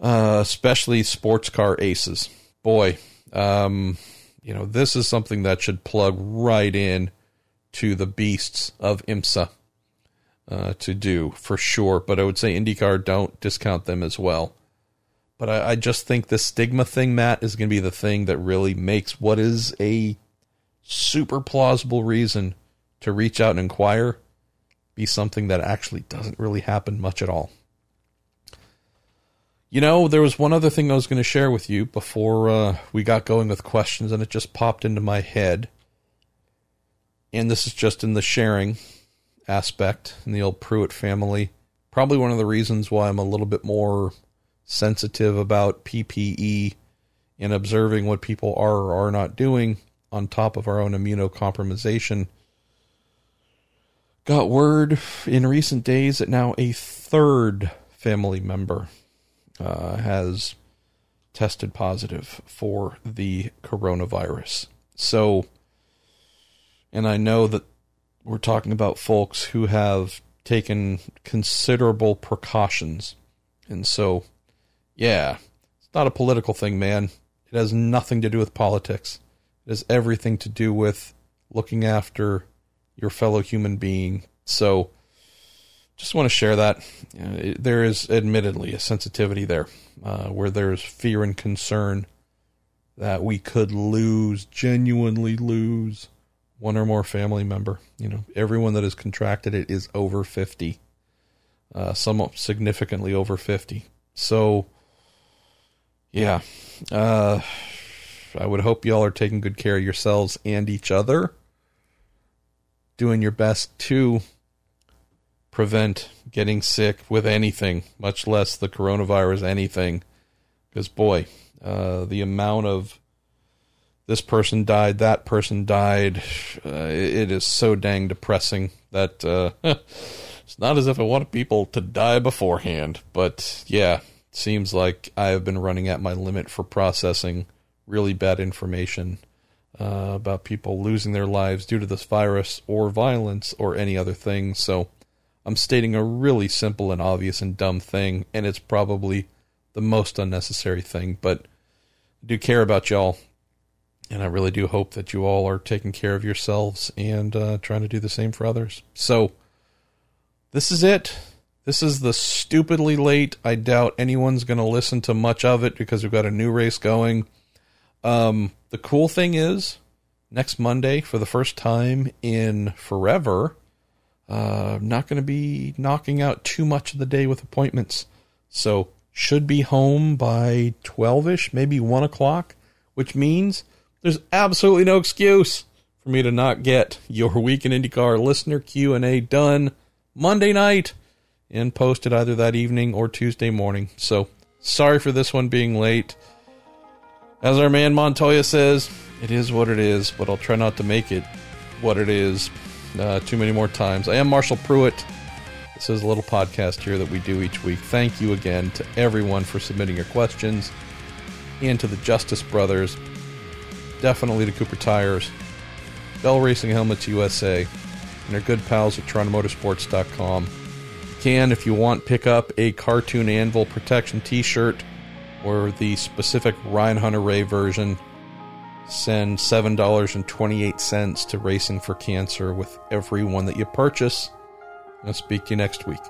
uh, especially sports car aces, boy, um, you know, this is something that should plug right in to the beasts of IMSA uh, to do for sure. But I would say IndyCar don't discount them as well. But I, I just think the stigma thing, Matt, is going to be the thing that really makes what is a super plausible reason to reach out and inquire be something that actually doesn't really happen much at all. You know, there was one other thing I was going to share with you before uh, we got going with questions, and it just popped into my head. And this is just in the sharing aspect in the old Pruett family. Probably one of the reasons why I'm a little bit more sensitive about PPE and observing what people are or are not doing on top of our own immunocompromisation. Got word in recent days that now a third family member uh, has tested positive for the coronavirus. So, and I know that we're talking about folks who have taken considerable precautions. And so, yeah, it's not a political thing, man. It has nothing to do with politics. It has everything to do with looking after your fellow human being. So, just want to share that. Uh, there is admittedly a sensitivity there uh, where there's fear and concern that we could lose, genuinely lose one or more family member. You know, everyone that has contracted it is over 50, uh, some significantly over 50. So, yeah, uh, I would hope y'all are taking good care of yourselves and each other, doing your best to prevent getting sick with anything, much less the coronavirus, anything. Because, boy, uh, the amount of this person died, that person died, uh, it is so dang depressing that uh, it's not as if I wanted people to die beforehand. But yeah, seems like I have been running at my limit for processing really bad information. Uh, about people losing their lives due to this virus or violence or any other thing. So I'm stating a really simple and obvious and dumb thing, and it's probably the most unnecessary thing, but I do care about y'all, and I really do hope that you all are taking care of yourselves and uh, trying to do the same for others. So, this is it. This is the stupidly late. I doubt anyone's going to listen to much of it because we've got a new race going. Um, the cool thing is, next Monday, for the first time in forever, uh, not going to be knocking out too much of the day with appointments. So, should be home by 12 ish, maybe 1 o'clock, which means there's absolutely no excuse for me to not get your weekend IndyCar listener Q and A done Monday night and posted either that evening or Tuesday morning. So sorry for this one being late. As our man Montoya says, it is what it is, but I'll try not to make it what it is uh, too many more times. I am Marshall Pruett. This is a little podcast here that we do each week. Thank you again to everyone for submitting your questions and to the Justice Brothers, definitely to Cooper Tires, Bell Racing Helmets USA, and our good pals at TorontoMotorsports.com. You can, if you want, pick up a Cartoon Anvil Protection t shirt or the specific Ryan Hunter-Reay version. Send $7.28 to Racing for Cancer with every one that you purchase. I'll speak to you next week.